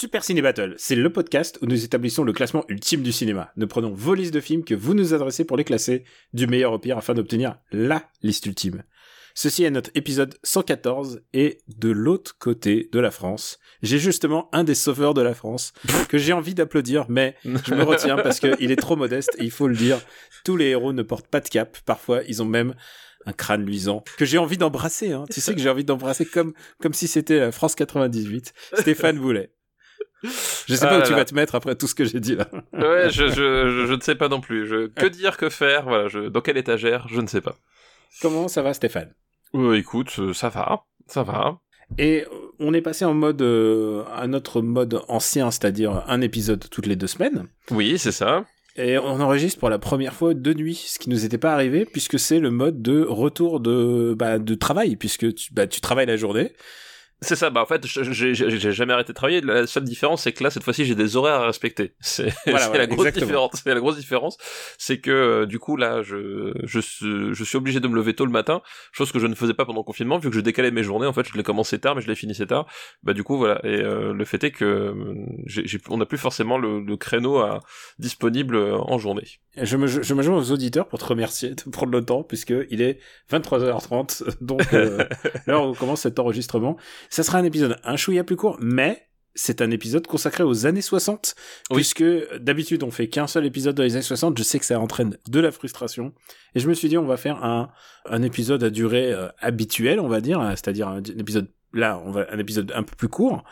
Super Ciné Battle, c'est le podcast où nous établissons le classement ultime du cinéma. Nous prenons vos listes de films que vous nous adressez pour les classer du meilleur au pire afin d'obtenir LA liste ultime. Ceci est notre épisode 114 et de l'autre côté de la France, j'ai justement un des sauveurs de la France que j'ai envie d'applaudir, mais je me retiens parce qu'il est trop modeste et il faut le dire, tous les héros ne portent pas de cap. Parfois, ils ont même un crâne luisant que j'ai envie d'embrasser. Hein. Tu sais que j'ai envie d'embrasser comme comme si c'était la France 98. Stéphane Boulet. Je sais Ah pas où tu là. vas te mettre après tout ce que j'ai dit là. Ouais, je, je, je, je ne sais pas non plus. Je, que dire, que faire Voilà, je, dans quelle étagère Je ne sais pas. Comment ça va Stéphane? Euh, écoute, euh, ça va, ça va. Et euh, on est passé en mode euh, un autre mode ancien, c'est-à-dire un épisode toutes les deux semaines. Oui, c'est ça. Et on enregistre pour la première fois de nuit, ce qui nous était pas arrivé puisque c'est le mode de retour de bah, de travail puisque tu bah tu travailles la journée. C'est ça. Bah en fait, j'ai jamais arrêté de travailler. La seule différence, c'est que là, cette fois-ci, j'ai des horaires à respecter. C'est Voilà, la grosse différence. C'est la grosse différence, c'est que euh, du coup là, je je suis je suis obligé de me lever tôt le matin, chose que je ne faisais pas pendant le confinement, vu que je décalais mes journées. En fait, je les commençais tard, mais je les finissais tard. Bah du coup voilà. Et euh, le fait est que euh, j'ai j'ai- on n'a plus forcément le, le créneau à, disponible euh, en journée. Je me, je me joins aux auditeurs pour te remercier de prendre le temps puisque il est 23h30 donc euh, l'heure où commence cet enregistrement. Ça sera un épisode un chouïa plus court mais c'est un épisode consacré aux années 60 Oui. puisque d'habitude on fait qu'un seul épisode dans les années 60, je sais que ça entraîne de la frustration et je me suis dit on va faire un un épisode à durée euh, habituelle, on va dire, hein, c'est-à-dire un, un épisode là, on va un épisode un peu plus court.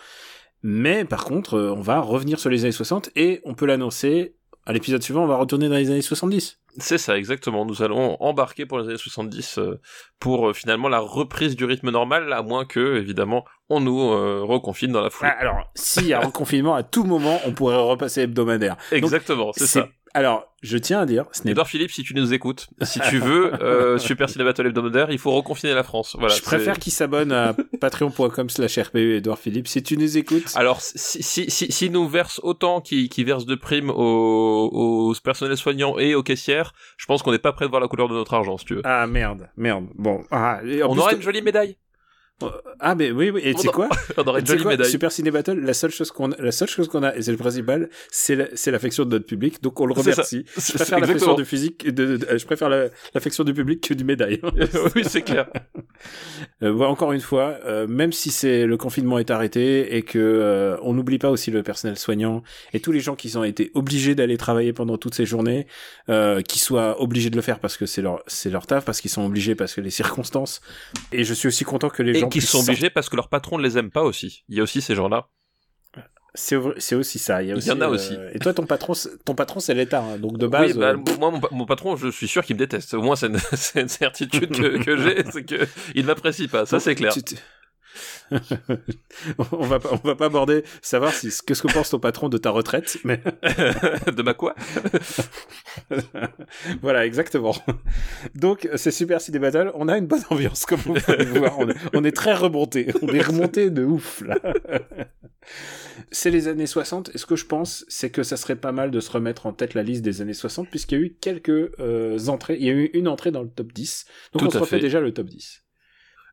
Mais par contre, euh, on va revenir sur les années 60 et on peut l'annoncer à l'épisode suivant, on va retourner dans les années 70. C'est ça, exactement. Nous allons embarquer pour les années 70 euh, pour euh, finalement la reprise du rythme normal, à moins que, évidemment, on nous euh, reconfine dans la foulée. Ah, alors, s'il y a un confinement, à tout moment, on pourrait repasser hebdomadaire. exactement, c'est ça. Alors, je tiens à dire, ce n'est Edouard Philippe, si tu nous écoutes, si tu veux, euh, Super Ciné Battle hebdomadaire, il faut reconfiner la France. Voilà, je préfère qu'il s'abonne à patreon.com slash RPE Edouard Philippe. Si tu nous écoutes, Alors, si, si, si, si nous verse autant qui, qui verse de primes aux, aux personnels soignants et aux caissières, je pense qu'on n'est pas prêt de voir la couleur de notre argent, si tu veux. ah merde, merde. Bon, ah, on aura une jolie médaille. Ah mais oui, oui. Et tu sais quoi On aura une quoi médaille. Super Ciné Battle, la seule chose qu'on a, la seule chose qu'on a, et c'est le principal, c'est c'est l'affection de notre public. Donc on le remercie. Je préfère l'affection du physique, de, de- euh, je préfère la- l'affection du public que du médaille. oui, c'est clair. Euh, ouais, encore une fois, euh, même si c'est le confinement est arrêté et que euh, on n'oublie pas aussi le personnel soignant et tous les gens qui ont été obligés d'aller travailler pendant toutes ces journées, euh, qui soient obligés de le faire parce que c'est leur c'est leur taf, parce qu'ils sont obligés parce que les circonstances. Et je suis aussi content que les Et gens qui puissent sont obligés parce que leur patron ne les aime pas aussi. Il y a aussi ces gens-là. C'est aussi ça. Il y, a Il y aussi, en a euh, aussi. Et toi, ton patron, c'est- ton patron, c'est l'État, hein, donc de base. oui, bah, euh, moi, mon, pa- mon patron, je suis sûr qu'il me déteste. Au moins, c'est une, c'est une certitude que, que j'ai, c'est que il ne m'apprécie pas. Ça, c'est clair. tu- tu- on va pas, on va pas aborder savoir si qu'est-ce que pense ton patron de ta retraite, mais de ma quoi voilà, exactement. Donc, c'est Super Ciné Battle. On a une bonne ambiance, comme vous pouvez le voir. On est, on est très remonté. On est remonté de ouf, là. c'est les années 60. Et ce que je pense, c'est que ça serait pas mal de se remettre en tête la liste des années 60, puisqu'il y a eu quelques euh, entrées. Il y a eu une entrée dans le top 10. Donc, Tout on se refait fait. déjà le top 10.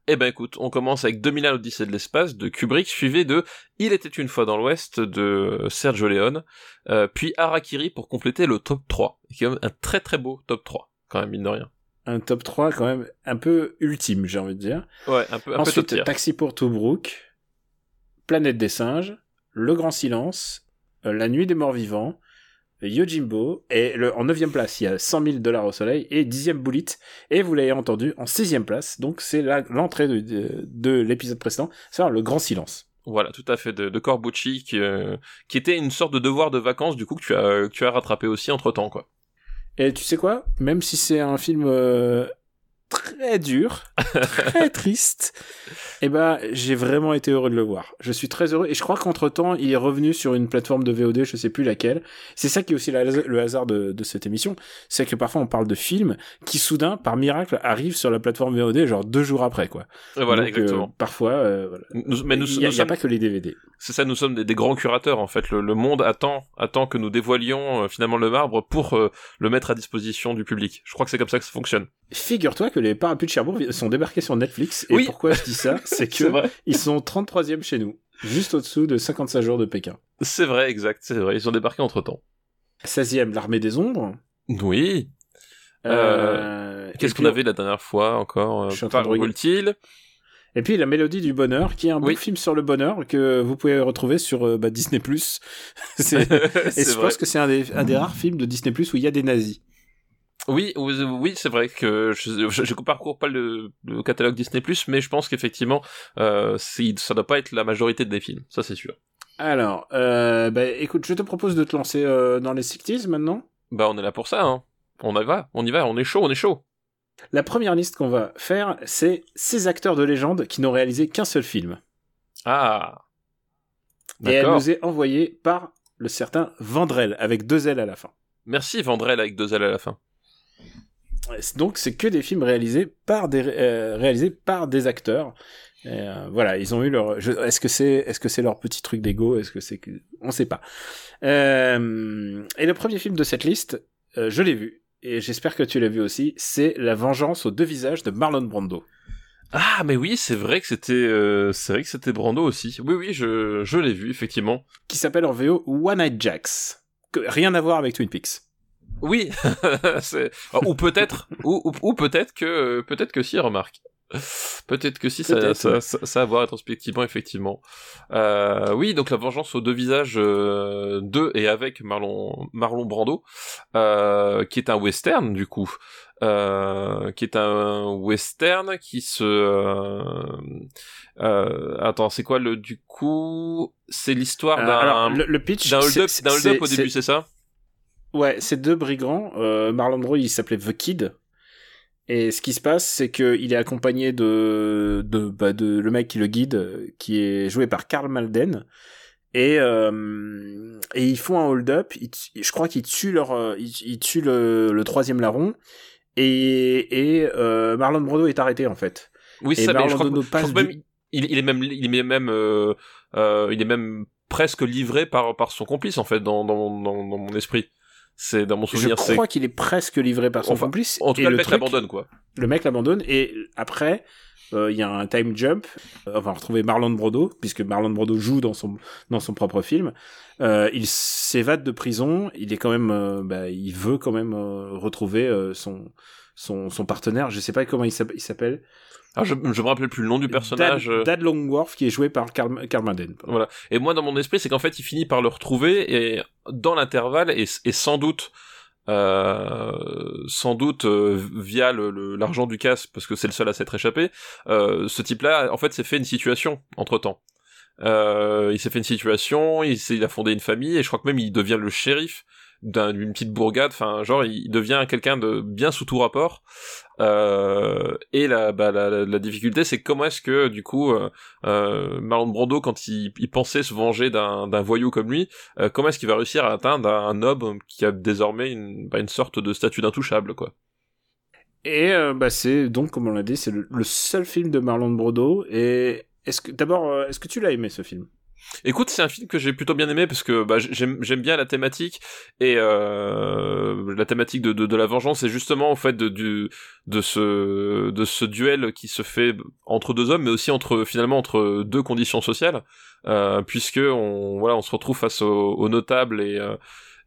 Eh ben écoute, on commence avec 2001 l'Odyssée de l'espace de Kubrick, suivi de Il était une fois dans l'Ouest de Sergio Leone, euh, puis Harakiri pour compléter le top 3, qui est quand même un très très beau top 3, quand même, mine de rien. Un top 3 quand même un peu ultime, j'ai envie de dire. Ouais, un peu, un Ensuite. Taxi pour Tobruk, Planète des singes, Le Grand Silence, euh, La Nuit des Morts Vivants, Yojimbo, et le, en neuvième place, il y a 100 000 dollars au soleil, et dixième Bullet, et vous l'avez entendu, en sixième place, donc c'est l'entrée de, de, de l'épisode précédent, c'est Le Grand Silence. Voilà, tout à fait, de, de Corbucci, qui, euh, qui était une sorte de devoir de vacances, du coup, que tu as, que tu as rattrapé aussi entre-temps, quoi. Et tu sais quoi? Même si c'est un film euh, très dur, très triste, et ben j'ai vraiment été heureux de le voir. Je suis très heureux et je crois qu'entre temps il est revenu sur une plateforme de VOD, je sais plus laquelle. C'est ça qui est aussi la- le hasard de, de cette émission, c'est que parfois on parle de films qui soudain par miracle arrivent sur la plateforme VOD genre deux jours après quoi. Et voilà, Donc, exactement. euh, parfois, euh, voilà. Nous- mais nous, il nous y a, pas que les DVD. c'est ça, nous sommes des, des grands curateurs en fait. Le, le monde attend, attend que nous dévoilions euh, finalement le marbre pour euh, le mettre à disposition du public. Je crois que c'est comme ça que ça fonctionne. Figure-toi que les parapluies de Cherbourg sont débarqués sur Netflix. Et Oui. pourquoi je dis ça? C'est que ils sont 33e chez nous, juste au-dessous de 55 jours de Pékin. C'est vrai, exact, c'est vrai. Ils ont débarqué entre temps. 16e, l'armée des ombres. Oui. Euh, Qu'est-ce et qu'on avait la dernière fois encore euh, Je suis en train de. Et puis la mélodie du bonheur, qui est un Oui. bon film sur le bonheur que vous pouvez retrouver sur euh, bah, Disney+. Et je vrai. pense que c'est un un des rares films de Disney+, où il y a des nazis. Oui, oui, c'est vrai que je, je, je parcours pas le, le catalogue Disney+, mais je pense qu'effectivement, euh, ça doit pas être la majorité des films, ça c'est sûr. Alors, euh, bah, écoute, je te propose de te lancer euh, dans les 60s maintenant. Bah on est là pour ça, hein. On y va, on y va, on est chaud, on est chaud. La première liste qu'on va faire, c'est ces acteurs de légende qui n'ont réalisé qu'un seul film. Ah. Et elle nous est envoyée par le certain Vandrel, avec deux L à la fin. Merci Vandrel avec deux L à la fin. Donc c'est que des films réalisés par des euh, réalisés par des acteurs. Et, euh, voilà, ils ont eu leur. Est-ce que c'est est-ce que c'est leur petit truc d'ego? Est-ce que c'est que on sait pas. Euh, Et le premier film de cette liste, euh, je l'ai vu et j'espère que tu l'as vu aussi. C'est La Vengeance aux deux visages de Marlon Brando, Ah mais oui, c'est vrai que c'était, euh, c'est vrai que c'était Brando aussi. Oui oui, je, je l'ai vu effectivement. qui s'appelle en VO One Night Jacks. Que- rien à voir avec Twin Peaks. Oui, c'est... ou peut-être, ou, ou, ou peut-être que, euh, peut-être que si, remarque. Peut-être que si, ça, Peut-être, ça, ça, ça a à voir rétrospectivement, effectivement. Euh, oui, donc la vengeance aux deux visages euh, de et avec Marlon, Marlon Brando, euh, qui est un western du coup, qui est un western qui se, attends, c'est quoi le du coup, c'est l'histoire d'un le, le pitch, d'un hold-up, au début, c'est ça? Ouais, c'est deux brigands. Euh, Marlon Brando, il s'appelait The Kid. Et ce qui se passe, c'est qu'il est accompagné de, de, bah, de le mec qui le guide, qui est joué par Karl Malden. Et, euh, et ils font un hold-up. Je crois qu'ils tuent leur, euh, ils, ils tuent le, le troisième larron. Et, et euh, Marlon Brando est arrêté en fait. Oui, c'est ça, mais Marlon je crois, que- Brando je crois même, du- il, il est même, il est même, euh, euh, il est même presque livré par, par son complice, en fait, dans, dans, dans, dans mon esprit. C'est, dans mon Je souvenir, c'est, crois qu'il est presque livré par son Enfin, complice. en tout Et cas, le mec l'abandonne, quoi. le mec l'abandonne et après euh, il y a un time jump Euh, on va retrouver Marlon Brando puisque Marlon Brando joue dans son dans son propre film Euh, il s'évade de prison il est quand même bah, il veut quand même retrouver son son son partenaire je sais pas comment il s'appelle Alors, je, je me rappelle plus le nom du personnage. Dad, euh, Dad Longworth qui est joué par Carl, Carl Madden Voilà. Et moi, dans mon esprit, c'est qu'en fait, il finit par le retrouver et dans l'intervalle et, et sans doute, euh, sans doute euh, via le- le- l'argent du casse, parce que c'est le seul à s'être échappé, euh, ce type-là, en fait, s'est fait une situation entre temps. Euh, il s'est fait une situation, il, il a fondé une famille et je crois que même il devient le shérif d'un- d'une petite bourgade. Enfin, genre, il devient quelqu'un de bien sous tout rapport. Euh, et la, bah, la, difficulté, c'est comment est-ce que du coup euh, euh, Marlon Brando, quand il, pensait se venger d'un voyou comme lui, euh, comment est-ce qu'il va réussir à atteindre un noble qui a désormais une, bah, une sorte de statut d'intouchable, quoi. et bah c'est donc comme on l'a dit c'est le, le seul film de Marlon Brando et est-ce que d'abord est-ce que tu l'as aimé ce film? Écoute, c'est un film que j'ai plutôt bien aimé parce que bah, j'aime bien la thématique et euh, la thématique de, de, de la vengeance et justement au fait de du de ce de ce duel qui se fait entre deux hommes mais aussi entre finalement entre deux conditions sociales euh, puisque on voilà on se retrouve face aux, aux notables et euh,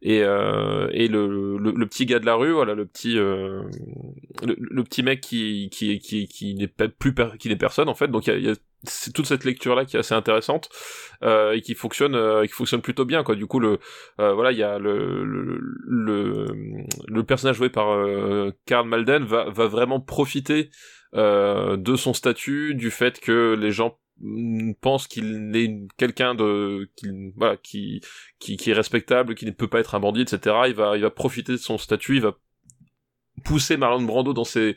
et, euh, et le, le, le petit gars de la rue voilà le petit euh, le, petit mec qui qui qui qui n'est pas plus qui n'est personne en fait. Donc il y a, y a c'est toute cette lecture là qui est assez intéressante euh, et qui fonctionne euh, qui fonctionne plutôt bien quoi. Du coup le euh, voilà il y a le le, le le personnage joué par euh, Karl Malden va va vraiment profiter euh, de son statut du fait que les gens mm, pensent qu'il est quelqu'un de qu'il voilà qui, qui qui est respectable qui ne peut pas être un bandit etc il va il va profiter de son statut il va pousser Marlon Brando dans ses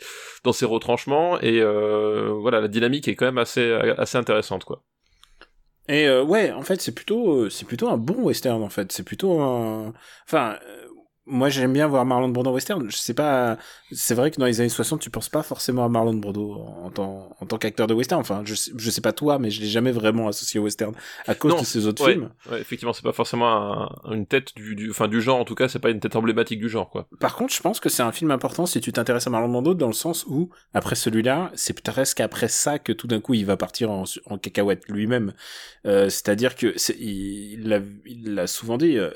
retranchements et euh, voilà la dynamique est quand même assez assez intéressante quoi. Et euh, ouais, en fait, c'est plutôt c'est plutôt un bon western en fait. C'est plutôt un enfin moi j'aime bien voir Marlon Brando en western. Je sais pas, c'est vrai que dans les années 60, tu penses pas forcément à Marlon Brando en tant, en tant qu'acteur de western. Enfin, je, je sais pas toi, mais je l'ai jamais vraiment associé au western à cause de ses autres films. Ouais, effectivement, c'est pas forcément une tête du, du, enfin du genre. En tout cas, c'est pas une tête emblématique du genre, quoi. Par contre, je pense que c'est un film important si tu t'intéresses à Marlon Brando dans le sens où après celui-là, c'est presque après ça que tout d'un coup il va partir en, en cacahuète lui-même. Euh, C'est-à-dire que il l'a il souvent dit. Euh,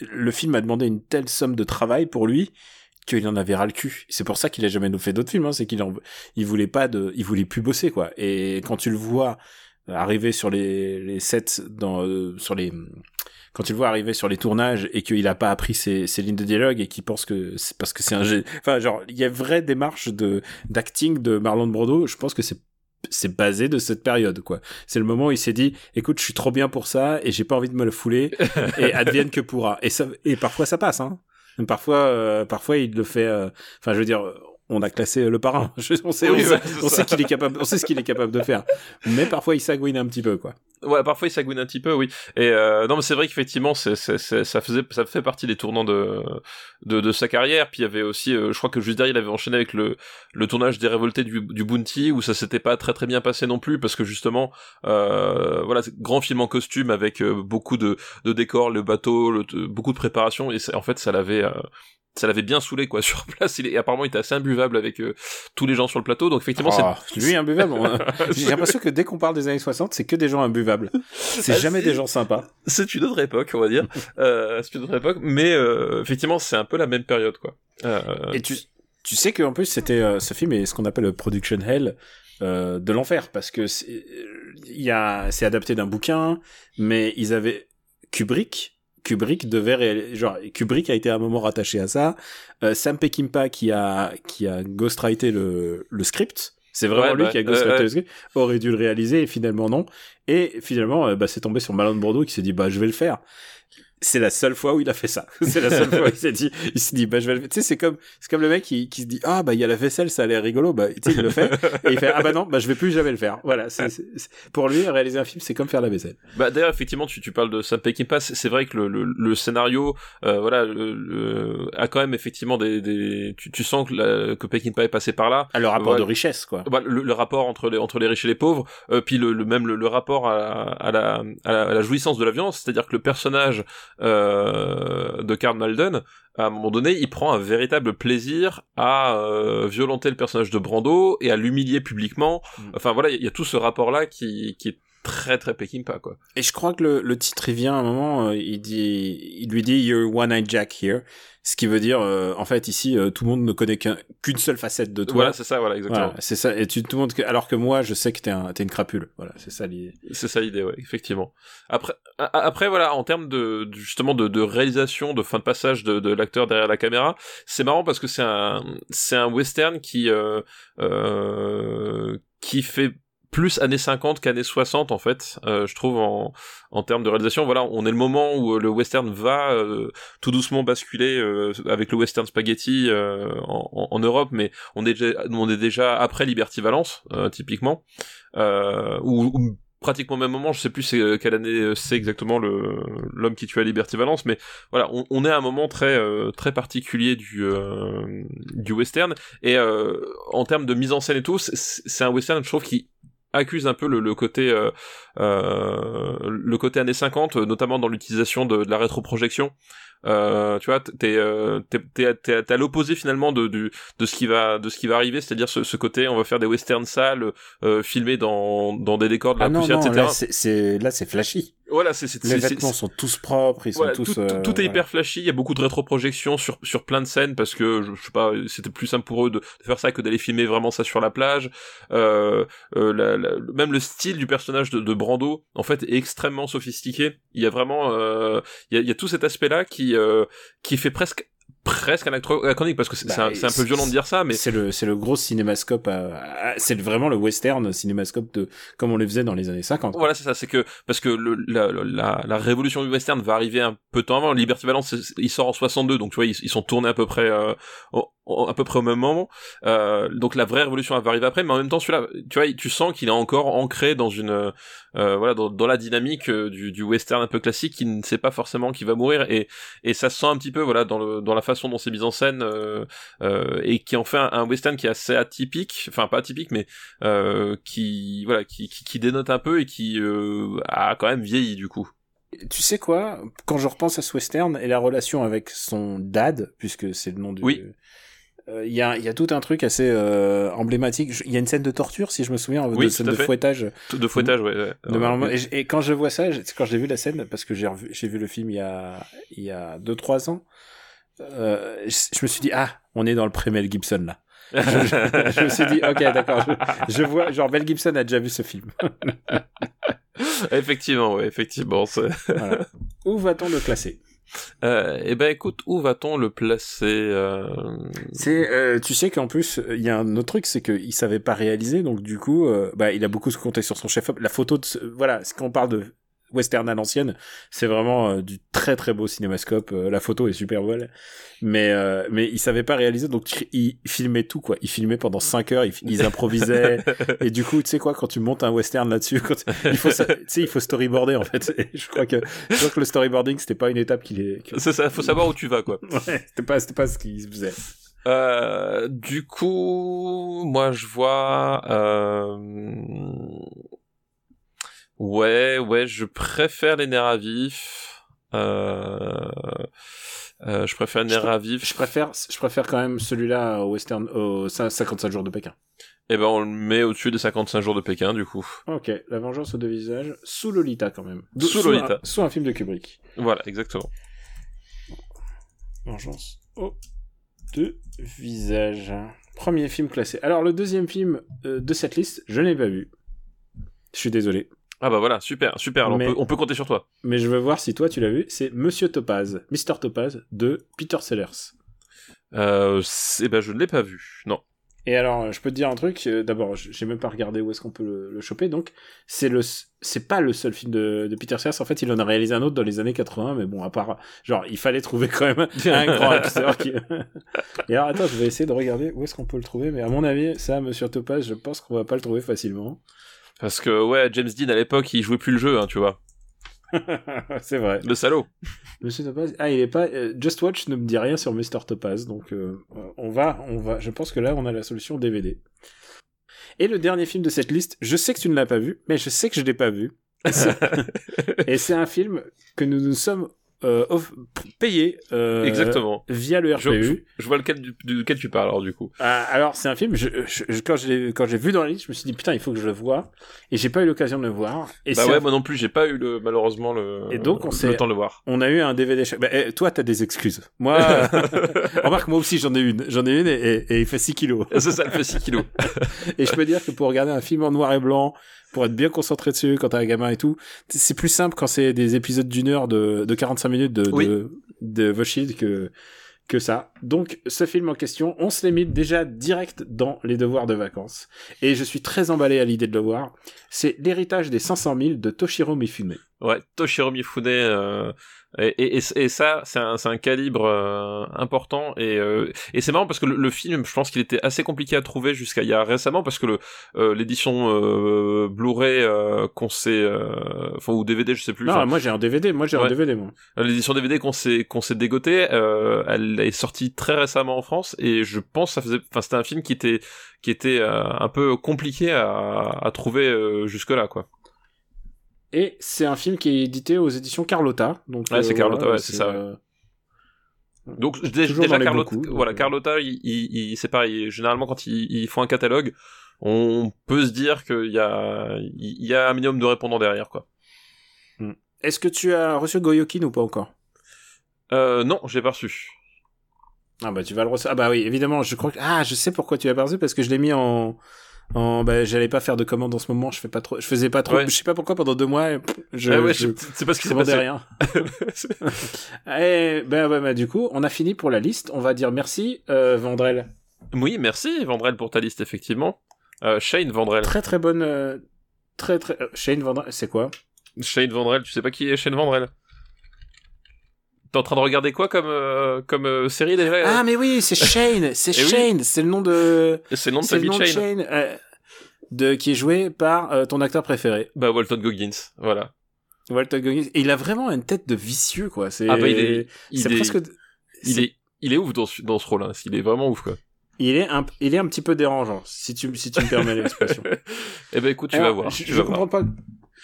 le film a demandé une telle somme de travail pour lui qu'il en avait ras le cul. C'est pour ça qu'il a jamais nous fait d'autres films, hein, c'est qu'il en... il voulait pas de, il voulait plus bosser quoi. Et quand tu le vois arriver sur les, les sets dans, euh, sur les, quand tu le vois arriver sur les tournages et qu'il a pas appris ses, ses lignes de dialogue et qu'il pense que c'est parce que c'est un, enfin genre il y a vraie démarche de d'acting de Marlon Brando. Je pense que c'est c'est basé de cette période quoi. C'est le moment où il s'est dit écoute, je suis trop bien pour ça et j'ai pas envie de me le fouler et advienne que pourra. Et ça et parfois ça passe hein. Parfois, euh, parfois il le fait. Euh, enfin, je veux dire, on a classé le parrain. on sait, on sait, qu'il est capable, on sait ce qu'il est capable de faire. Mais parfois, il s'agouine un petit peu, quoi. Ouais, parfois il s'agouine un petit peu, oui. Et euh, non, mais c'est vrai qu'effectivement, c'est, c'est, ça faisait, ça fait partie des tournants de, de, de sa carrière. Puis il y avait aussi, euh, je crois que juste derrière, il avait enchaîné avec le, le tournage des Révoltés du, du Bounty, où ça s'était pas très très bien passé non plus, parce que justement, euh, voilà, grand film en costume avec euh, beaucoup de, de décors, le bateau, le, beaucoup de préparation, et en fait, ça l'avait, ça l'avait bien saulé quoi sur place. Il est, et apparemment il était assez imbuvable avec euh, tous les gens sur le plateau. Donc effectivement oh, c'est lui imbuvable. J'ai l'impression que dès qu'on parle des années 60 c'est que des gens imbuvables. C'est ah, jamais des gens sympas. c'est une autre époque on va dire. Euh, c'est une autre époque mais euh, effectivement c'est un peu la même période quoi. Euh, et tu tu sais qu'en plus c'était euh, ce film est ce qu'on appelle le production hell de l'enfer parce que il y a c'est adapté d'un bouquin mais ils avaient Kubrick Kubrick devait réaliser, genre Kubrick a été à un moment rattaché à ça. Euh, Sam Peckinpah qui a qui a ghostwrité le le script. C'est vraiment lui bah, qui a ghostwrité le script. Aurait dû le réaliser et finalement non. Et finalement, euh, bah, c'est tombé sur Malone Bordeaux qui s'est dit bah je vais le faire c'est la seule fois où il a fait ça. c'est la seule fois où il s'est dit, il s'est dit, bah, je vais le Tu sais, c'est comme, c'est comme le mec qui, qui se dit, ah, bah, il y a la vaisselle, ça a l'air rigolo, bah, tu sais, il le fait, et il fait, ah, bah non, bah, je vais plus jamais le faire. Voilà. C'est, pour lui, réaliser un film, c'est comme faire la vaisselle. Bah, d'ailleurs, effectivement, tu, tu parles de Sam Peckinpah, c'est vrai que le, le, le scénario, euh, voilà, a quand même effectivement des, des, tu, tu sens que, la, que Peckinpah est passé par là. Ah, le rapport de richesse, quoi. Bah, le, rapport entre les, entre les riches et les pauvres, euh, puis le, le même le, rapport à, à, la, à, la, à la jouissance de la violence, c'est-à-dire que le personnage, euh, de Karl Malden, à un moment donné, il prend un véritable plaisir à euh, violenter le personnage de Brando et à l'humilier publiquement. Mm. Enfin voilà, il y, a tout ce rapport-là qui, qui est très très pas quoi. Et je crois que le, le titre il vient à un moment, euh, il dit, il lui dit You're one-eyed Jack here, ce qui veut dire euh, en fait ici euh, tout le monde ne connaît qu'une seule facette de toi. Voilà, c'est ça, voilà exactement. c'est ça. Et tu tout le monde, alors que moi je sais que t'es un, t'es une crapule. Voilà, c'est ça l'idée. C'est ça l'idée, ouais, effectivement. Après, après voilà, en termes de justement de, de réalisation, de fin de passage de, de l'acteur derrière la caméra, c'est marrant parce que c'est un c'est un western qui euh, euh, qui fait plus années 50 qu'années 60 en fait euh, je trouve en, en termes de réalisation. Voilà on est le moment où euh, le western va euh, tout doucement basculer avec le western spaghetti en, en, Europe mais on est déjà on est déjà après Liberty Valence typiquement ou, pratiquement au même moment je sais plus quelle année c'est exactement le l'homme qui tua Liberty Valence mais voilà on, on, est à un moment très très particulier du du western. Et en termes de mise en scène et tout c'est un western je trouve qui accuse un peu le, côté euh, euh, le côté années 50 notamment dans l'utilisation de, de, la rétroprojection euh, tu vois t'es euh, t'es t'es à l'opposé finalement de, de de ce qui va de ce qui va arriver c'est-à-dire ce, ce côté on va faire des westerns sales euh, filmés dans dans des décors de la ah poussière non, etc là c'est là c'est flashy voilà, c'est les vêtements sont tous propres, ils sont tous. Tout, euh, tout est hyper flashy. Il y a beaucoup de rétroprojections sur sur plein de scènes parce que je, sais pas, c'était plus simple pour eux de, faire ça que d'aller filmer vraiment ça sur la plage. Euh, euh, la, la, même le style du personnage de, de, Brando, en fait, est extrêmement sophistiqué. Il y a vraiment, euh, il, y a, il y a tout cet aspect-là qui euh, qui fait presque presque anachronique parce que c'est bah, un, un, peu violent de dire ça mais c'est le c'est le gros cinémascope c'est vraiment le western cinémascope de comme on les faisait dans les années 50 voilà c'est ça c'est que parce que le, la, la, la, révolution du western va arriver un peu de temps avant. Liberty Valence il sort en 62 donc tu vois ils, sont tournés à peu près euh, à peu près au même moment. Euh, donc la vraie révolution va arriver après, mais en même temps celui-là, tu vois, tu sens qu'il est encore ancré dans une, euh, voilà, dans, dans, la dynamique euh, du, du, western un peu classique, qui ne sait pas forcément qui va mourir, et, et ça se sent un petit peu, voilà, dans, le, dans la façon dont c'est mis en scène, euh, euh, et qui en fait un, western qui est assez atypique, enfin pas atypique, mais qui, voilà, qui, qui, qui, dénote un peu et qui a quand même vieilli du coup. Tu sais quoi? Quand je repense à ce western et la relation avec son dad, puisque c'est le nom du, oui. Euh, il y, a, y a tout un truc assez euh, emblématique. Il y a une scène de torture, si je me souviens, oui, de scène de fouettage. De fouettage, ouais. Et, quand je vois ça, quand j'ai vu la scène, parce que j'ai vu le film il y a il y a deux trois ans, euh, je, me suis dit ah, on est dans le pré Mel Gibson là. je, je, me suis dit ok d'accord, je, vois genre Mel Gibson a déjà vu ce film. effectivement, ouais, effectivement. Voilà. Où va-t-on le classer? Euh, eh ben écoute, où va-t-on le placer euh... C'est, euh, tu sais qu'en plus, il y a un autre truc, c'est qu'il savait pas réaliser, donc du coup, euh, bah, il a beaucoup compté sur son chef-op. La photo de, voilà, quand on parle de western à l'ancienne. C'est vraiment euh, du très très beau cinémascope. Euh, la photo est super belle, mais euh, mais il savait pas réaliser, donc il filmait tout quoi. Il filmait pendant 5 heures, ils, improvisaient et du coup, tu sais quoi, quand tu montes un western là-dessus, il faut, tu sais, il faut storyboarder en fait. je crois que je crois que le storyboarding c'était pas une étape qu'il est. C'est ça, faut savoir où tu vas quoi. ouais, c'était pas c'était pas ce qu'il faisait. Euh, du coup, moi je vois. Euh... Ouais, ouais, je préfère les nerfs à vif. Euh... Euh, je préfère les nerfs à vif. Je préfère, je préfère quand même celui-là au Western, au 55 jours de Pékin. Eh ben, on le met au-dessus des 55 jours de Pékin, du coup. Ok, La Vengeance aux deux visages, sous Lolita quand même. Sous, Lolita. Un, sous un film de Kubrick. Voilà, exactement. Vengeance aux deux visages. Premier film classé. Alors, le deuxième film euh, de cette liste, je n'ai pas vu. Je suis désolé. Ah bah voilà, super, super. on, peut, on, peut, compter sur toi. Mais je veux voir si toi tu l'as vu. C'est Monsieur Topaz, Mr Topaz de Peter Sellers. Euh, eh ben je ne l'ai pas vu, non. Et alors, je peux te dire un truc. Euh, d'abord, j'ai même pas regardé où est-ce qu'on peut le, choper. Donc, c'est le, c'est pas le seul film de, de, Peter Sellers. En fait, il en a réalisé un autre dans les années 80. Mais bon, à part, genre, il fallait trouver quand même un grand acteur qui. Et alors, attends, je vais essayer de regarder où est-ce qu'on peut le trouver. Mais à mon avis, ça, Monsieur Topaz, je pense qu'on va pas le trouver facilement. Parce que, ouais, James Dean, à l'époque, il jouait plus le jeu, hein, tu vois. c'est vrai. Le salaud. Monsieur Topaz. Ah, il est pas. Euh, Just Watch ne me dit rien sur Mr. Topaz, donc euh, on va, on va. Je pense que là, on a la solution DVD. Et le dernier film de cette liste, je sais que tu ne l'as pas vu, mais je sais que je l'ai pas vu. Et c'est un film que nous nous sommes euh, payé euh, exactement via le RPU. Je, vois lequel du, tu parles alors du coup. Ah, alors c'est un film. Je, je, quand j'ai quand j'ai vu dans la liste, je me suis dit putain il faut que je le voie et j'ai pas eu l'occasion de le voir. Et bah ouais moi non plus j'ai pas eu le malheureusement le. Et donc on le temps de le voir. On a eu un DVD. Bah, eh, toi t'as des excuses. Moi remarque moi aussi j'en ai une j'en ai une et, et, il fait 6 kilos. c'est ça il fait 6 kilos. et je peux dire que pour regarder un film en noir et blanc pour être bien concentré dessus quand t'as un gamin et tout. C'est plus simple quand c'est des épisodes d'une heure de, de 45 minutes de, de, de The Shield que, que ça. Donc, ce film en question, on se limite déjà direct dans les devoirs de vacances. Et je suis très emballé à l'idée de le voir. C'est l'héritage des 500 000 de Toshiro Mifune. Ouais, Toshiro Mifune, euh, et, et, et, ça, c'est un, un, calibre euh, important et, euh, et c'est marrant parce que le, film, je pense qu'il était assez compliqué à trouver jusqu'à il y a récemment parce que le euh, l'édition Blu-ray qu'on s'est, enfin ou DVD, je sais plus. Non, moi j'ai un DVD, moi j'ai un DVD moi. L'édition DVD qu'on s'est qu'on s'est dégoté, elle est sortie très récemment en France et je pense ça faisait, enfin c'était un film qui était qui était un peu compliqué à, à trouver jusque là quoi. Et c'est un film qui est édité aux éditions Carlotta. Donc, ouais, c'est euh, Carlotta, ouais, c'est ça. Euh, donc déjà, Carlotta, voilà, euh. Carlotta, il, il, c'est pareil. Généralement, quand ils, font un catalogue, on peut se dire qu'il y a, il y a un minimum de répondants derrière, quoi. Hmm. Est-ce que tu as reçu Goyokin ou pas encore? Euh, Non, j'ai pas reçu. Ah bah tu vas le recevoir. Ah bah oui, évidemment. Je crois que ah je sais pourquoi tu l'as pas reçu parce que je l'ai mis en en bah j'allais pas faire de commandes en ce moment je fais pas trop je faisais pas trop je sais pas pourquoi pendant deux mois je, ah ouais, c'est parce qu'il s'est passé. rien. Et ben bah, bah, du coup on a fini pour la liste. On va dire merci euh, Vendrel oui merci Vendrel pour ta liste effectivement. Euh, Shane Vendrel très très bonne euh, très très euh, Shane Vendrel c'est quoi? Shane Vendrel tu sais pas qui est Shane Vendrel T'es en train de regarder quoi comme euh, comme euh, série déjà Ah mais oui, c'est Shane, c'est Eh oui. Shane, c'est le nom de C'est le nom de Shane. Shane euh, de qui est joué par euh, ton acteur préféré, Bah Walton Goggins, voilà. Walter Goggins. Et il a vraiment une tête de vicieux quoi, c'est Ah bah il est il est presque il est il est ouf dans ce, dans ce rôle hein. Il est vraiment ouf quoi. il est un il est un petit peu dérangeant si tu si tu me permets l'expression. Eh ben écoute, tu Alors, vas voir. Je, tu je vas comprends voir. pas.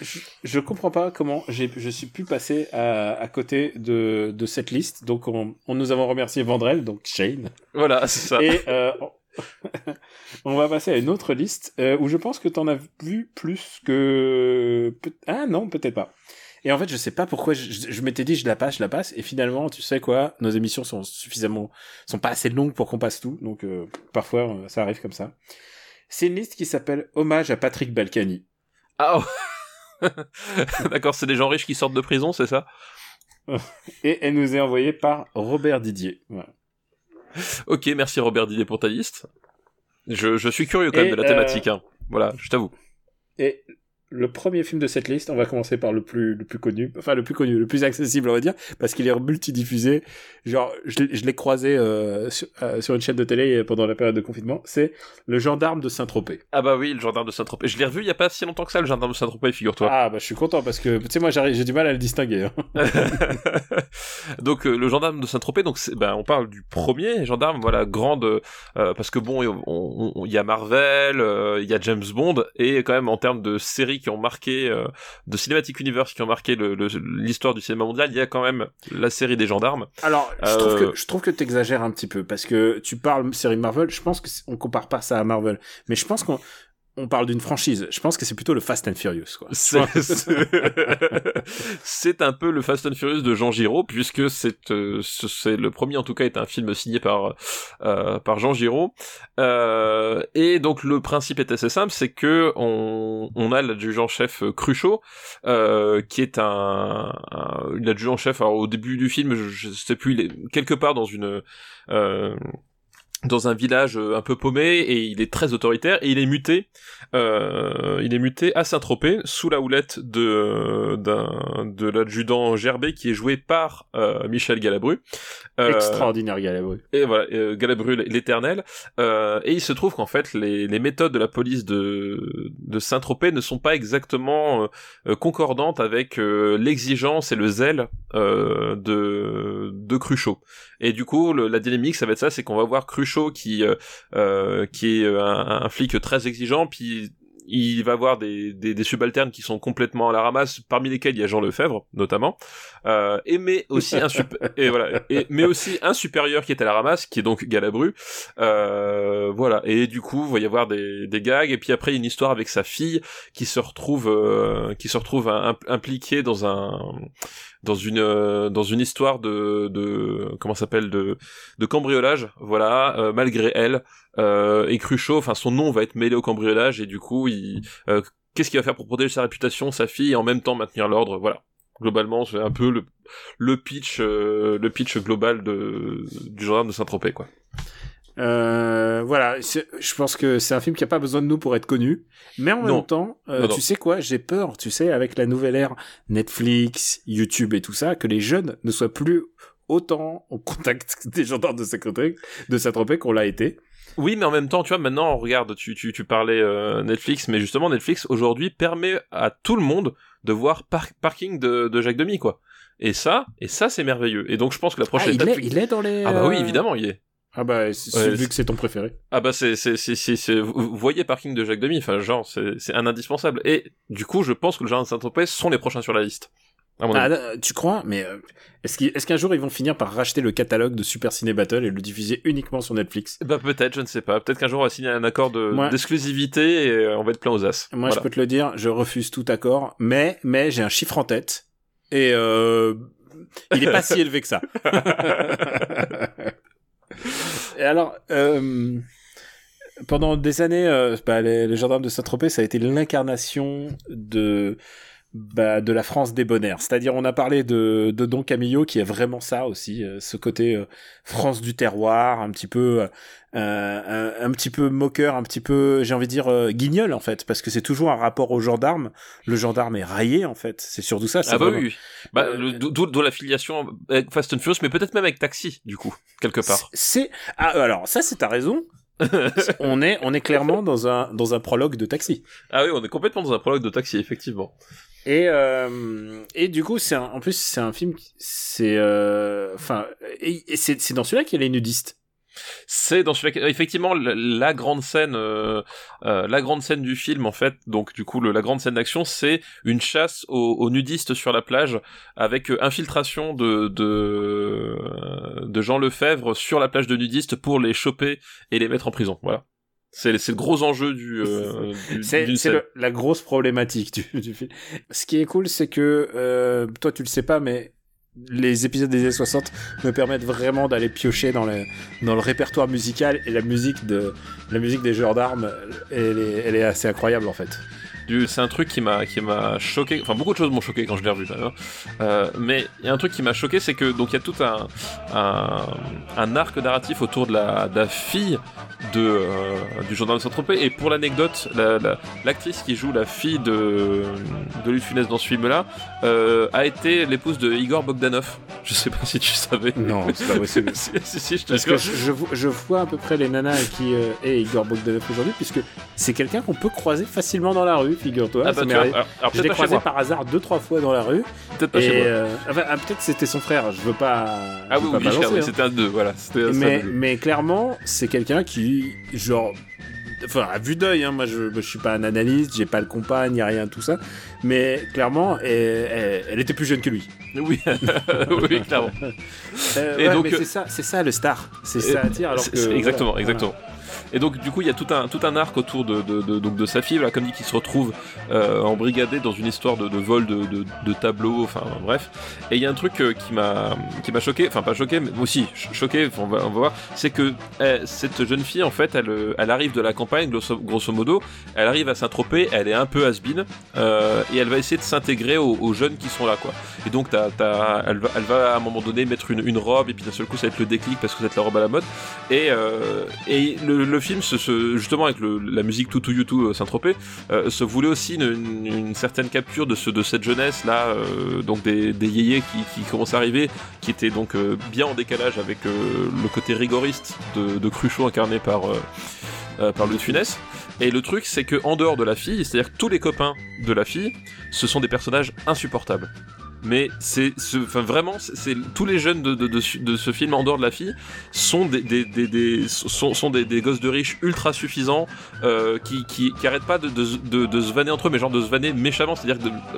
Je, je comprends pas comment j'ai, je suis pu passer à, à côté de, de cette liste. Donc, on, on nous avons remercié Vandrel, donc Shane. Voilà, c'est ça. Et euh, on- va passer à une autre liste euh, où je pense que t'en as vu plus que. Ah non, peut-être pas. Et en fait, je sais pas pourquoi je, je- je m'étais dit je la passe, je la passe. Et finalement, tu sais quoi, nos émissions sont suffisamment, sont pas assez longues pour qu'on passe tout. Donc euh, parfois, euh, ça arrive comme ça. C'est une liste qui s'appelle Hommage à Patrick Balkany. Ah oh. D'accord, c'est des gens riches qui sortent de prison, c'est ça Et elle nous est envoyée par Robert Didier. Ok, merci Robert Didier pour ta liste. Je, je suis curieux quand même Et, de la euh, thématique. Hein. Voilà, je t'avoue. Et le premier film de cette liste, on va commencer par le plus, le plus connu, enfin le plus connu, le plus accessible, on va dire, parce qu'il est multidiffusé. Genre, je, l'ai- je l'ai croisé euh, sur, euh, sur une chaîne de télé pendant la période de confinement. C'est Le Gendarme de Saint-Tropez. Ah bah oui, le gendarme de Saint-Tropez. Je l'ai revu il y a pas si longtemps que ça, le gendarme de Saint-Tropez, figure-toi. Ah, bah je suis content parce que, tu sais, moi j'ai du mal à le distinguer. hein. donc euh, le gendarme de Saint-Tropez, donc ben, on parle du premier gendarme, voilà, grande, euh, parce que bon, on- on- on- il y a Marvel, euh, il y a James Bond, et quand même en termes de séries qui ont marqué, euh, de Cinematic Universe qui ont marqué l'histoire du cinéma mondial, il y a quand même la série des gendarmes. Alors, je trouve Euh, que, je trouve que t'exagères un petit peu parce que tu parles série Marvel, je pense que c'est- on compare pas ça à Marvel, mais je pense qu'on on parle d'une franchise. Je pense que c'est plutôt le Fast and Furious. C'est un peu le Fast and Furious de Jean Giraud puisque c'est euh, le premier en tout cas est un film signé par euh, par Jean Giraud Euh, et donc le principe est assez simple c'est que on on a l'adjudant-chef Cruchot euh, qui est un, un l'adjudant-chef au début du film je, sais plus il est quelque part dans une dans un village euh, un peu paumé et il est très autoritaire et il est muté euh, il est muté à Saint-Tropez sous la houlette de euh, d'un de l'adjudant Gerbet qui est joué par euh, Michel Galabru Euh, Extraordinaire Galabru. et voilà, Galabru l'éternel. Euh, et il se trouve qu'en fait, les, les méthodes de la police de, de Saint-Tropez ne sont pas exactement concordantes avec euh, l'exigence et le zèle euh, de, de Cruchot. Et du coup, le- la dynamique, ça va être ça, c'est qu'on va voir Cruchot qui, euh, euh, qui est un, un flic très exigeant, puis il va avoir des, des, des subalternes qui sont complètement à la ramasse, parmi lesquels il y a Jean Lefebvre, notamment, euh, et mais aussi un et voilà, et, mais aussi un supérieur qui est à la ramasse, qui est donc Galabru, euh, voilà, et du coup, il va y avoir des, des gags, et puis après, une histoire avec sa fille qui se retrouve, euh, qui se retrouve im- impliquée dans un, dans une, euh, dans une histoire de, de, comment s'appelle, de, de cambriolage, voilà, euh, malgré elle, euh, et Cruchot, enfin, son nom va être mêlé au cambriolage, et du coup, il, euh, qu'est-ce qu'il va faire pour protéger sa réputation, sa fille, et en même temps maintenir l'ordre, voilà. Globalement, c'est un peu le, le pitch, euh, le pitch global de, du gendarme de Saint-Tropez, quoi. Euh, voilà, je pense que c'est un film qui a pas besoin de nous pour être connu, mais en Non. même temps, euh, Non, non. tu sais quoi, j'ai peur, tu sais, avec la nouvelle ère Netflix, YouTube et tout ça, que les jeunes ne soient plus autant en contact des gendarmes de Saint-Tropez de Saint-Tropez qu'on l'a été. Oui, mais en même temps, tu vois, maintenant, regarde, tu, tu, tu parlais euh, Netflix, mais justement, Netflix, aujourd'hui, permet à tout le monde de voir Par- Parking de, de Jacques Demy, quoi. Et ça, et ça, c'est merveilleux. Et donc, je pense que la Ah, prochaine il, étape... est, il est dans les. Ah bah oui, évidemment, il est. Ah bah, c'est- Ouais, vu que c'est ton préféré. Ah bah c'est c'est c'est c'est c'est- vous voyez Parking de Jacques Demy enfin genre c'est c'est un indispensable et du coup je pense que le jardin de Saint-Tropez sont les prochains sur la liste. À mon Ah, avis. euh, tu crois? Mais euh, est-ce qu'il- est-ce qu'un jour ils vont finir par racheter le catalogue de Super Ciné Battle et le diffuser uniquement sur Netflix? Bah peut-être, je ne sais pas. Peut-être qu'un jour on va signer un accord de d'exclusivité et euh, on va être plein aux as. Moi, Voilà. je peux te le dire, je refuse tout accord, mais mais j'ai un chiffre en tête et euh, il est pas si élevé que ça. alors, euh, pendant des années, euh, bah, les gendarmes de Saint-Tropez, ça a été l'incarnation de bah, de la France débonnaire. C'est-à-dire, on a parlé de, de Don Camillo, qui est vraiment ça aussi, euh, ce côté euh, France du terroir, un petit peu, euh, un, un, petit peu moqueur, un petit peu, j'ai envie de dire guignol en fait, parce que c'est toujours un rapport au gendarme. Le gendarme est raillé en fait. C'est surtout ça. Ah bah oui. Bah, d'où la filiation avec Fast and Furious, mais peut-être même avec Taxi, du coup, quelque part. C'est ah, alors ça, c'est ta raison. on est on est clairement dans un dans un prologue de taxi. Ah oui, on est complètement dans un prologue de taxi effectivement. Et euh, et du coup c'est en plus c'est un film c'est euh, enfin et, c'est dans celui-là qu'il y a les nudistes. C'est dans celui effectivement la, grande scène, euh, euh, la grande scène du film en fait. Donc du coup, le, la grande scène d'action, c'est une chasse aux, nudistes sur la plage avec euh, infiltration de de, de Jean Lefebvre sur la plage de nudistes pour les choper et les mettre en prison. Voilà. C'est le gros enjeu du. Euh, c'est la grosse problématique du, du, film. Ce qui est cool, c'est que euh, toi, tu le sais pas, mais les épisodes des années 60 me permettent vraiment d'aller piocher dans le, dans le répertoire musical et la musique de la musique des joueurs d'armes elle elle est assez incroyable en fait c'est un truc qui m'a qui m'a choqué. Enfin, beaucoup de choses m'ont choqué quand je l'ai revu. Euh, mais il y a un truc qui m'a choqué, c'est que donc il y a tout un, un, arc narratif autour de la, de la fille de euh, du journal de Saint-Tropez. Et pour l'anecdote, l'actrice qui joue la fille de de Luc Funès dans ce film-là euh, a été l'épouse de Igor Bogdanov. Je sais pas si tu savais. Non, c'est pas possible. si, si, je te Parce que je, je, vois à peu près les nanas qui est Igor Bogdanov aujourd'hui, puisque c'est quelqu'un qu'on peut croiser facilement dans la rue figure-toi. Ah bah, je l'ai croisé par hasard deux trois fois dans la rue. Peut-être pas chez moi. Euh, enfin, ah, peut-être c'était son frère. Je veux pas. Ah oui, oui, hein. c'était un deux. Voilà. Mais, mais clairement, c'est quelqu'un qui genre enfin à vue d'œil hein, moi je, je suis pas un analyste j'ai pas le compas ni rien tout ça mais clairement elle, elle, était plus jeune que lui oui oui clairement euh, et donc c'est ça c'est ça le star c'est ça attire alors que exactement exactement et donc du coup il y a tout un tout un arc autour de, donc de sa fille, comme dit, qui se retrouve euh, embrigadé dans une histoire de, vol de, de, tableaux, enfin bref. Et il y a un truc euh, qui m'a choqué, enfin pas choqué, mais aussi choqué, on va, voir, c'est que eh, cette jeune fille en fait, elle, elle arrive de la campagne, grosso, modo, elle arrive à Saint-Tropez, elle est un peu has euh, et elle va essayer de s'intégrer aux, jeunes qui sont là quoi. Et donc t'as, t'as, elle, va, elle va à un moment donné mettre une, une robe et puis d'un seul coup ça va être le déclic parce que c'est la robe à la mode. Et, euh, et le, le film, justement avec le, la musique Tout Tout euh, Saint-Tropez, euh, se voulait aussi une, certaine capture de, ce, de cette jeunesse là, euh, donc des, des yéyés qui, commencent à arriver, qui étaient donc bien en décalage avec le côté rigoriste de, Cruchot incarné par, Louis Funès. Et le truc, c'est que en dehors de la fille, c'est-à-dire tous les copains de la fille, ce sont des personnages insupportables mais c'est enfin vraiment c'est tous les jeunes de, de, de, ce film en dehors de la fille sont des, des, des, des sont, sont des, des, gosses de riches ultra suffisants euh, qui, qui, qui arrêtent pas de, de, de, se vanner entre eux mais genre de se vanner méchamment. C'est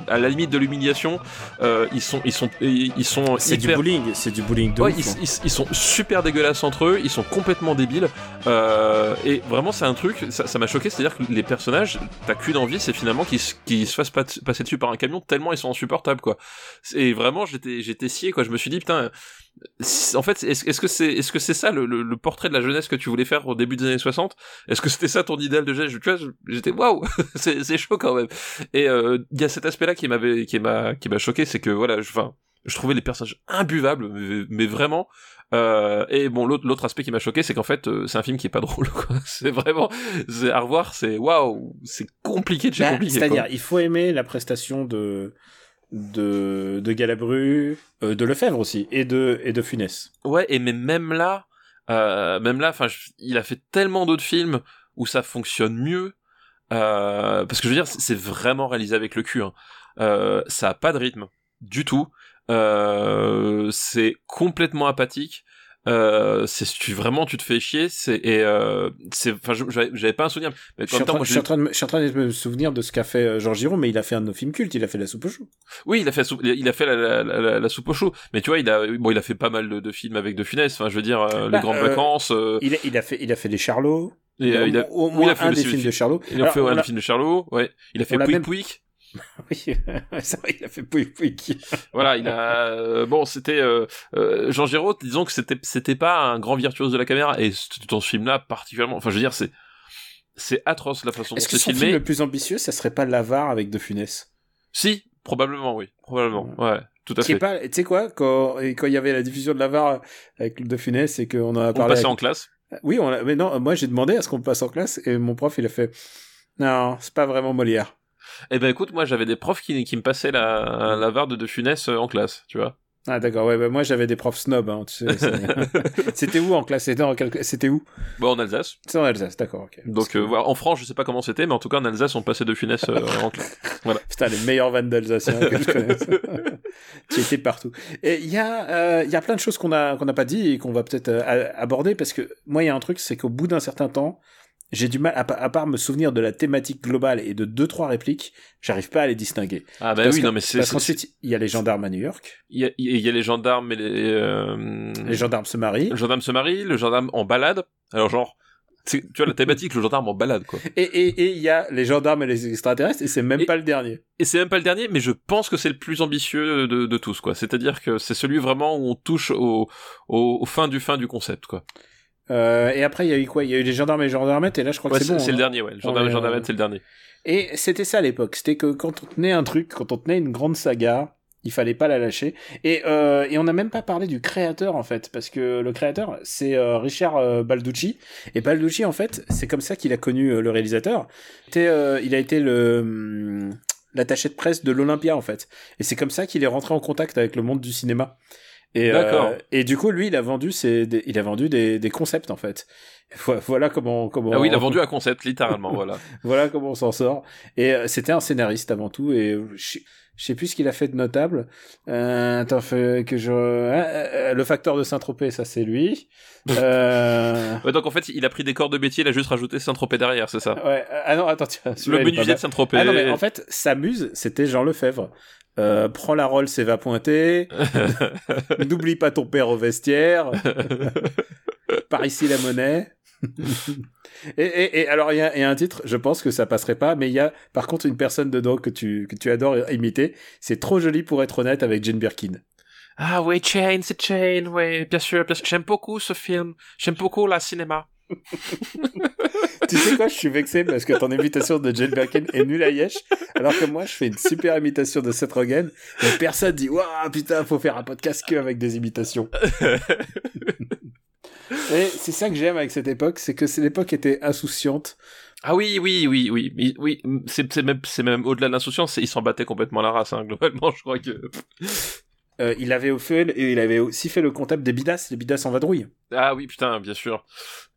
à la limite de l'humiliation euh, ils sont ils sont ils sont c'est du bullying c'est du bullying de ouais, ouf, ils, ils, ils, sont super dégueulasses entre eux ils sont complètement débiles euh, et vraiment c'est un truc ça m'a choqué c'est à dire que les personnages t'as qu'une envie c'est finalement qu'ils qu se fassent passer dessus par un camion tellement ils sont insupportables quoi et vraiment, j'étais, j'étais scié, quoi. Je me suis dit, putain, en fait, est-ce que c'est, est-ce que c'est ça le, le, portrait de la jeunesse que tu voulais faire au début des années 60 Est-ce que c'était ça ton idéal de jeunesse Tu vois, j'étais waouh, c'est, c'est chaud quand même. Et euh, il y a cet aspect-là qui m'avait, qui m'a, qui m'a choqué, c'est que voilà, enfin, je trouvais les personnages imbuvables, mais, vraiment. Euh, et bon, l'autre, l'autre aspect qui m'a choqué, c'est qu'en fait, euh, c'est un film qui est pas drôle. C'est vraiment, c'est à revoir, c'est waouh, c'est compliqué de chez bah, compliqué. C'est-à-dire, il faut aimer la prestation de de, Galabru, euh, de Lefebvre aussi, et de, et Funès. Ouais, et mais même là, euh, même là, enfin, il a fait tellement d'autres films où ça fonctionne mieux, euh, parce que je veux dire, c'est vraiment réalisé avec le cul. Hein. Ça a pas de rythme du tout. C'est complètement apathique euh, c'est tu vraiment tu te fais chier c'est et euh, c'est enfin j'avais pas un souvenir. Mais je, suis temps, je, suis en train de, je suis en train de me souvenir de ce qu'a fait euh, Georges Giraud mais il a fait un film culte il a fait la soupe au chou. Oui il a fait il a fait la, la, la, la, soupe au chou. Mais tu vois il a bon il a fait pas mal de, de films avec De Funès. Enfin je veux dire euh, les bah, grandes vacances il a, il a fait il a fait des Charlots. Et, il a, au, moins il a fait un des films de Charlot. Il a fait un des films de Charlot ouais. Il a fait Pouic Pouic oui, c'est vrai, il a fait pouic pouic. voilà, il a euh, bon, c'était euh, euh, Jean Giraud, disons que c'était c'était pas un grand virtuose de la caméra et dans ce film-là particulièrement. Enfin, je veux dire, c'est c'est atroce la façon dont c'est filmé. Est-ce que son film le plus ambitieux, ça serait pas L'Avare avec De Funès? Si, Probablement, oui. Probablement, ouais. Tout à Qui est fait. pas, tu sais quoi, quand et quand il y avait la diffusion de la VAR avec de Funès et qu'on en a On parlé. passait avec- en classe. Oui, on a- mais non, moi j'ai demandé à ce qu'on passe en classe et mon prof il a fait non, c'est pas vraiment Molière. Eh ben écoute, moi j'avais des profs qui, qui me passaient la, la VAR de Funès euh, en classe, tu vois. Ah d'accord, ouais, bah, moi j'avais des profs snobs. Hein, tu sais, c'est- C'était où en classe? C'était quel- où? Bon, en Alsace. C'est en Alsace, d'accord, Donc euh, voilà, en France, je sais pas comment c'était, mais en tout cas en Alsace, on passait De Funès euh, en classe. Putain, les meilleurs vannes d'Alsaciens que je connaisse. tu étais partout. Et il y a, euh, y a plein de choses qu'on n'a pas dit et qu'on va peut-être aborder parce que moi il y a un truc, c'est qu'au bout d'un certain temps, j'ai du mal à, pa- à part me souvenir de la thématique globale et de deux trois répliques, j'arrive pas à les distinguer. Ah bah Parce oui, que- non mais c'est... Parce qu'ensuite il y a les gendarmes à New York, Il y a, il y a les gendarmes et les... euh, les gendarmes se marient, Le gendarme se marie, le gendarme en balade. Alors genre, tu vois la thématique, le gendarme en balade quoi. et et et il y a les gendarmes et les extraterrestres et c'est même Et- pas le dernier. Et c'est même pas le dernier, mais je pense que c'est le plus ambitieux de, de tous quoi. C'est-à-dire que c'est celui vraiment où on touche au, au, au fin du fin du concept quoi. Euh, et après il y a eu quoi? Il y a eu les gendarmes et les gendarmettes et là je crois Ouais, que c'est bon. c'est le hein. dernier, ouais. Le gendarme Ouais, et gendarmette, ouais. c'est le dernier. Et c'était ça à l'époque, c'était que quand on tenait un truc, quand on tenait une grande saga, il fallait pas la lâcher. Et, euh, et on n'a même pas parlé du créateur en fait, parce que le créateur c'est euh, Richard Balducci. Et Balducci en fait, c'est comme ça qu'il a connu le réalisateur. C'était, euh, il a été le hum, l'attaché de presse de l'Olympia en fait. Et c'est comme ça qu'il est rentré en contact avec le monde du cinéma. Et, euh, et du coup, lui, il a vendu ses, des- il a vendu des, des concepts en fait. Vo- Voilà comment, comment. Ah oui, il a vendu un concept, littéralement, voilà. Voilà comment on s'en sort. Et euh, c'était un scénariste avant tout. Et je je sais plus ce qu'il a fait de notable. Euh, attends, fait que je. ah, euh, le facteur de Saint-Tropez, ça c'est lui. Euh... Ouais, donc en fait, il a pris des corps de métier, il a juste rajouté Saint-Tropez derrière, c'est ça. Ouais, euh, ah non, attends, tiens, Le menuisier de Saint-Tropez. Ah non, mais en fait, S'amuse, c'était Jean Lefebvre. Euh, prends la Rolls et va pointer. N'oublie pas ton père au vestiaire. Par ici la monnaie. et, et, et alors, il y, a il y a un titre, je pense que ça passerait pas, mais il y a par contre une personne dedans que tu, que tu adores imiter. C'est trop joli pour être honnête avec Jane Birkin. Ah oui, Chain, c'est Chain, oui, bien sûr, bien sûr. J'aime beaucoup ce film. J'aime beaucoup la cinéma. tu sais quoi, je suis vexé parce que ton imitation de Jane Birkin est nulle à Yesh, alors que moi je fais une super imitation de Seth Rogen et personne dit Waouh, putain, faut faire un podcast que avec des imitations. et c'est ça que j'aime avec cette époque, c'est que cette époque était insouciante. Ah oui, oui, oui, oui, oui, oui. C'est même, même au-delà de l'insouciance, c'est- il s'en battait complètement la race, hein, globalement, je crois que. Euh, il avait fait et il avait aussi fait le comptable des Bidas, les Bidas en vadrouille. Ah oui, putain, bien sûr,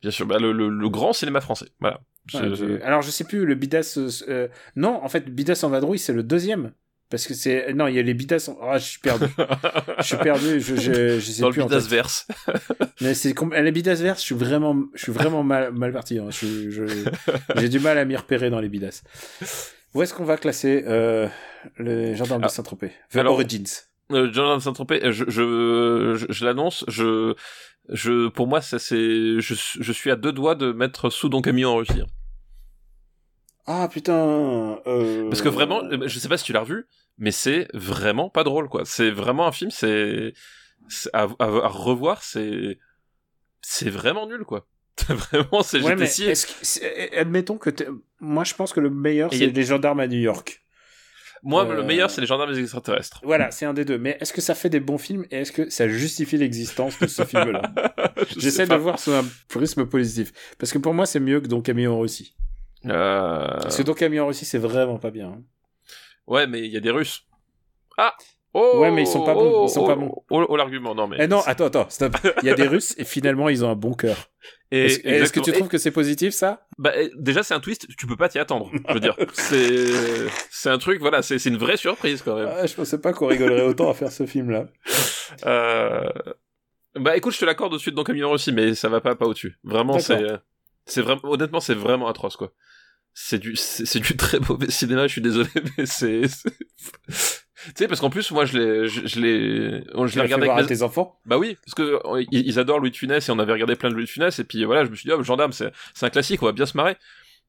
bien sûr. Bah, le, le, le grand cinéma français, voilà. Je- Ouais, je- Alors je sais plus le Bidas. euh, Non, en fait, Bidas en vadrouille c'est le deuxième. Parce que c'est non, il y a les Bidas. Ah, je suis perdu. je suis perdu. Je, je, je sais Dans plus le en tête. bidas verse. Mais c'est les bidas verts, je suis vraiment, je suis vraiment mal, mal parti. hein. Je, je- j'ai du mal à m'y repérer dans les bidas. Où est-ce qu'on va classer euh, les gendarmes de Ah, Saint-Tropez? The alors- Origins. Euh, Jonathan Saint-Tropez, je, je, je, l'annonce, je, je, pour moi, ça c'est, je, je suis à deux doigts de mettre sous Don Camillo en Russie. Ah putain. Euh... Parce que vraiment, euh, je sais pas si tu l'as revu, mais c'est vraiment pas drôle, quoi. C'est vraiment un film, c'est, à, à, à revoir, c'est, c'est vraiment nul, quoi. vraiment, c'est, Ouais, j'étais mais si- est-ce que, c'est- admettons que t'es- moi je pense que le meilleur c'est a- les gendarmes à New York. moi, euh, le meilleur, c'est les gendarmes des extraterrestres. Voilà, c'est un des deux. Mais est-ce que ça fait des bons films et est-ce que ça justifie l'existence de ce film-là Je J'essaie sais de voir sous un prisme positif. Parce que pour moi c'est mieux que Don Camillo en Russie. Euh, Parce que Don Camillo en Russie c'est vraiment pas bien. hein. Ouais, mais il y a des Russes. Ah! Oh, Ouais, mais ils sont pas bons, ils sont oh, pas oh, bons. Oh, oh, l'argument, non, mais. Eh non, attends, attends, stop. Il y a des Russes et finalement ils ont un bon cœur. Et- Est-ce que tu trouves que c'est positif ça? Bah, eh, déjà, c'est un twist, tu peux pas t'y attendre. Je veux dire, c'est, c'est un truc, voilà, c'est, une vraie surprise quand même. ah, Je pensais pas qu'on rigolerait autant à faire ce film-là. Euh... Bah, écoute, je te l'accorde au-dessus de Don Camillo aussi, mais ça va pas, pas au-dessus. Vraiment, c'est, D'accord. c'est vraiment, honnêtement, c'est vraiment atroce, quoi. C'est du, c'est, du très mauvais cinéma, je suis désolé, mais c'est, tu sais, parce qu'en plus, moi, je l'ai, je, je l'ai, je l'ai regardé voir avec à mes... tes enfants? Bah oui, parce que euh, ils, adorent Louis de Funès et on avait regardé plein de Louis de Funès et puis voilà, je me suis dit, oh, gendarme, c'est, c'est un classique, on va bien se marrer.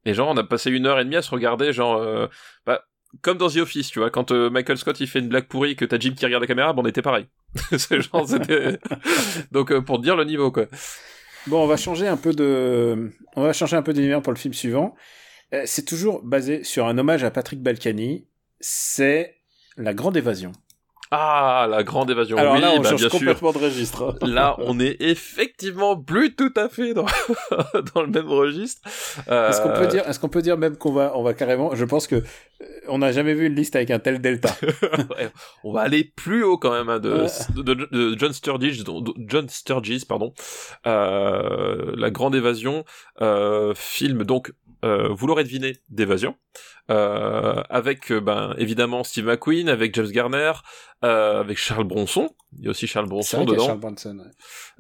Et genre, on a passé une heure et demie à se regarder, genre, euh, bah, comme dans The Office, tu vois, quand euh, Michael Scott il fait une blague pourrie que t'as Jim qui regarde la caméra, bah, on était pareil. c'est genre, c'était... Donc, euh, pour te dire le niveau, quoi. Bon, on va changer un peu de, on va changer un peu d'univers pour le film suivant. Euh, c'est toujours basé sur un hommage à Patrick Balkany. C'est La Grande Évasion. Ah, la grande évasion. Alors oui, là, on bah, change bien sûr. complètement de registre. Là, on est effectivement plus tout à fait dans, dans le même registre. Euh, Est-ce qu'on peut dire, est-ce qu'on peut dire même qu'on va, on va carrément, je pense que euh, on n'a jamais vu une liste avec un tel delta. ouais, on va aller plus haut quand même hein, de, Ouais. de, de- de John Sturges, John Sturges, pardon. Euh, la Grande Évasion, film donc, euh, vous l'aurez deviné, d'évasion, euh, avec euh, ben évidemment Steve McQueen, avec James Garner, euh, avec Charles Bronson. Il y a aussi Charles Bronson vrai qu'il y a dedans. Charles Bronson. ouais.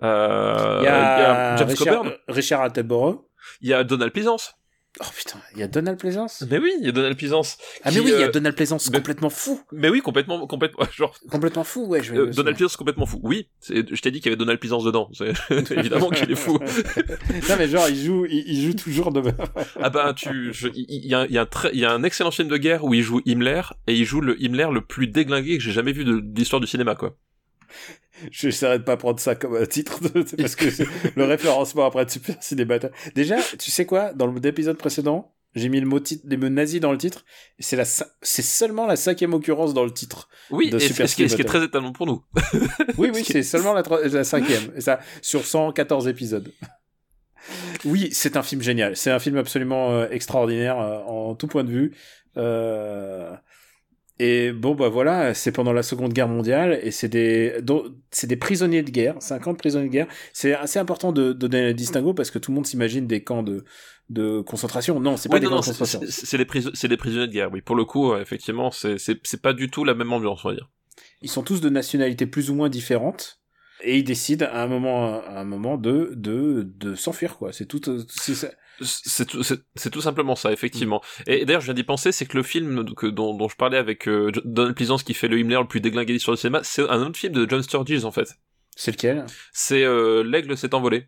Euh, Il y a, James Richard, Coburn. Richard Attenborough. Il y a Donald Pleasance. Oh putain, il y a Donald Pleasance? Mais oui, il y a Donald Pleasance. Ah qui, mais oui, il y a euh, Donald Pleasance mais- complètement fou, Mais oui, complètement, complètement, genre, complètement fou, ouais. Je vais euh, Donald Pleasance complètement fou. Oui, je t'ai dit qu'il y avait Donald Pleasance dedans. C'est évidemment qu'il est fou. non mais genre il joue, il, il joue toujours de. Ah ben tu, il y, a, il y a un très, il y a un excellent film de guerre où il joue Himmler et il joue le Himmler le plus déglingué que j'ai jamais vu de l'histoire du cinéma quoi. Je n'essaierai de pas prendre ça comme un titre de- parce que le référencement après de Super Cinéma. Déjà, tu sais quoi Dans l'épisode précédent, j'ai mis le mot titre, les mots nazis dans le titre. C'est la, c'est seulement la cinquième occurrence dans le titre. Oui, De Super ce qui est, très étonnant pour nous. Oui, oui, c'est seulement la, la cinquième. Et ça, sur 114 épisodes. Oui, c'est un film génial. C'est un film absolument euh, extraordinaire euh, en tout point de vue. Euh, Et bon, bah voilà, c'est pendant la Seconde Guerre mondiale et c'est des, c'est des prisonniers de guerre, 50 prisonniers de guerre. C'est assez important de, de donner le distinguo parce que tout le monde s'imagine des camps de, de concentration. Non, c'est pas Oui, des non, camps non, de concentration. c'est- des, prisonniers de guerre. Oui, pour le coup, euh, effectivement, c'est pas du tout la même ambiance, on va dire. Ils sont tous de nationalités plus ou moins différentes. Et ils décident à un moment, à un moment de, de, de s'enfuir, quoi. C'est tout, c'est tout, c'est tout simplement ça, effectivement. Et d'ailleurs, je viens d'y penser, c'est que le film que, dont, dont je parlais avec euh, Donald Pleasance qui fait le Himmler le plus déglingué de l'histoire du cinéma, c'est un autre film de John Sturges en fait. C'est lequel? C'est euh, L'aigle s'est envolé.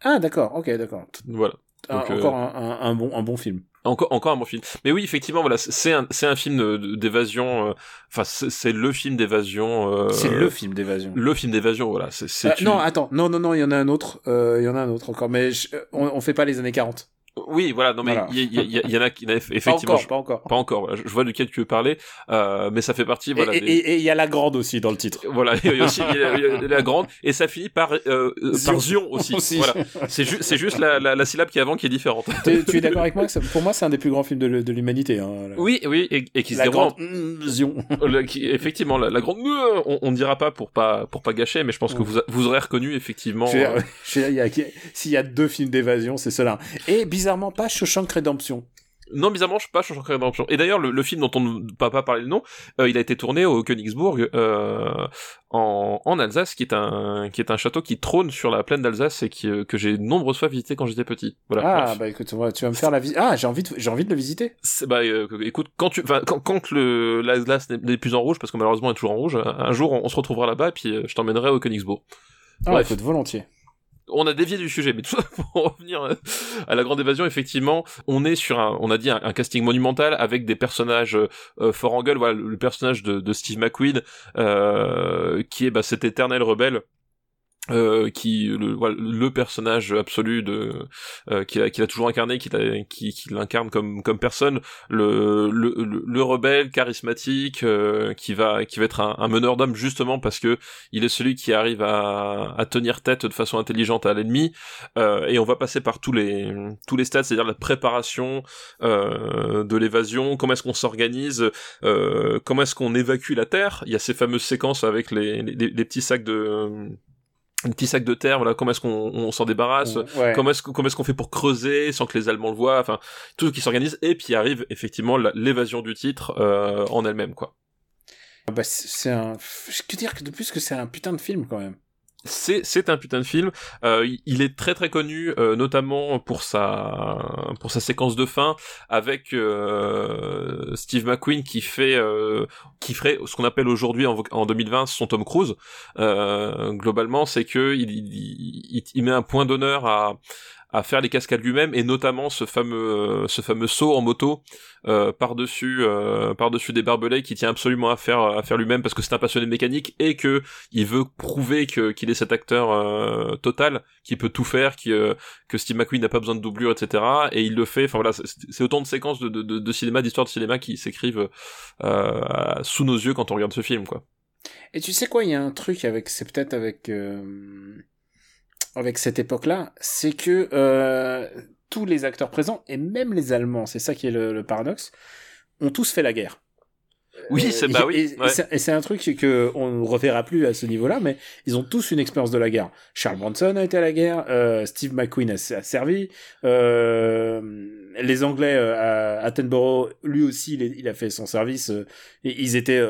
Ah, d'accord. Ok, d'accord. Voilà. Un- euh, encore un, un, un bon, un bon film. Encore, encore un bon film. Mais oui, effectivement, voilà, c'est- un, c'est un film d'évasion. euh, Enfin, c'est c'est le film d'évasion. euh, C'est le film d'évasion. le film d'évasion. Voilà, c'est Euh, une- Non, attends. Non, non, non, il y en a un autre. Euh, Il y en a un autre encore. Mais je- on, on fait pas les années 40. Oui, voilà. Non, mais Voilà. il y, en a qui, Pas effectivement, encore, je- pas encore. pas encore. je, je vois duquel tu veux parler, euh, mais ça fait partie. Et- Voilà. et des- et- et il y a la grande aussi dans le titre. Voilà, il y a aussi la grande et ça finit par euh, euh, par Zion. Zion aussi. Aussi. Voilà, c'est juste c'est juste la, la, la syllabe qui est avant qui est différente. tu, tu es d'accord avec moi que ça- pour moi c'est un des plus grands films de, l'humanité. Hein, Oui, oui, et, et qui se la déroule. grande mm, Zion. qui- effectivement, la, grande. euh, On, on dira pas pour pas pour pas gâcher, mais je pense que vous vous aurez reconnu effectivement. Euh, S'il y a deux films d'évasion, c'est cela. Et bizarrement pas Shawshank Redemption. Non, bizarrement, je suis pas Shawshank Redemption. Et d'ailleurs, le, le film dont on ne peut pas parler le nom, euh, il a été tourné au Königsbourg, euh, en, en Alsace, qui est un qui est un château qui trône sur la plaine d'Alsace et qui euh, que j'ai nombreuses fois visité quand j'étais petit. Voilà. Ah Bref. bah écoute, tu vas me faire la visite. Ah j'ai envie de, j'ai envie de le visiter. Bah écoute quand tu quand, quand le la glace n'est plus en rouge parce que malheureusement elle est toujours en rouge un, jour on, on se retrouvera là-bas et puis je t'emmènerai au Königsbourg. Ah Bref. écoute, volontiers. On a dévié du sujet mais tout ça pour revenir euh, à la grande évasion effectivement on est sur un on a dit un, casting monumental avec des personnages euh, forts en gueule. Voilà le, personnage de, de Steve McQueen euh, qui est bah, cet éternel rebelle euh, qui le, le personnage absolu de euh, qu'il a, qu'il a toujours incarné qu'il qui, qui l'incarne comme comme personne. Le le, le, le rebelle charismatique euh, qui va qui va être un, un meneur d'hommes justement parce que il est celui qui arrive à, à tenir tête de façon intelligente à l'ennemi. Euh, et on va passer par tous les tous les stades c'est-à-dire la préparation euh, de l'évasion comment est-ce qu'on s'organise euh, comment est-ce qu'on évacue la terre. Il y a ces fameuses séquences avec les les, les petits sacs de les petits sacs de terre voilà comment est-ce qu'on on s'en débarrasse Ouais. Comment est-ce comment est-ce qu'on fait pour creuser sans que les Allemands le voient Enfin, tout qui s'organise et puis arrive effectivement l'évasion du titre euh, en elle-même quoi. Ah Bah, c'est c'est un. Je peux dire que de plus que c'est un putain de film quand même. C'est un putain de film. Euh, il- est très très connu, euh, notamment pour sa pour sa séquence de fin avec euh, Steve McQueen qui fait euh, qui ferait ce qu'on appelle aujourd'hui en, en 2020 son Tom Cruise. Euh, globalement, c'est que il, il- il met un point d'honneur à à faire les cascades lui-même et notamment ce fameux ce fameux saut en moto par dessus par dessus des barbelés qui tient absolument à faire à faire lui-même parce que c'est un passionné de mécanique et que il veut prouver que qu'il est cet acteur total qui peut tout faire qui que Steve McQueen n'a pas besoin de doublure etc et il le fait enfin voilà c'est autant de séquences de, de, de cinéma d'histoire de cinéma qui s'écrivent sous nos yeux quand on regarde ce film quoi. Et tu sais quoi, il y a un truc avec, c'est peut-être avec euh, avec cette époque-là, c'est que euh, tous les acteurs présents et même les Allemands, c'est ça qui est le, paradoxe, ont tous fait la guerre. Oui, c'est bah oui. Et, c'est un truc que on ne reverra plus à ce niveau-là, mais ils ont tous une expérience de la guerre. Charles Bronson a été à la guerre, euh, Steve McQueen a, servi, euh, les Anglais à Attenborough, lui aussi, il, a fait son service. et ils étaient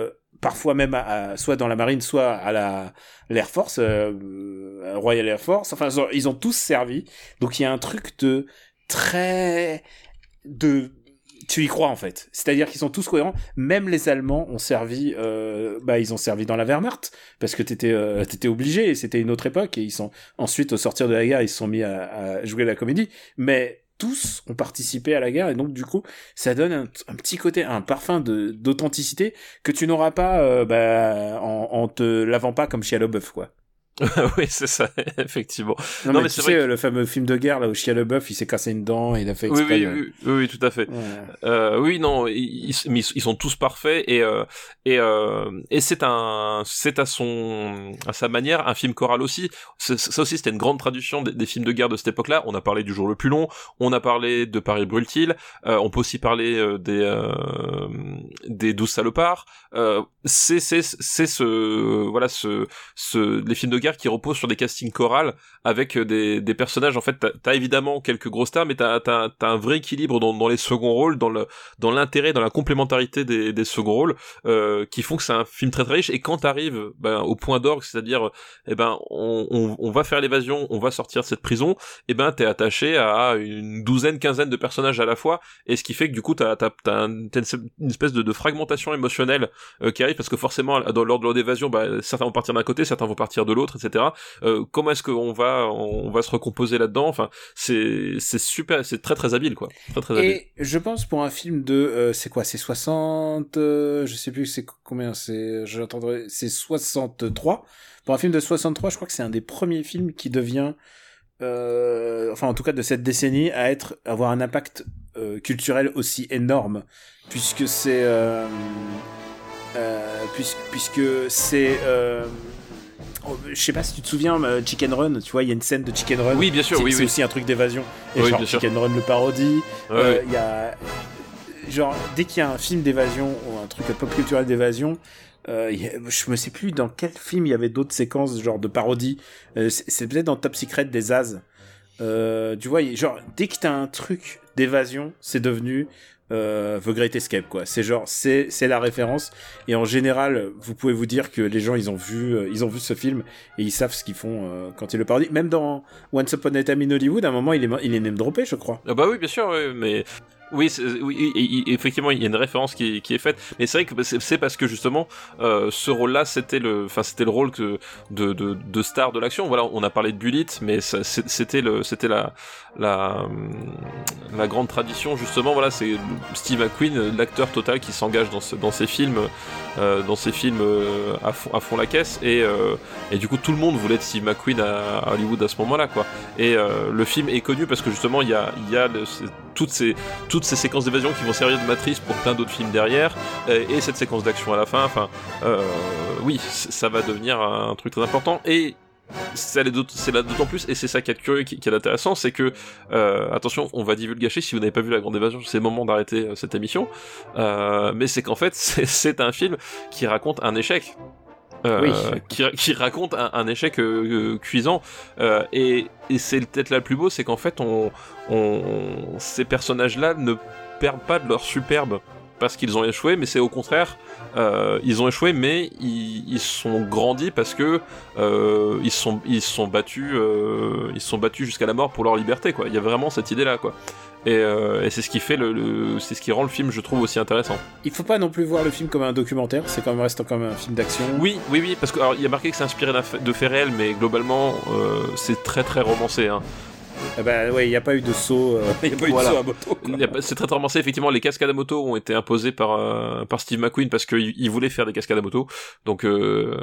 parfois même soit dans la marine, soit à la l'Air Force, euh, Royal Air Force. Enfin, ils ont tous servi. Donc il y a un truc de très de tu y crois en fait. C'est-à-dire qu'ils sont tous cohérents. Même les Allemands ont servi, euh, bah ils ont servi dans la Wehrmacht parce que t'étais euh, t'étais obligé. C'était une autre époque et ils sont ensuite au sortir de la guerre ils se sont mis à, à jouer la comédie. Mais tous ont participé à la guerre et donc du coup ça donne un, petit côté un parfum de d'authenticité que tu n'auras pas euh, bah, en, te lavant pas comme chez Boeuf quoi oui, c'est ça, effectivement. Non, mais, tu sais, le fameux film de guerre, là, où Shia LeBeouf, il s'est cassé une dent, il a fait exprès. Oui, oui, oui, oui, tout à fait. Euh, oui, non, ils, ils, sont tous parfaits et euh, et euh, et c'est un, c'est à son, à sa manière, un film choral aussi. Ça aussi, c'était une grande traduction des, films de guerre de cette époque-là. On a parlé du jour le plus long, on a parlé de Paris brûle-t-il, euh, on peut aussi parler euh, des euh, des douze salopards. c'est c'est c'est ce, voilà, ce ce les films de qui repose sur des castings chorales avec euh, des, personnages. En fait t'as as évidemment quelques grosses stars mais t'as as, un vrai équilibre dans, les seconds rôles dans le dans l'intérêt dans la complémentarité des, seconds rôles euh, qui font que c'est un film très très riche. Et quand t'arrives ben, au point d'orgue c'est-à-dire eh ben on, on, va faire l'évasion on va sortir de cette prison eh ben t'es attaché à une douzaine quinzaine de personnages à la fois. Et ce qui fait que du coup t'as as, as, une, espèce de, de fragmentation émotionnelle euh, qui arrive parce que forcément dans, lors de l'évasion bah, certains vont partir d'un côté certains vont partir de l'autre etc. Euh, comment est-ce qu'on va on va se recomposer là-dedans? Enfin, c'est super, c'est très très habile quoi. Et je pense pour un film de euh, c'est quoi? C'est 60 euh, je sais plus c'est combien? C'est c'est 63. Pour un film de 63, je crois que c'est un des premiers films qui devient enfin en tout cas de cette décennie à être avoir un impact culturel aussi énorme puisque c'est puisque puisque c'est Oh, je sais pas si tu te souviens, euh, Chicken Run, tu vois, il y a une scène de Chicken Run. Oui, bien sûr, oui, C'est aussi un truc d'évasion. Et genre, Chicken Run le parodie. Euh, il y a. Genre, dès qu'il y a un film d'évasion ou un truc pop culturel d'évasion, euh, je me sais plus dans quel film il y avait d'autres séquences genre de parodie. Euh, c'est peut-être dans Top Secret des As. Euh, tu vois, genre dès que t'as un truc d'évasion, c'est devenu euh, The Great Escape quoi. C'est genre c'est c'est la référence et en général vous pouvez vous dire que les gens ils ont vu euh, ils ont vu ce film et ils savent ce qu'ils font euh, quand ils le parodient. Même dans Once Upon a Time in Hollywood, à un moment il est il est même droppé je crois. Ah bah oui bien sûr mais oui, oui effectivement, il y a une référence qui, est faite, mais c'est vrai que c'est parce que justement, euh, ce rôle-là, c'était le, enfin, c'était le rôle de, star de l'action. Voilà, on a parlé de Bullitt, mais c'était le, c'était la, la, la grande tradition justement. Voilà, c'est Steve McQueen, l'acteur total qui s'engage dans, ses films, euh, dans films euh, à, fond, la caisse, et, euh, et du coup, tout le monde voulait être Steve McQueen à, Hollywood à ce moment-là, quoi. Et euh, le film est connu parce que justement, il y a, il y a le, toutes ces toutes ces séquences d'évasion qui vont servir de matrice pour plein d'autres films derrière. Euh, et cette séquence d'action à la fin enfin euh, oui ça va devenir un truc très important. Et c'est là d'autant plus et c'est ça qui est curieux qui, est intéressant c'est que euh, attention on va divulgacher si vous n'avez pas vu la grande évasion c'est le moment d'arrêter cette émission. Mais c'est qu'en fait c'est un film qui raconte un échec euh, qui, raconte un, échec euh, cuisant. Euh, et, c'est peut-être la plus beau, c'est qu'en fait, on, ces personnages-là ne perdent pas de leur superbe parce qu'ils ont échoué, mais c'est au contraire, ils ont échoué, mais ils, sont grandis parce que ils sont ils sont battus, ils sont battus jusqu'à la mort pour leur liberté, quoi. Il y a vraiment cette idée-là, quoi. Euh, et, c'est ce qui fait le, c'est ce qui rend le film, je trouve, aussi intéressant. Il faut pas non plus voir le film comme un documentaire, c'est quand même restant comme un film d'action. Oui, oui, oui, parce qu'il y a marqué que c'est inspiré de faits réels, mais globalement, euh, c'est très très romancé. Hein. Ah bah ouais, il n'y a pas eu de saut, euh, il y a pas eu Voilà. de saut à moto. quoi. Il y a pas- C'est très très romancé. Effectivement, les cascades à moto ont été imposées par euh, par Steve McQueen parce qu'il il voulait faire des cascades à moto. Donc euh,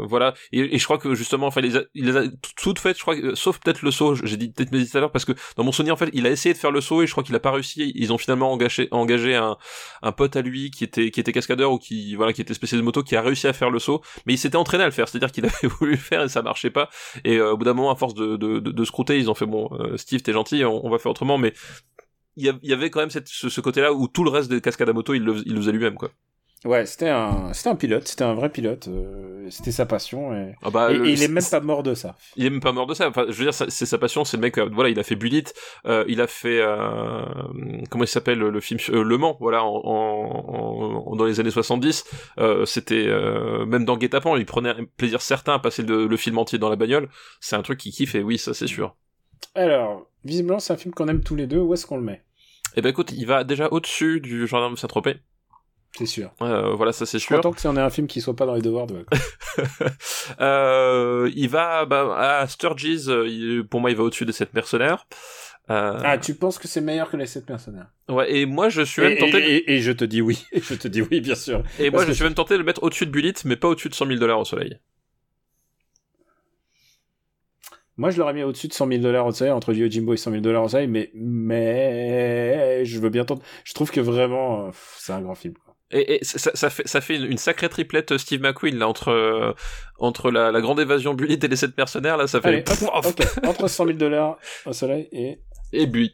voilà. Et, et je crois que justement, enfin, il les a, il les a toutes faites. Je crois, que, sauf peut-être le saut. J'ai dit peut-être tout à l'heure parce que dans mon souvenir, en fait, il a essayé de faire le saut et je crois qu'il a pas réussi. Ils ont finalement engagé engagé un un pote à lui qui était qui était cascadeur ou qui voilà qui était spécialiste de moto qui a réussi à faire le saut. Mais il s'était entraîné à le faire. C'est-à-dire qu'il avait voulu le faire et ça marchait pas. Et euh, au bout d'un moment, à force de de, de, de se croûter, ils ont fait bon, euh, Steve, t'es gentil, on, on va faire autrement. Mais il y, avait quand même cette, ce, ce côté-là où tout le reste des cascades à moto, il le, il le faisait lui-même, quoi. Ouais, c'était un, c'était un pilote, c'était un vrai pilote, euh, c'était sa passion et, Ah bah, et- le- et il est même pas mort de ça. Il est même pas mort de ça. Enfin, je veux dire, c'est sa passion, c'est le mec. euh, voilà, il a fait Bullet, euh, il a fait euh, comment il s'appelle le film euh, Le Mans. Voilà, en, en- en- dans les années 70, euh, c'était euh, même dans Guet-apens, il prenait un plaisir certain à passer le, le film entier dans la bagnole. C'est un truc qui kiffe et oui, ça c'est sûr. Alors, visiblement, c'est un film qu'on aime tous les deux, où est-ce qu'on le met? Et ben écoute, il va déjà au-dessus du gendarme de Saint-Tropez. C'est sûr. Euh, voilà, ça c'est sûr. content que si on ait un film qui soit pas dans les devoirs de euh, il va bah, à Sturges, euh, pour moi il va au-dessus des 7 mercenaires. Euh, Ah, tu penses que c'est meilleur que les 7 mercenaires? Ouais, et moi je suis et, même tenté, et- et- et je te dis oui, je te dis oui, bien sûr. et moi je suis même tenté de le mettre au-dessus de Bullet, mais pas au-dessus de 100 000 dollars au soleil. Moi, je l'aurais mis au-dessus de 100 000 dollars au soleil, entre Yo Jimbo et 100 000 dollars au soleil, mais, mais, je veux bien tenter. Je trouve que vraiment, euh, c'est un grand film. Et, et ça, ça fait, ça fait une, une sacrée triplette euh, Steve McQueen là entre euh, entre la, la grande évasion Bullet et les 7 mercenaires là, ça fait Allez, hop, entre 100 000 dollars au soleil et, et Bullet.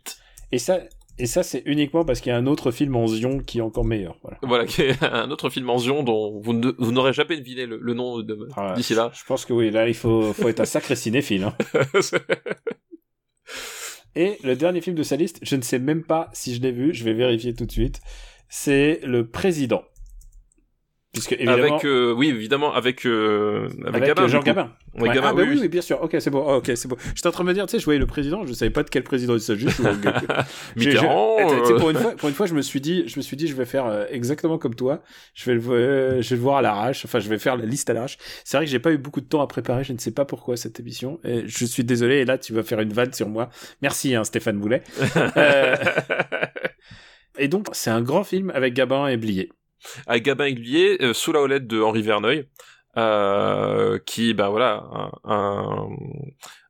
et ça, et ça, c'est uniquement parce qu'il y a un autre film en Zion qui est encore meilleur, voilà. Voilà, qui est un autre film en Zion dont vous n'aurez jamais deviné le, le nom de- Ah, d'ici là. Je pense que oui, là, il faut, faut être un sacré cinéphile, hein. Et le dernier film de sa liste, je ne sais même pas si je l'ai vu, je vais vérifier tout de suite. C'est Le Président. Puisque, évidemment, avec euh, oui évidemment avec euh, avec, avec, Gabin, euh, Jean coup. Gabin. Ouais, Gabin, ah, bah oui, oui, bien sûr. Ok, c'est bon. Oh, ok, c'est bon. J'étais en train de me dire, tu sais, je voyais le président, je savais pas de quel président il s'agit. Mitterrand, euh, pour une fois, pour une fois, je me suis dit, je me suis dit, je vais faire euh, exactement comme toi. Je vais le, vo- euh, je vais le voir à l'arrache. Enfin, je vais faire la liste à l'arrache. C'est vrai que j'ai pas eu beaucoup de temps à préparer. Je ne sais pas pourquoi cette émission. Et je suis désolé. Et là, tu vas faire une vanne sur moi. Merci, hein, Stéphane Boulet. Euh, et donc, c'est un grand film avec Gabin et Blier. Avec Gabin Aiguillier euh, sous la houlette de Henri Verneuil euh, qui bah voilà un,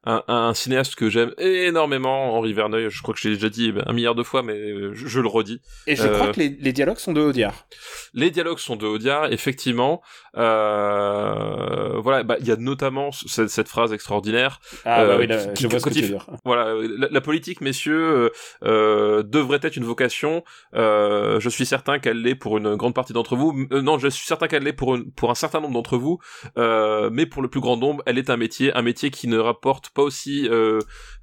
un, un cinéaste que j'aime énormément Henri Verneuil je crois que je l'ai déjà dit un milliard de fois mais euh, je, je le redis Et je Euh, crois que les, les dialogues sont de Audiard. les dialogues sont de Audiard effectivement euh, voilà bah il y a notamment cette, cette phrase extraordinaire Ah, bah Euh, oui, là, qui- je qui- vois ce que quand tu il veux dire. Voilà, euh, la, la politique, messieurs, euh, euh, devrait être une vocation. Euh, je suis certain qu'elle l'est pour une grande partie d'entre vous. Euh, non, je suis certain qu'elle l'est pour, une- pour un certain nombre d'entre vous. Euh, mais pour le plus grand nombre, elle est un métier, un métier qui ne rapporte pas aussi... Euh,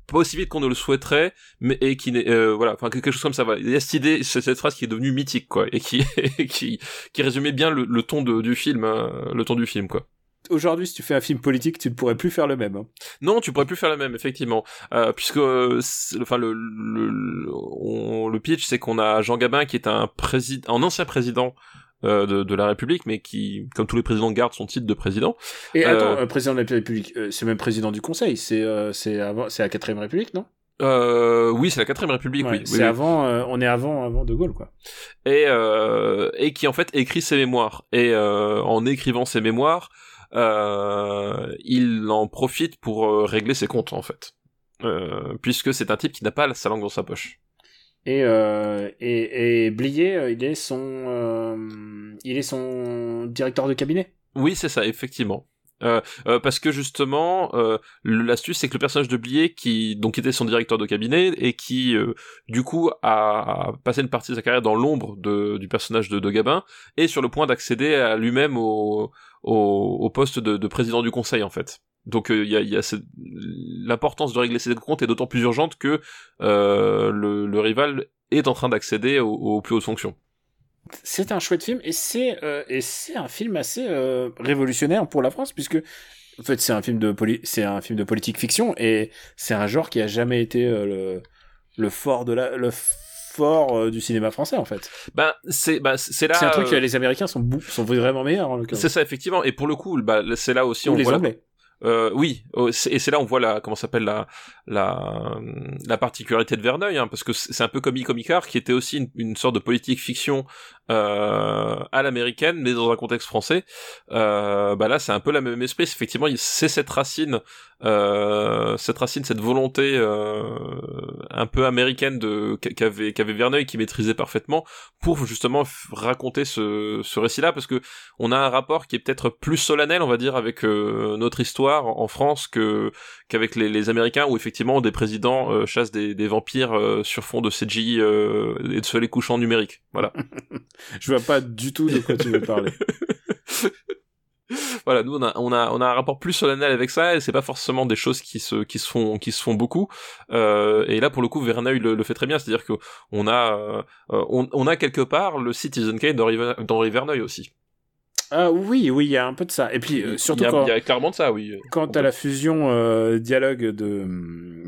pas aussi vite qu'on ne le souhaiterait, mais et qui n'est euh, voilà, enfin quelque chose comme ça. Voilà. Il y a cette idée, cette phrase qui est devenue mythique, quoi, et qui qui qui résumait bien le, le ton de, du film, hein, le ton du film, quoi. Aujourd'hui, si tu fais un film politique, tu ne pourrais plus faire le même. hein. Non, tu pourrais plus faire la même, effectivement, euh, puisque, euh, enfin, le le, le, on- le pitch, c'est qu'on a Jean Gabin qui est un président, un ancien président euh, de, de la République, mais qui, comme tous les présidents, garde son titre de président. Et Euh, attends, euh, président de la République, euh, c'est même président du Conseil, c'est euh, c'est avant, c'est la quatrième République, non? Euh, oui, c'est la quatrième République, Ouais, oui. C'est oui, avant, euh, on est avant, avant De Gaulle, quoi. Et euh, et qui en fait écrit ses mémoires. Et euh, en écrivant ses mémoires, euh, il en profite pour euh, régler ses comptes, en fait. Euh, puisque c'est un type qui n'a pas sa langue dans sa poche. Et euh, et, et Blier, euh, il est son, euh, il est son directeur de cabinet. Oui, c'est ça, effectivement. Euh, euh, parce que justement, euh, l'astuce c'est que le personnage de Blier, qui donc était son directeur de cabinet et qui euh, du coup a, passé une partie de sa carrière dans l'ombre du personnage de, de Gabin, est sur le point d'accéder à lui-même au, au, au poste de, de président du conseil en fait. Donc euh, il y a, il y a cette- l'importance de régler ses comptes est d'autant plus urgente que euh, le, le rival est en train d'accéder aux, aux plus hautes fonctions. C'est un chouette film et c'est euh, et c'est un film assez révolutionnaire pour la France puisque en fait c'est un film de poli c'est un film de politique fiction et c'est un genre qui a jamais été le le fort de la le fort du cinéma français en fait. Ben c'est c'est là. C'est un truc que les Américains sont sont vraiment meilleurs en l'occurrence. C'est ça effectivement et pour le coup bah c'est là aussi Ou on les voit la- Anglais. Euh, oui, oh, et c'est là on voit la comment s'appelle la la la particularité de Verneuil, hein, parce que c'est un peu comme Icomicard qui était aussi une, une sorte de politique fiction euh, à l'américaine, mais dans un contexte français. Euh, bah là, c'est un peu la même esprit. Effectivement, c'est cette racine, euh, cette racine, cette volonté euh, un peu américaine de qu'a- qu'avait qu'avait Verneuil, qui maîtrisait parfaitement, pour justement raconter ce, ce récit-là, parce que on a un rapport qui est peut-être plus solennel, on va dire, avec euh, notre histoire en France que qu'avec les, les Américains, où effectivement des présidents euh, chassent des, des vampires euh, sur fond de CGI euh, et de soleil couchant numérique. Voilà. Je vois pas du tout de quoi tu veux parler. voilà, nous on a, on a on a un rapport plus solennel avec ça et c'est pas forcément des choses qui se qui se font qui se font beaucoup. Euh, et là pour le coup Verneuil le, le fait très bien, c'est-à-dire que on a euh, on, on a quelque part le Citizen Kane d'Henri Ver- d'Henri Verneuil aussi. Ah oui, oui, il y a un peu de ça. Et puis euh, surtout il y, a, quand, il y a clairement de ça, oui. t'as peut- la fusion euh, dialogue de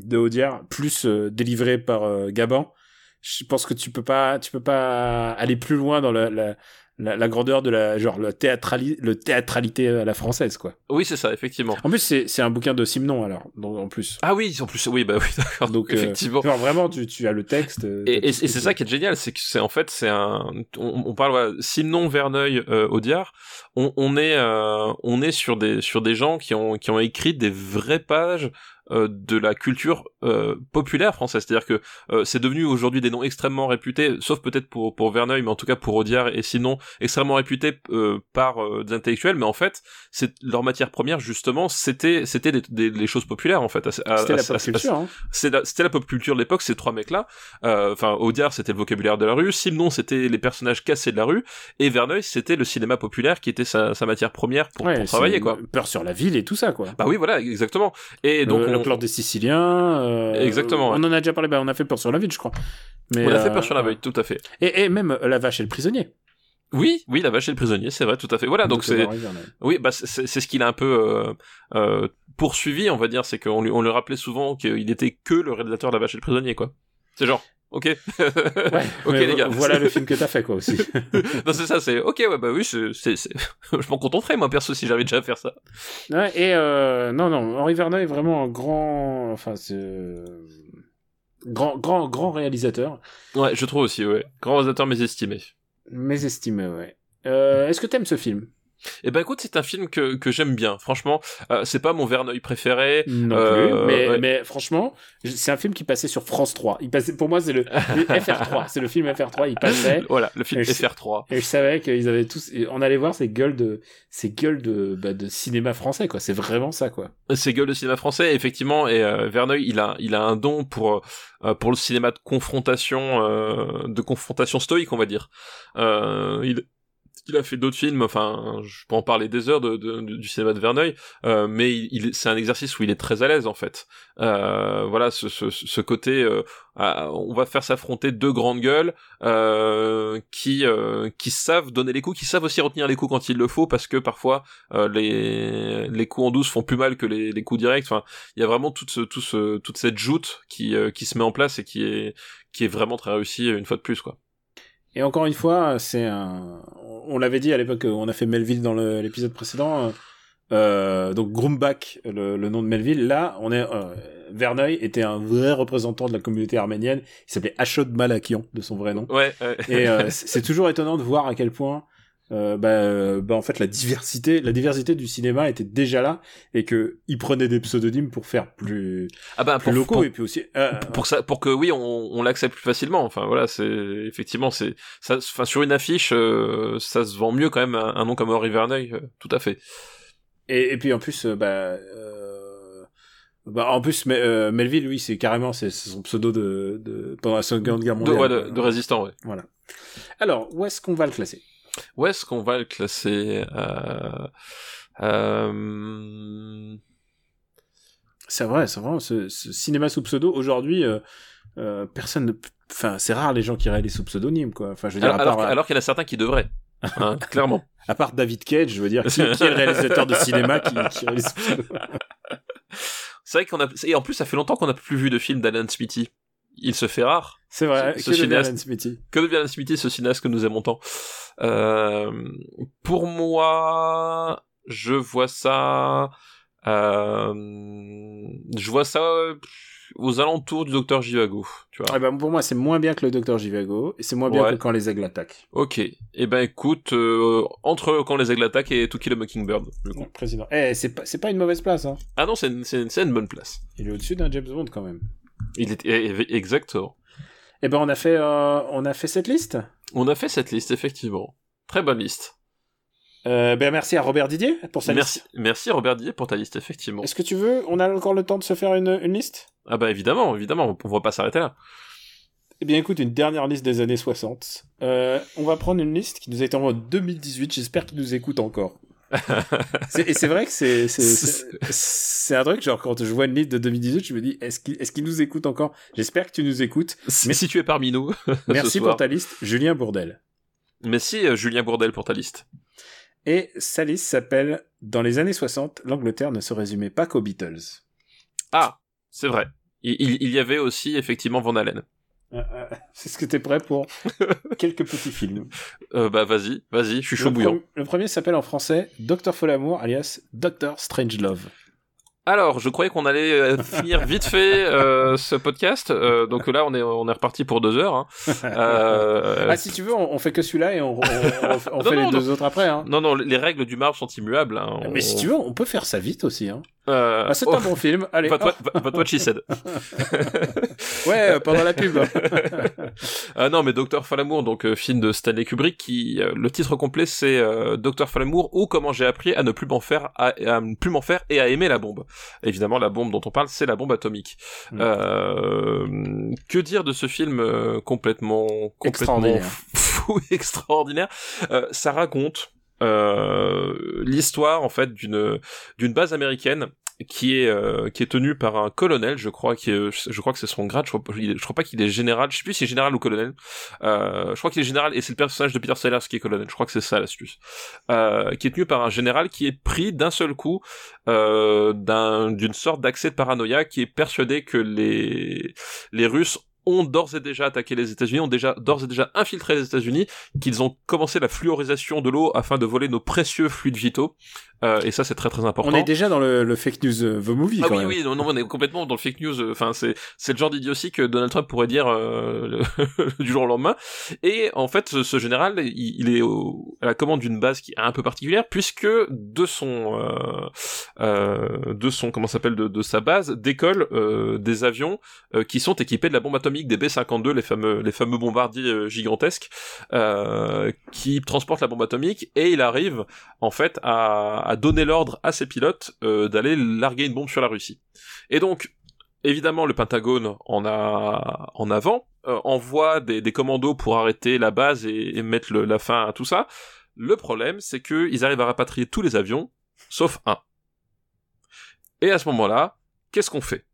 de Audiard plus euh, délivré par euh, Gaban, je pense que tu peux pas tu peux pas aller plus loin dans la la, la, la grandeur de la genre le théâtrali le théâtralité à la française quoi. Oui, c'est ça, effectivement. En plus c'est c'est un bouquin de Simon alors donc, en plus. Ah oui, en plus, oui, bah oui, d'accord. Donc euh, effectivement. genre, vraiment tu tu as le texte. euh, Et, et- c'est ça qui est génial, c'est que c'est en fait c'est un, on, on parle voilà, Simon Verneuil euh, Audiard, on, on est euh, on est sur des sur des gens qui ont qui ont écrit des vraies pages euh, de la culture euh, populaire française, c'est-à-dire que euh, c'est devenu aujourd'hui des noms extrêmement réputés, sauf peut-être pour pour Verneuil, mais en tout cas pour Audiard et sinon extrêmement réputés euh, par euh, des intellectuels, mais en fait c'est leur matière première justement c'était c'était des, des, des choses populaires en fait. C'était la pop culture. Hein. c'était la pop culture de l'époque, ces trois mecs-là. Euh, Enfin, Audiard, c'était le vocabulaire de la rue. Simon, c'était les personnages cassés de la rue. Et Verneuil, c'était le cinéma populaire qui était sa, sa matière première pour, Ouais, pour travailler, quoi. Peur sur la ville et tout ça quoi. Bah oui, voilà, exactement. Et donc, on, clan des Siciliens. euh, Exactement, On en a déjà parlé. Bah, on a fait peur sur la ville, je crois. Mais, on a fait euh, peur sur la veille, tout à fait. Et, et même euh, la vache et le prisonnier. Oui, oui, la vache et le prisonnier, c'est vrai, tout à fait. Voilà, donc c'est, oui, bah c'est c'est ce qu'il a un peu euh, euh, poursuivi, on va dire, c'est qu'on lui, on le rappelait souvent qu'il était que le réalisateur de la vache et le prisonnier, quoi. C'est genre, ok, Ouais, ok mais les gars. Voilà le film que t'as fait quoi aussi. non, c'est ça, c'est ok, ouais, bah oui, c'est, c'est, c'est- je m'en contenterais moi perso si j'avais déjà à faire ça. Ouais, et euh, non, non, Henri Verneuil est vraiment un grand, enfin, c'est euh, grand, grand, grand réalisateur, Ouais, je trouve aussi, ouais. Grand réalisateur mésestimé. mésestimé, ouais. Euh, Est-ce que t'aimes ce film? Eh ben écoute, c'est un film que, que j'aime bien. Franchement, euh, c'est pas mon Verneuil préféré. Non Euh, plus, mais, ouais. mais franchement, c'est un film qui passait sur France 3. Il passait, pour moi, c'est le, le FR3, c'est le film FR3, il passait. Voilà, le film Et je- FR3. Et je savais qu'ils avaient tous, on allait voir ces gueules de, ces gueules de, bah, de cinéma français, quoi. C'est vraiment ça, quoi. C'est gueule de cinéma français, effectivement. Et euh, Verneuil, il a, il a un don pour euh, pour le cinéma de confrontation, euh, de confrontation stoïque, on va dire. Euh, il il a fait d'autres films, enfin, je peux en parler des heures de, du cinéma de Verneuil, euh, mais il, c'est un exercice où il est très à l'aise en fait. Euh, voilà, ce, côté, euh, on va faire s'affronter deux grandes gueules euh, qui savent donner les coups, qui savent aussi retenir les coups quand il le faut, parce que parfois les coups en douce font plus mal que les, coups directs. Enfin, il y a vraiment toute ce, tout ce, toute cette joute qui qui se met en place et qui est qui est vraiment très réussie une fois de plus quoi. Et encore une fois, c'est un, on l'avait dit à l'époque, on a fait Melville dans l'épisode précédent, euh, euh, donc Grumbach, le, le nom de Melville. Là, on est, euh, Verneuil était un vrai représentant de la communauté arménienne. Il s'appelait Ashod Malakian, de son vrai nom. Ouais. Et euh, c'est c'est toujours étonnant de voir à quel point, euh, bah, euh, bah, en fait, la diversité, la diversité du cinéma était déjà là et que il prenait des pseudonymes pour faire plus, ah ben plus pour, locaux pour, et puis aussi. euh, pour ça pour que oui on, on l'accepte plus facilement. Enfin voilà, c'est effectivement c'est ça. Enfin sur une affiche, euh, ça se vend mieux quand même un, un nom comme Henri Verneuil, euh, tout à fait. Et, et puis en plus, euh, bah, euh, bah en plus, mais, euh, Melville, oui, c'est carrément c'est son pseudo de, de pendant la Seconde Guerre De, mondiale. ouais, de, de résistant, ouais. Voilà. Alors, où est-ce qu'on va le classer? Où est-ce qu'on va le classer euh... Euh... C'est vrai, c'est vrai. Ce, ce cinéma sous pseudo aujourd'hui, euh, personne ne, enfin, c'est rare les gens qui réalisent sous pseudonyme, quoi. Enfin, je veux dire, Alors, à part, alors, alors qu'il y en a certains qui devraient, hein, clairement. à part David Cage, je veux dire, qui, qui est le réalisateur de cinéma qui, qui réalise C'est vrai qu'on a et en plus ça fait longtemps qu'on n'a plus vu de film d'Alan Smithy. Il se fait rare. C'est vrai. Ce que devient. Alan Smithy Que devient Alan Smithy, ce cinéaste que nous aimons tant euh, Pour moi, je vois ça. Euh, je vois ça aux alentours du Docteur Jivago, tu vois. Ah ben, pour moi, c'est moins bien que le Docteur Jivago, et c'est moins bien Ouais. que quand les aigles attaquent. Ok. Eh ben écoute, euh, entre quand les aigles attaquent et To Kill a Mockingbird. coup. Ouais, président. Eh, c'est pas, pas une mauvaise place, hein. Ah non, c'est une, une bonne place. Il est au-dessus d'un James Bond, quand même. Il est eh, eh, exactement. Eh ben, on a fait, euh, on a fait cette liste? On a fait cette liste effectivement. Très bonne liste. Euh, ben, merci à Robert Didier pour sa Merci, liste. merci Robert Dier pour ta liste effectivement. Est-ce que tu veux, on a encore le temps de se faire une, une liste? Ah bah évidemment, évidemment, on va pas s'arrêter là. Eh bien, écoute, une dernière liste des années 60. Euh, on va prendre une liste qui nous a été envoyée en 2018. J'espère qu'il nous écoute encore. C'est- et c'est vrai que c'est, un truc, genre, quand je vois une liste de 2018, je me dis, est-ce qu'il, est-ce qu'il nous écoute encore? J'espère que tu nous écoutes. Mais si tu es parmi nous, Merci pour ta liste, Julien Bourdel. Merci euh, Julien Bourdel pour ta liste. Et sa liste s'appelle Dans les années 60, l'Angleterre ne se résumait pas qu'aux Beatles. Ah, c'est vrai. Il, il- il y avait aussi effectivement Van Halen. Euh, euh, c'est ce que t'es prêt pour quelques petits films. Euh, bah vas-y, vas-y, je suis chaud Le, bouillant. le premier s'appelle en français Docteur Folamour, alias Doctor Strangelove. Alors, je croyais qu'on allait euh, finir vite fait euh, ce podcast, euh, donc là on est on est reparti pour deux heures. hein. Ah, si tu veux, on, on fait que celui-là et on, on- on- on Non, fait non, les deux autres après. Hein. Non non, les règles du marbre sont immuables. hein. Mais si tu veux, on peut faire ça vite aussi. Hein. Euh, Ah, c'est oh, un bon film. Allez, But what, oh, but what she said. ouais, euh, pendant la pub. Ah non, mais Docteur Falamour, donc euh, film de Stanley Kubrick, qui euh, le titre complet c'est euh, Docteur Falamour ou comment j'ai appris à ne plus m'en faire, à, à ne plus m'en faire et à aimer la bombe. Évidemment, la bombe dont on parle, c'est la bombe atomique. Mm. Euh, que dire de ce film complètement, complètement Extraordinaire. fou, extraordinaire Ça raconte l'histoire en fait d'une d'une base américaine qui est euh, qui est tenue par un colonel, je crois qui est- je crois que c'est son grade, je crois, est- crois pas qu'il est général, je sais plus si c'est général ou colonel. Euh, je crois qu'il est général et c'est le personnage de Peter Sellers qui est colonel. Je crois que c'est ça l'astuce. Euh, qui est tenu par un général qui est pris d'un seul coup euh, d'un d'une sorte d'accès de paranoïa qui est persuadé que les les Russes ont d'ores et déjà attaqué les États-Unis, ont déjà d'ores et déjà infiltré les États-Unis, qu'ils ont commencé la fluorisation de l'eau afin de voler nos précieux fluides vitaux. Euh, et ça, c'est très très important. on est déjà dans le, le fake news euh, The Movie Ah quand oui, même. oui, non, non, on est complètement dans le fake news. euh, Enfin, c'est c'est le genre d'idiotie que Donald Trump pourrait dire euh, le- du jour au lendemain. Et en fait, ce, ce général, il, il est au- à la commande d'une base qui est un peu particulière, puisque de son euh, euh, de son comment s'appelle de, de sa base décollent euh, des avions euh, qui sont équipés de la bombe atomique des B-52, les fameux les fameux bombardiers gigantesques euh, qui transportent la bombe atomique. Et il arrive en fait à, à donner l'ordre à ses pilotes euh, d'aller larguer une bombe sur la Russie. Et donc, évidemment, le Pentagone en a en avant, euh, envoie des, commandos pour arrêter la base et, et mettre la fin à tout ça. Le problème, c'est que ils arrivent à rapatrier tous les avions, sauf un. Et à ce moment-là, qu'est-ce qu'on fait?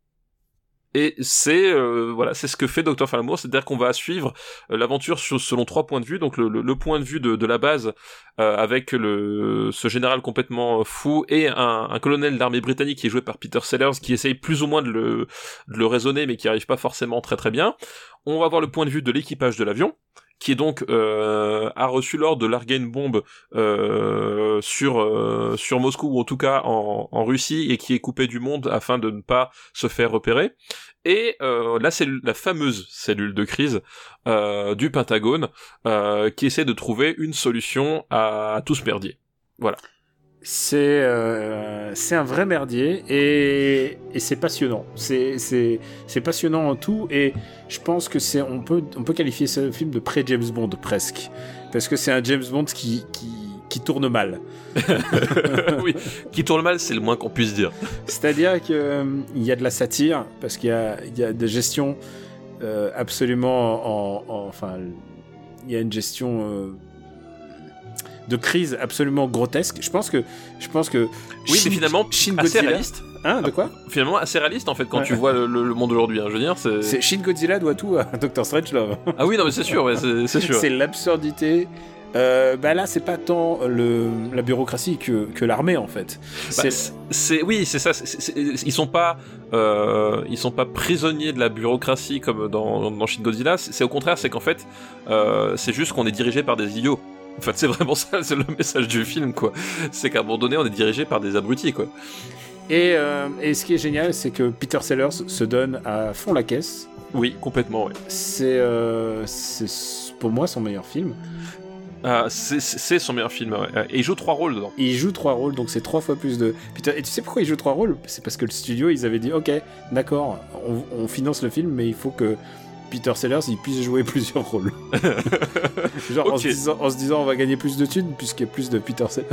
Et c'est euh, voilà, c'est ce que fait Dr Falamour, c'est-à-dire qu'on va suivre euh, l'aventure selon trois points de vue. Donc le, point de vue de, de la base euh, avec le ce général complètement fou et un, un colonel d'armée britannique qui est joué par Peter Sellers qui essaye plus ou moins de le de le raisonner mais qui arrive pas forcément très très bien. On va voir le point de vue de l'équipage de l'avion qui est donc euh, a reçu l'ordre de larguer une bombe euh, sur euh, sur Moscou ou en tout cas en, en Russie et qui est coupé du monde afin de ne pas se faire repérer. Et euh, la la fameuse cellule de crise euh, du Pentagone euh, qui essaie de trouver une solution à tout ce merdier. C'est euh, c'est un vrai merdier et, et c'est passionnant. C'est passionnant en tout et je pense que c'est on peut on peut qualifier ce film de pré James Bond presque parce que c'est un James Bond qui qui qui tourne mal. oui, qui tourne mal, c'est le moins qu'on puisse dire. C'est-à-dire que euh, il y a de la satire parce qu'il y a il y a des gestions euh, absolument en, en- enfin il y a une gestion euh, de crise absolument grotesque. Je pense que je pense que Oui, Shin- mais finalement Shin assez Godzilla- réaliste. Hein, de quoi? Finalement assez réaliste en fait quand Ouais. tu vois le, le- le monde aujourd'hui. Hein, je veux dire, c'est. C'est Shin Godzilla doit tout à Doctor Strangelove. Ah oui, non mais c'est sûr, ouais, c'est c'est sûr. C'est l'absurdité. Euh, bah là, c'est pas tant le, la bureaucratie que, que l'armée en fait. Bah, C'est- oui, c'est ça. ils sont pas, euh, ils sont pas prisonniers de la bureaucratie comme dans, dans Shin Godzilla. C'est au contraire, c'est qu'en fait, euh, c'est juste qu'on est dirigé par des idiots. En fait, c'est vraiment ça, c'est le message du film, quoi. C'est qu'à un moment donné, on est dirigé par des abrutis, quoi. Et, euh, et ce qui est génial, c'est que Peter Sellers se donne à fond la caisse. Oui, complètement, ouais. C'est pour moi son meilleur film. Ah, c'est- son meilleur film, ouais. Et il joue trois rôles dedans. Il joue trois rôles, donc c'est trois fois plus de Peter. Et tu sais pourquoi il joue trois rôles? C'est parce que le studio, ils avaient dit, ok, d'accord, on, on finance le film, mais il faut que Peter Sellers, il puisse jouer plusieurs rôles. Genre en, se disant, en se disant, on va gagner plus de thunes puisqu'il y a plus de Peter Sellers.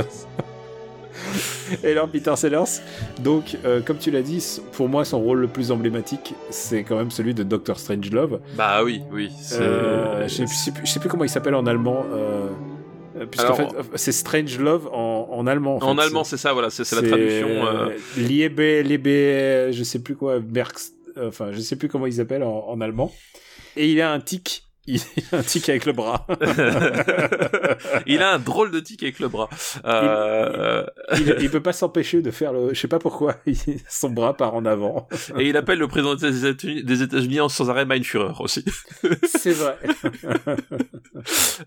Et alors Peter Sellers, donc euh, comme tu l'as dit, pour moi son rôle le plus emblématique, c'est quand même celui de Doctor Strangelove. Bah oui, oui. Euh, je sais plus- je sais plus, je sais plus comment il s'appelle en allemand. Euh, puisqu'en fait, c'est Strange Love en, en allemand. En fait. allemand, c'est ça, voilà, c'est la traduction. euh, Liebe, Liebe, je sais plus quoi, Merx, enfin, je sais plus comment ils s'appellent en, en allemand. Et il a un tic. Il a un tic avec le bras. il a un drôle de tic avec le bras. Euh, il, il peut pas s'empêcher de faire le. Je sais pas pourquoi. Son bras part en avant. Et il appelle le président des États-Unis en sans arrêt Mein Führer aussi. C'est vrai.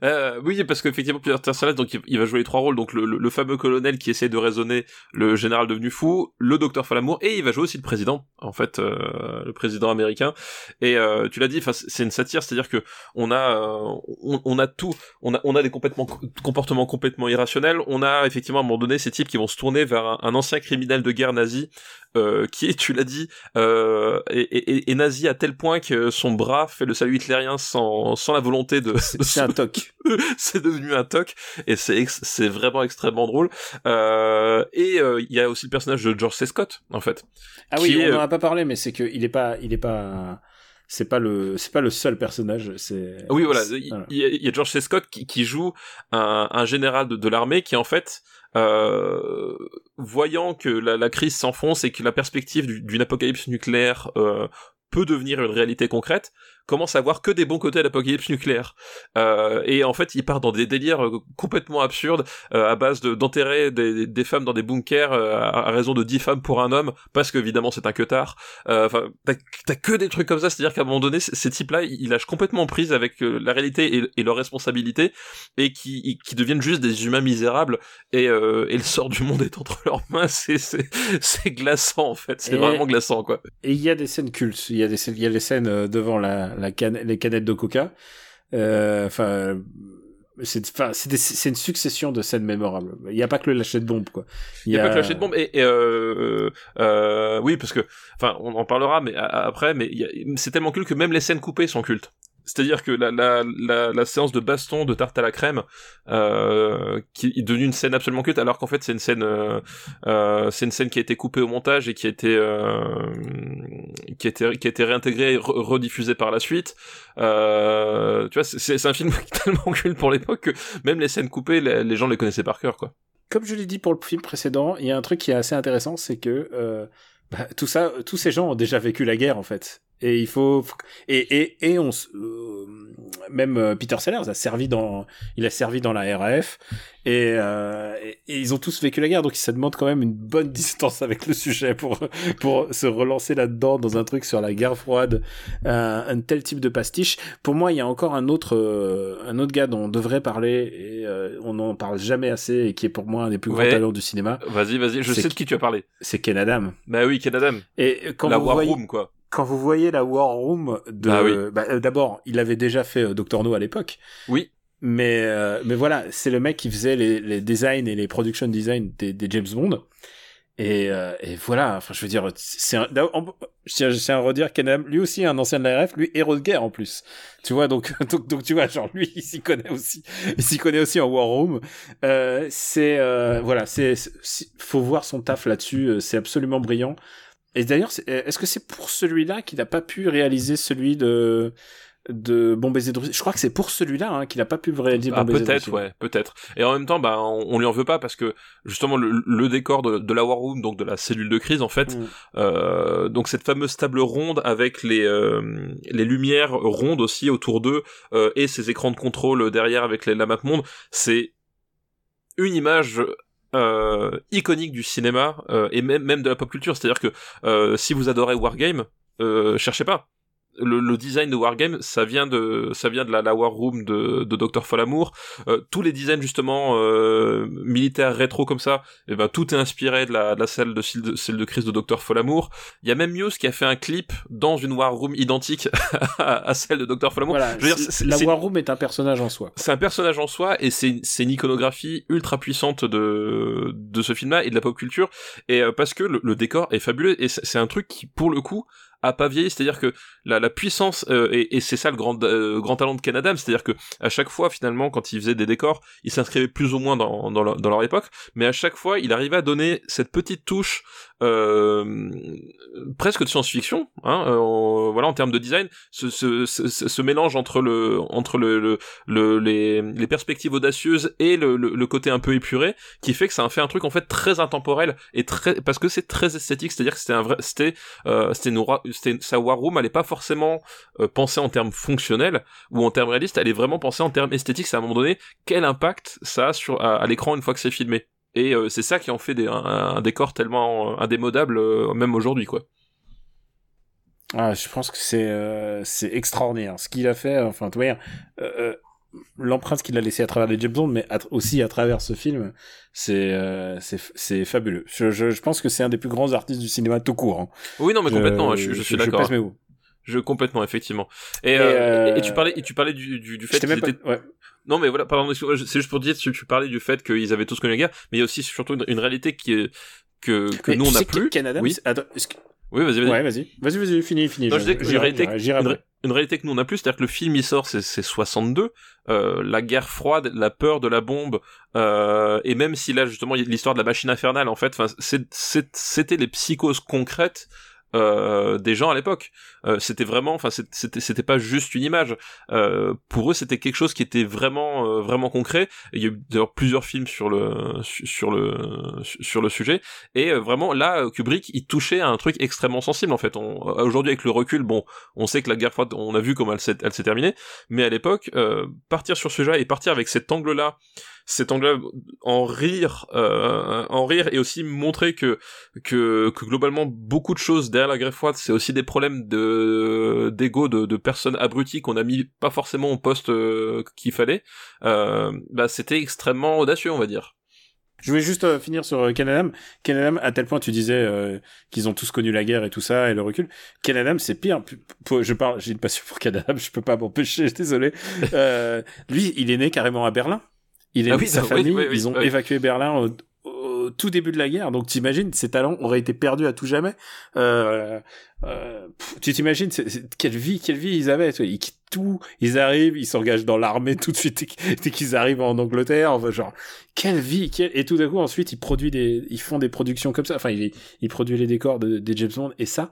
Euh, oui, parce qu'effectivement, Peter Sellers, donc il- va jouer les trois rôles, donc le, le- le fameux colonel qui essaie de raisonner le général devenu fou, le docteur Falamour, et il va jouer aussi le président, en fait, euh, le président américain. Et euh, tu l'as dit, c'est une satire, c'est-à-dire que on a, euh, on, on a tout, on a, on a des complètement, comportements complètement irrationnels. On a effectivement à un moment donné ces types qui vont se tourner vers un, un ancien criminel de guerre nazi. Euh, qui est, tu l'as dit, euh, est, est- est nazi à tel point que son bras fait le salut hitlérien sans, sans la volonté de, C'est un toc. c'est devenu un toc et c'est c'est vraiment extrêmement drôle euh, et euh, il y a aussi le personnage de George C. Scott en fait Ah oui, on en euh, a pas parlé, mais c'est que il est pas, il est pas. C'est pas le, c'est pas le seul personnage. C'est. oui voilà il il y, y a George C. Scott qui, qui joue un, un général de, de l'armée qui en fait euh, voyant que la, la crise s'enfonce et que la perspective du- d'une apocalypse nucléaire euh, peut devenir une réalité concrète commence à voir que des bons côtés à l'apocalypse nucléaire. Euh, et en fait il part dans des délires euh, complètement absurdes euh, à base de d'enterrer des, des femmes dans des bunkers euh, à, raison de 10 femmes pour un homme parce que évidemment c'est un queutard enfin t'as que des trucs comme ça c'est à dire qu'à un moment donné ces types là ils lâchent complètement prise avec la réalité et, et leurs responsabilités et qui qui deviennent juste des humains misérables et, et le sort du monde est entre leurs mains c'est glaçant en fait. C'est vraiment glaçant quoi. Et il y a des scènes cultes. Il y a des, scènes- y a des scènes devant la, la les canettes de Coca. Euh, Enfin, c'est, une succession de scènes mémorables. Il n'y a pas que le lâcher de bombe, quoi. Il y a pas que lâcher de bombe et, et, euh, euh, oui parce que enfin on en parlera mais après mais c'est tellement culte que même les scènes coupées sont cultes. C'est-à-dire que la, la, la, la séance de baston de tarte à la crème, euh, qui est devenue une scène absolument culte, alors qu'en fait c'est une scène, euh, euh, c'est une scène qui a été coupée au montage et qui a été, euh, qui a été, qui a été réintégrée et re- rediffusée par la suite. Euh, tu vois, c'est un film tellement culte pour l'époque que même les scènes coupées, les, les gens les connaissaient par cœur, quoi. Comme je l'ai dit pour le film précédent, il y a un truc qui est assez intéressant, c'est que euh, bah, tout ça, tous ces gens ont déjà vécu la guerre en fait. Et il faut et et et on euh, même euh, Peter Sellers a servi dans il a servi dans la RAF et, euh, et, et ils ont tous vécu la guerre donc ça demande quand même une bonne distance avec le sujet pour pour se relancer là-dedans dans un truc sur la guerre froide un, un tel type de pastiche pour moi il y a encore un autre euh, un autre gars dont on devrait parler et euh, on n'en parle jamais assez et qui est pour moi un des plus grands Ouais. talents du cinéma Vas-y, vas-y, je sais de qui tu as parlé. c'est Ken Adam Bah oui, Ken Adam. et quand la vous War voyez Room, quoi. Quand vous voyez la War Room de Ah oui. bah, euh, d'abord il avait déjà fait euh, Doctor No à l'époque. Oui. mais euh, mais voilà c'est le mec qui faisait les, les designs et les production design des, des James Bond. Et, euh, et voilà enfin je veux dire c'est un, je tiens, à redire Ken lui aussi un ancien de la RF lui héros de guerre en plus. Tu vois donc donc, donc tu vois genre lui il s'y connaît aussi il s'y connaît aussi en War Room. Euh, c'est euh, voilà c'est c'est- faut voir son taf là-dessus euh, c'est absolument brillant et d'ailleurs, est-ce que c'est pour celui-là qu'il n'a pas pu réaliser celui de de Bon baiser de Russie? Je crois que c'est pour celui-là hein, qu'il n'a pas pu réaliser Ah, Bon baiser peut-être, ouais, peut-être. Et en même temps, bah, on, on lui en veut pas parce que justement le, le décor de, de la War Room, donc de la cellule de crise, en fait, Mm. euh, donc cette fameuse table ronde avec les euh, les lumières rondes aussi autour d'eux euh, et ces écrans de contrôle derrière avec les, la map monde, c'est une image euh, iconique du cinéma euh, et même même de la pop culture. C'est-à-dire que euh, si vous adorez Wargame, euh, cherchez pas. Le, le, design de Wargame, ça vient de, ça vient de la, la War Room de, de Dr. Folamour. Euh, tous les designs justement euh, militaires rétro comme ça, et eh ben tout est inspiré de la, de la salle de celle de crise de Dr. Folamour. Il y a même Muse qui a fait un clip dans une War Room identique à, celle de Dr. Folamour. Voilà, dire, la War Room est un personnage en soi. C'est un personnage en soi et c'est c'est une iconographie ultra puissante de de ce film-là et de la pop culture et euh, parce que le, le décor est fabuleux et c'est un truc qui pour le coup a pas vieilli, c'est-à-dire que la, la puissance euh, et, c'est ça le grand euh, grand talent de Ken c'est-à-dire que à chaque fois finalement quand il faisait des décors, il s'inscrivait plus ou moins dans dans leur, époque, mais à chaque fois il arrivait à donner cette petite touche euh, presque de science-fiction, hein, voilà en termes de design, ce, ce, mélange entre le entre le, le, les, perspectives audacieuses et le, le, côté un peu épuré, qui fait que ça a fait un truc en fait très intemporel et très parce que c'est très esthétique, c'est-à-dire que c'était un vrai, c'était c'était sa war room, elle est pas forcément euh, pensée en termes fonctionnels ou en termes réalistes, elle est vraiment pensée en termes esthétiques. C'est à un moment donné quel impact ça a sur à l'écran une fois que c'est filmé? Et euh, c'est ça qui en fait un, décor tellement euh, indémodable, euh, même aujourd'hui, quoi. Ah, je pense que c'est c'est extraordinaire ce qu'il a fait. Enfin, tu vois, l'empreinte qu'il a laissée à travers les James Bond, mais aussi à travers ce film, c'est c'est fabuleux. Je, je, je, pense que c'est un des plus grands artistes du cinéma tout court. Hein. Oui, non, mais complètement. Je, je, suis d'accord. Je complètement effectivement. Et, et, et, tu parlais et tu parlais du du, du fait ouais. Non, mais voilà, pardon, c'est juste pour dire, tu, tu parlais du fait qu'ils avaient tous connu la guerre, mais il y a aussi surtout une, réalité qui est, que, que nous on n'a plus. Canada, oui. Attends, Oui, vas-y, vas-y. Ouais, vas-y. Vas-y, vas-y, finis, finis. Non, je une, réalité, une, une, réalité que nous on n'a plus, c'est-à-dire que le film il sort, c'est 62, euh, la guerre froide, la peur de la bombe, euh, et même si là justement l'histoire de la machine infernale, en fait, c'était les psychoses concrètes euh, des gens à l'époque. Euh, c'était vraiment, enfin, c'était c'était pas juste une image. Euh, pour eux, c'était quelque chose qui était vraiment euh, vraiment concret. il y a eu d'ailleurs plusieurs films sur le sur le sur le sujet. Et euh, vraiment, là, Kubrick, il touchait à un truc extrêmement sensible en fait. Aujourd'hui, avec le recul, bon, on sait que la guerre froide, on a vu comment elle s'est elle s'est terminée. Mais à l'époque, partir sur ce sujet et partir avec cet angle-là cet angle en rire euh, en rire et aussi montrer que, que que globalement beaucoup de choses derrière la greffe froide c'est aussi des problèmes de d'ego de, de personnes abruties qu'on a mis pas forcément au poste euh, qu'il fallait euh, bah c'était extrêmement audacieux on va dire je voulais juste euh, finir sur Canadam. Canadam, à tel point tu disais euh, qu'ils ont tous connu la guerre et tout ça et le recul. Canadam, c'est pire. Je parle, j'ai une passion pour Canadam, je peux pas m'empêcher, désolé. Euh, lui, il est né carrément à Berlin. Il est ah sa famille, ils ont évacué Berlin au, tout début de la guerre. Donc t'imagines, ses talents auraient été perdus à tout jamais. Euh, euh, tu t'imagines quelle vie, quelle vie ils avaient. Ils quittent tout, ils arrivent, ils s'engagent dans l'armée tout de suite dès qu'ils arrivent en Angleterre. Enfin, genre quelle vie, et tout d'un coup ensuite ils produisent des, ils font des productions comme ça. Enfin, ils, ils produisent les décors de, des James Bond et ça,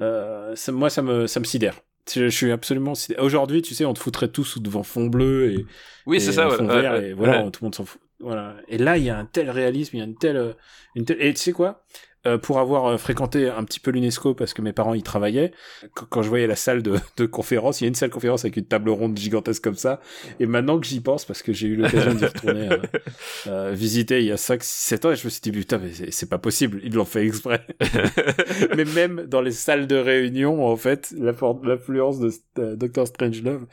euh, ça, moi ça me, ça me sidère. Je, suis absolument. Aujourd'hui, tu sais, on te foutrait tous devant fond bleu et. Oui, c'est ça. Fond vert et voilà, tout le monde s'en fout. Voilà. Et là, il y a un tel réalisme, il y a une telle, une telle. Et tu sais quoi? Euh, pour avoir euh, fréquenté un petit peu l'UNESCO parce que mes parents y travaillaient, quand, je voyais la salle de, de, conférence, il y a une salle de conférence avec une table ronde gigantesque comme ça. Et maintenant que j'y pense, parce que j'ai eu l'occasion d'y retourner euh, euh, visiter il y a 5, 7 ans, et je me suis dit, putain, mais c'est pas possible, ils l'ont fait exprès. mais même dans les salles de réunion, en fait, l'influence de euh, Doctor Strangelove.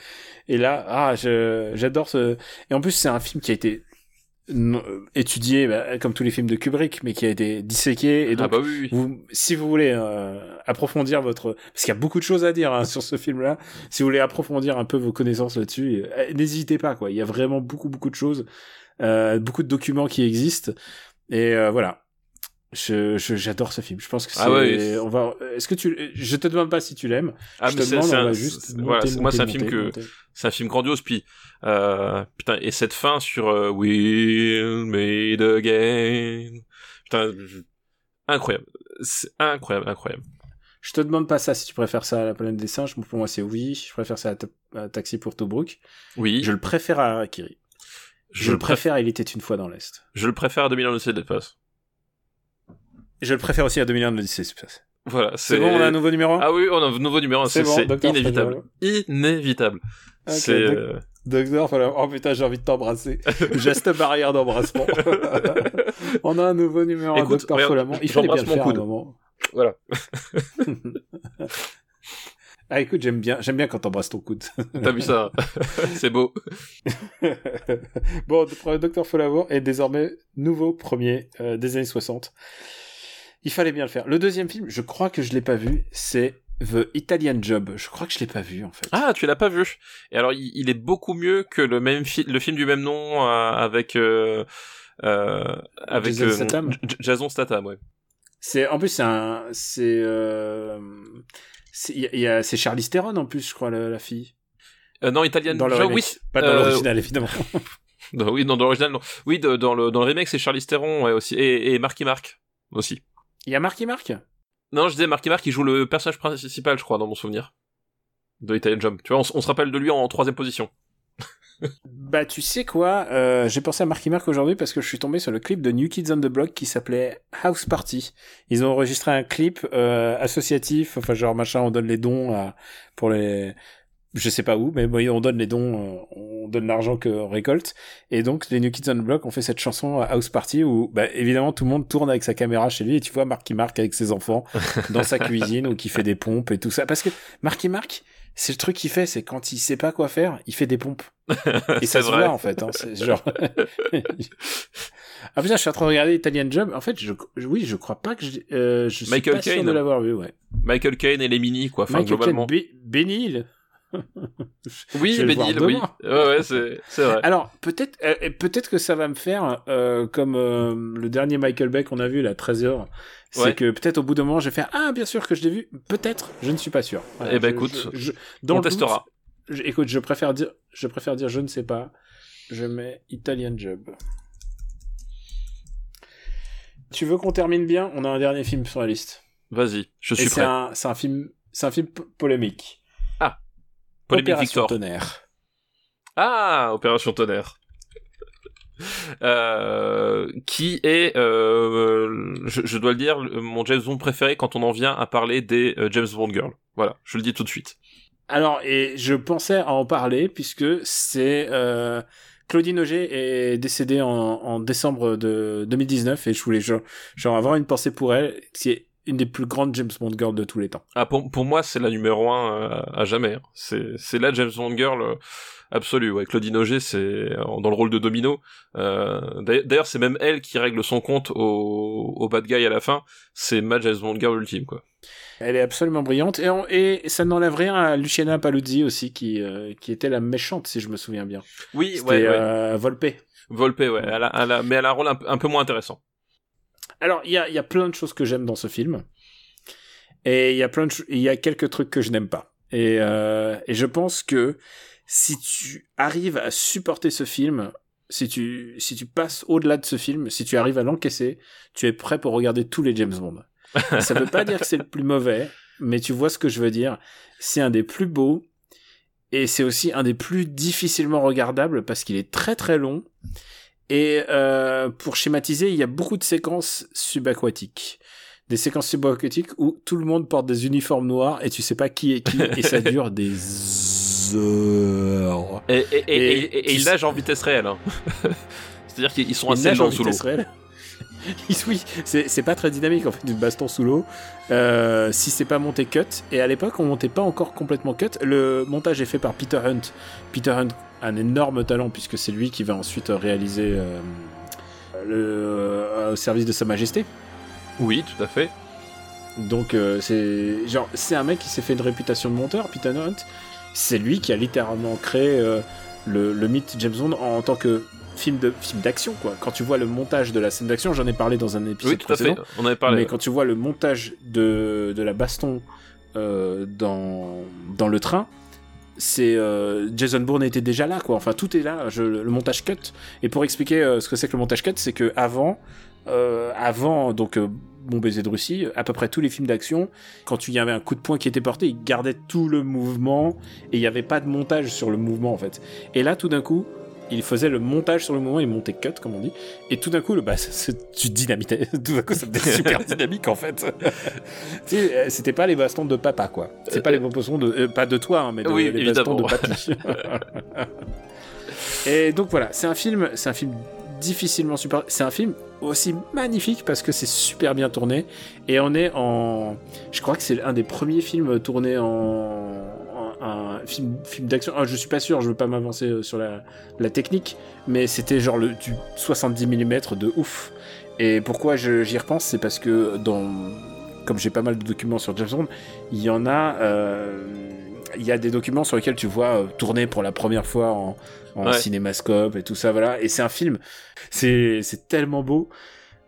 Et là, ah, j'adore ce... Et en plus, c'est un film qui a été étudié bah, comme tous les films de Kubrick mais qui a été disséqué et ah donc bah oui, Vous, si vous voulez euh, approfondir votre parce qu'il y a beaucoup de choses à dire hein, sur ce film là si vous voulez approfondir un peu vos connaissances là-dessus euh, n'hésitez pas quoi. Il y a vraiment beaucoup beaucoup de choses beaucoup de documents qui existent et voilà je, j'adore ce film. Je pense que ah c'est. on va. Est-ce que tu. Je te demande pas si tu l'aimes. Ah, je te demande. On va juste. Voilà, moi, c'est un film que. C'est un film grandiose. Puis euh, putain, et cette fin sur euh, We'll Made Again. Putain, incroyable. C'est incroyable, incroyable. Je te demande pas ça si tu préfères ça à la planète des singes. Pour moi, c'est oui. Je préfère ça à, Taxi pour Tobruk. Oui. Je le préfère à Harakiri. Je, le préfère, à Il était une fois dans l'Est. Je le préfère à 2000 ans de l'espace. Je le préfère aussi à 2000 ans de l'espace. Voilà, c'est bon, on a un nouveau numéro? Ah oui, on a un nouveau numéro c'est bon, inévitable. Inévitable. c'est euh, Docteur, oh putain, j'ai envie de t'embrasser. Geste barrière d'embrassement. On a un nouveau numéro, Écoute, Docteur Folamont. Il fallait bien le faire un moment. Voilà. Ah écoute, j'aime bien, j'aime bien quand t'embrasses ton coude. T'as vu ça? C'est beau. bon, Docteur Folamour est désormais nouveau premier euh, des années 60. Il fallait bien le faire. Le deuxième film, je crois que je l'ai pas vu, c'est The Italian Job. Je crois que je l'ai pas vu en fait. Ah, tu l'as pas vu Et alors, il, il, est beaucoup mieux que le même le film du même nom euh, avec euh, euh, avec Jason Statham. Jason Statham, ouais. C'est en plus c'est un c'est a c'est Charlize Theron en plus, je crois la, la fille. non, Italian dans Job, oui. Pas dans l'original évidemment. oui, non, dans l'original, non. Oui, de, dans le dans le remake, c'est Charlize Theron ouais, aussi et, et Marky Mark aussi. Il y a Marky Mark Non, je disais Marky Mark, il joue le personnage principal, je crois, dans mon souvenir. De Italian Job. Tu vois, on, on se rappelle de lui en troisième position. bah, tu sais quoi euh, J'ai pensé à Marky Mark aujourd'hui parce que je suis tombé sur le clip de New Kids on the Block qui s'appelait House Party. Ils ont enregistré un clip euh, associatif, enfin genre machin, on donne les dons à, pour les je sais pas où, mais bon, on donne les dons, euh, on donne l'argent qu'on récolte. Et donc, les New Kids on the Block ont fait cette chanson House Party où, bah, évidemment, tout le monde tourne avec sa caméra chez lui et tu vois Marky Mark avec ses enfants dans sa cuisine ou qui fait des pompes et tout ça. Parce que Marky Mark, c'est le truc qu'il fait, c'est quand il sait pas quoi faire, il fait des pompes. Et ça se vrai. voit, en fait. Hein, c'est genre... ah putain, je suis en train de regarder Italian Job. En fait, je, oui, je crois pas que je, euh, je suis Michael pas sûr Caine. de l'avoir vu, ouais. Michael Caine et les mini, quoi. Enfin, Michael globalement. Caine, Be- Benny Hill. Oui, Je vais Hill, oui. Ouais, c'est, vrai. Alors peut-être euh, peut-être que ça va me faire euh, comme euh, le dernier Michael Bay qu'on a vu là 13 heures. C'est Ouais. que peut-être au bout d'un moment je vais faire ah bien sûr que je l'ai vu peut-être je ne suis pas sûr. Voilà, Eh ben, je- écoute, je- je- dans on le doute, testera. je- écoute je préfère dire je préfère dire je ne sais pas. Je mets Italian Job. Tu veux qu'on termine bien? On a un dernier film sur la liste. Vas-y, je Et suis c'est prêt. c'est un film c'est un film polémique. Polémique Opération Victor. Tonnerre. Ah, Opération Tonnerre. Euh, qui est, euh, je, je dois le dire, mon James Bond préféré quand on en vient à parler des euh, James Bond Girls. Voilà, je le dis tout de suite. Alors, et je pensais à en parler puisque c'est Claudine Auger est décédée en, en décembre de 2019 et je voulais genre, genre avoir une pensée pour elle. C'est une des plus grandes James Bond girls de tous les temps. Ah, pour, pour moi, c'est la numéro un euh, à jamais. hein. C'est, la James Bond Girl euh, absolue. Ouais, Claudine Auger, c'est euh, dans le rôle de Domino. Euh, d'ailleurs- c'est même elle qui règle son compte au, au bad guy à la fin. C'est ma James Bond Girl ultime, quoi. Elle est absolument brillante et, on- et ça n'enlève rien à Luciana Paluzzi aussi qui euh, qui était la méchante si je me souviens bien. Oui, C'était ouais, ouais. euh, Volpe. Volpe, ouais. Elle a, elle a- mais elle a un rôle un peu moins intéressant. Alors, il y a, y a plein de choses que j'aime dans ce film. Et il y a plein de il y a quelques trucs que je n'aime pas. Et, euh, et je pense que si tu arrives à supporter ce film, si tu, si tu passes au-delà de ce film, si tu arrives à l'encaisser, tu es prêt pour regarder tous les James Bond. Ça veut pas dire que c'est le plus mauvais, mais tu vois ce que je veux dire. C'est un des plus beaux. Et c'est aussi un des plus difficilement regardables parce qu'il est très très long. Et euh, pour schématiser, il y a beaucoup de séquences subaquatiques. Des séquences subaquatiques où tout le monde porte des uniformes noirs et tu sais pas qui est qui et ça dure des heures. Et, ils nagent en vitesse réelle. hein. C'est-à-dire qu'ils sont assez lents sous l'eau. vitesse réelle. Ils- oui, c'est pas très dynamique en fait une baston sous l'eau. Euh, si c'est pas monté cut, et à l'époque on montait pas encore complètement cut. Le montage est fait par Peter Hunt. Peter Hunt un énorme talent puisque c'est lui qui va ensuite réaliser euh, le euh, au service de Sa Majesté. Oui, tout à fait. Donc euh, c'est genre c'est un mec qui s'est fait une réputation de monteur, Peter Hunt. C'est lui qui a littéralement créé euh, le, le mythe James Bond en, tant que film de film d'action quoi. Quand tu vois le montage de la scène d'action, j'en ai parlé dans un épisode Oui, tout à fait. précédent. On avait parlé. mais quand tu vois le montage de, de la baston euh, dans dans le train, c'est euh, Jason Bourne était déjà là quoi. Enfin tout est là. Le montage cut. Et pour expliquer euh, ce que c'est que le montage cut, c'est que avant euh, avant donc Bon baiser de Russie, à peu près tous les films d'action, quand il y avait un coup de poing qui était porté, ils gardaient tout le mouvement et il n'y avait pas de montage sur le mouvement en fait. Et là, tout d'un coup, il faisait le montage sur le mouvement, il montait cut comme on dit, et tout d'un coup, le bah, tu dynamitais, tout d'un coup, ça devenait super dynamique en fait. tu sais, euh, c'était pas les bastons de papa quoi. C'est pas les bastons de, euh, pas de toi, hein, mais de, Oui, les bastons de papy. et donc voilà, c'est un film, c'est un film difficilement super. C'est un film aussi magnifique parce que c'est super bien tourné et on est en. Je crois que c'est un des premiers films tournés en film, film d'action. Ah, je suis pas sûr, je veux pas m'avancer euh, sur la, la technique, mais c'était genre le, du 70 mm de ouf. Et pourquoi j'y repense, c'est parce que dans, comme j'ai pas mal de documents sur James Bond, il y en a, euh, il y a des documents sur lesquels tu vois euh, tourner pour la première fois en, en Ouais. cinémascope et tout ça, voilà. Et c'est un film, c'est tellement beau.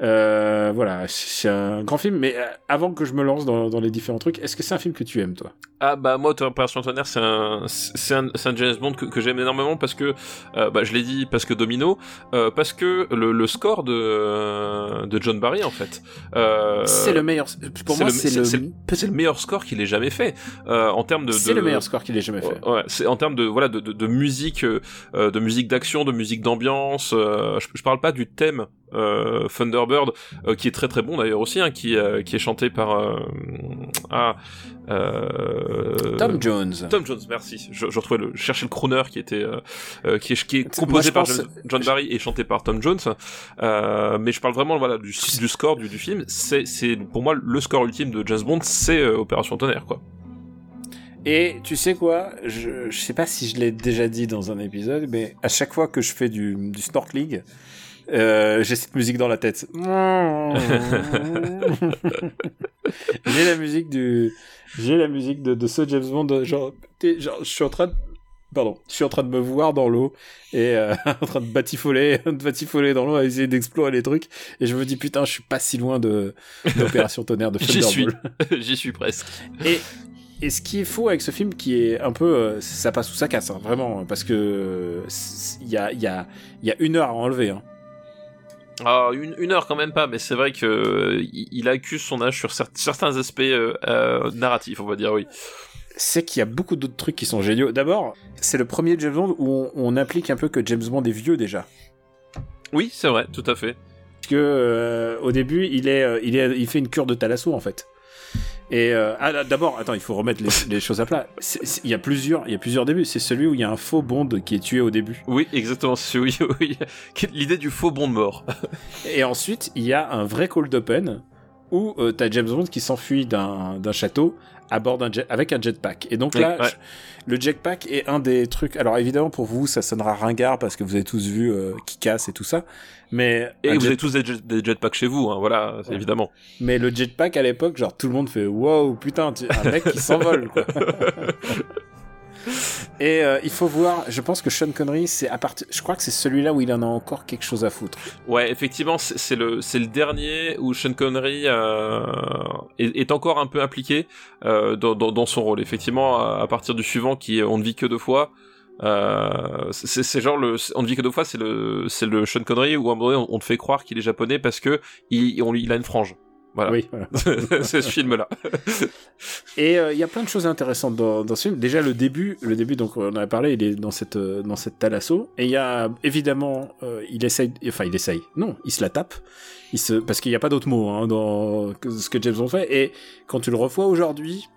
Euh, voilà, c'est un grand film. Mais euh, avant que je me lance dans, dans les différents trucs, est-ce que c'est un film que tu aimes, toi? Ah bah moi Opération Tonnerre c'est un c'est un, c'est un James Bond que, que j'aime énormément parce que euh, bah, je l'ai dit parce que Domino euh, parce que le, le score de de John Barry en fait euh, C'est le meilleur. Pour c'est moi, le- c'est c'est- le. c'est le- c'est le meilleur score qu'il ait jamais fait euh, en termes de C'est le meilleur score qu'il ait jamais fait. Ouais, c'est en termes de voilà de, de, de musique, de musique d'action, de musique d'ambiance. euh, je, je parle pas du thème Thunderbird euh, qui est très très bon d'ailleurs aussi, hein, qui euh, qui est chanté par euh, ah euh, Tom Jones. Tom Jones, merci. Je, je retrouvais le, je cherchais le crooner qui était euh, euh, qui est, qui est composé par pense- John, John Barry et chanté par Tom Jones. Euh, mais je parle vraiment voilà du, du score du, du film. C'est c'est pour moi le score ultime de James Bond, c'est euh, Opération Tonnerre quoi. Et tu sais quoi? Je, je sais pas si je l'ai déjà dit dans un épisode, mais à chaque fois que je fais du, du snorkeling, euh, j'ai cette musique dans la tête. j'ai la musique du, j'ai la musique de, de ce James Bond. Genre, t'es- genre, je suis en train de, pardon, je suis en train de me voir dans l'eau et euh, en train de batifoler, de batifoler dans l'eau, à essayer d'explorer les trucs. Et je me dis putain, je suis pas si loin de d'opération tonnerre de J'y suis, j'y suis presque. Et, et ce qui est faux avec ce film, qui est un peu, euh, ça passe ou ça casse, hein, vraiment, parce que euh, il y a, y a, y a une heure à enlever. Hein. Ah, une, une heure quand même pas, mais c'est vrai que euh, il accuse son âge sur cer- certains aspects euh, euh, narratifs, on va dire oui. C'est qu'il y a beaucoup d'autres trucs qui sont géniaux. D'abord, c'est le premier James Bond où on, on applique un peu que James Bond est vieux déjà. Oui, c'est vrai, tout à fait. Parce que euh, au début, il est, il est, il fait une cure de thalasso en fait. Et euh, ah, d'abord, attends, il faut remettre les, les choses à plat. Il y a plusieurs, il y a plusieurs débuts. C'est celui où il y a un faux Bond qui est tué au début. Oui, exactement. c'est- Oui. L'idée du faux bond mort. Et ensuite, il y a un vrai cold open où euh, t'as James Bond qui s'enfuit d'un château à bord jet avec un jetpack. Et donc là, Ouais. je- le jetpack est un des trucs. Alors évidemment pour vous, ça sonnera ringard parce que vous avez tous vu euh, qui casse et tout ça. Mais Et vous jet- avez tous des, jet- des jetpacks chez vous, hein, voilà, Ouais. évidemment. mais le jetpack à l'époque, genre tout le monde fait wow putain, un mec qui s'envole. Et euh, il faut voir, je pense que Sean Connery, c'est à partir, je crois que c'est celui-là où il en a encore quelque chose à foutre. Ouais, effectivement, c'est le le dernier où Sean Connery euh, est, encore un peu impliqué euh, dans, dans, dans son rôle. Effectivement, à, partir du suivant qui est On ne vit que deux fois. Euh, c'est genre le on ne vit que deux fois c'est le c'est le Sean Connery où à un moment donné on, te fait croire qu'il est japonais parce que il il a une frange voilà Oui, voilà. c'est ce film là Et euh, il y a plein de choses intéressantes dans, dans ce film. Déjà le début, le début donc on en a parlé, il est dans cette euh, dans cette thalasso et il y a évidemment euh, il essaye enfin il essaye. Non, il se la tape. Il se parce qu'il n'y a pas d'autre mot hein, dans ce que James Bond fait et quand tu le revois aujourd'hui,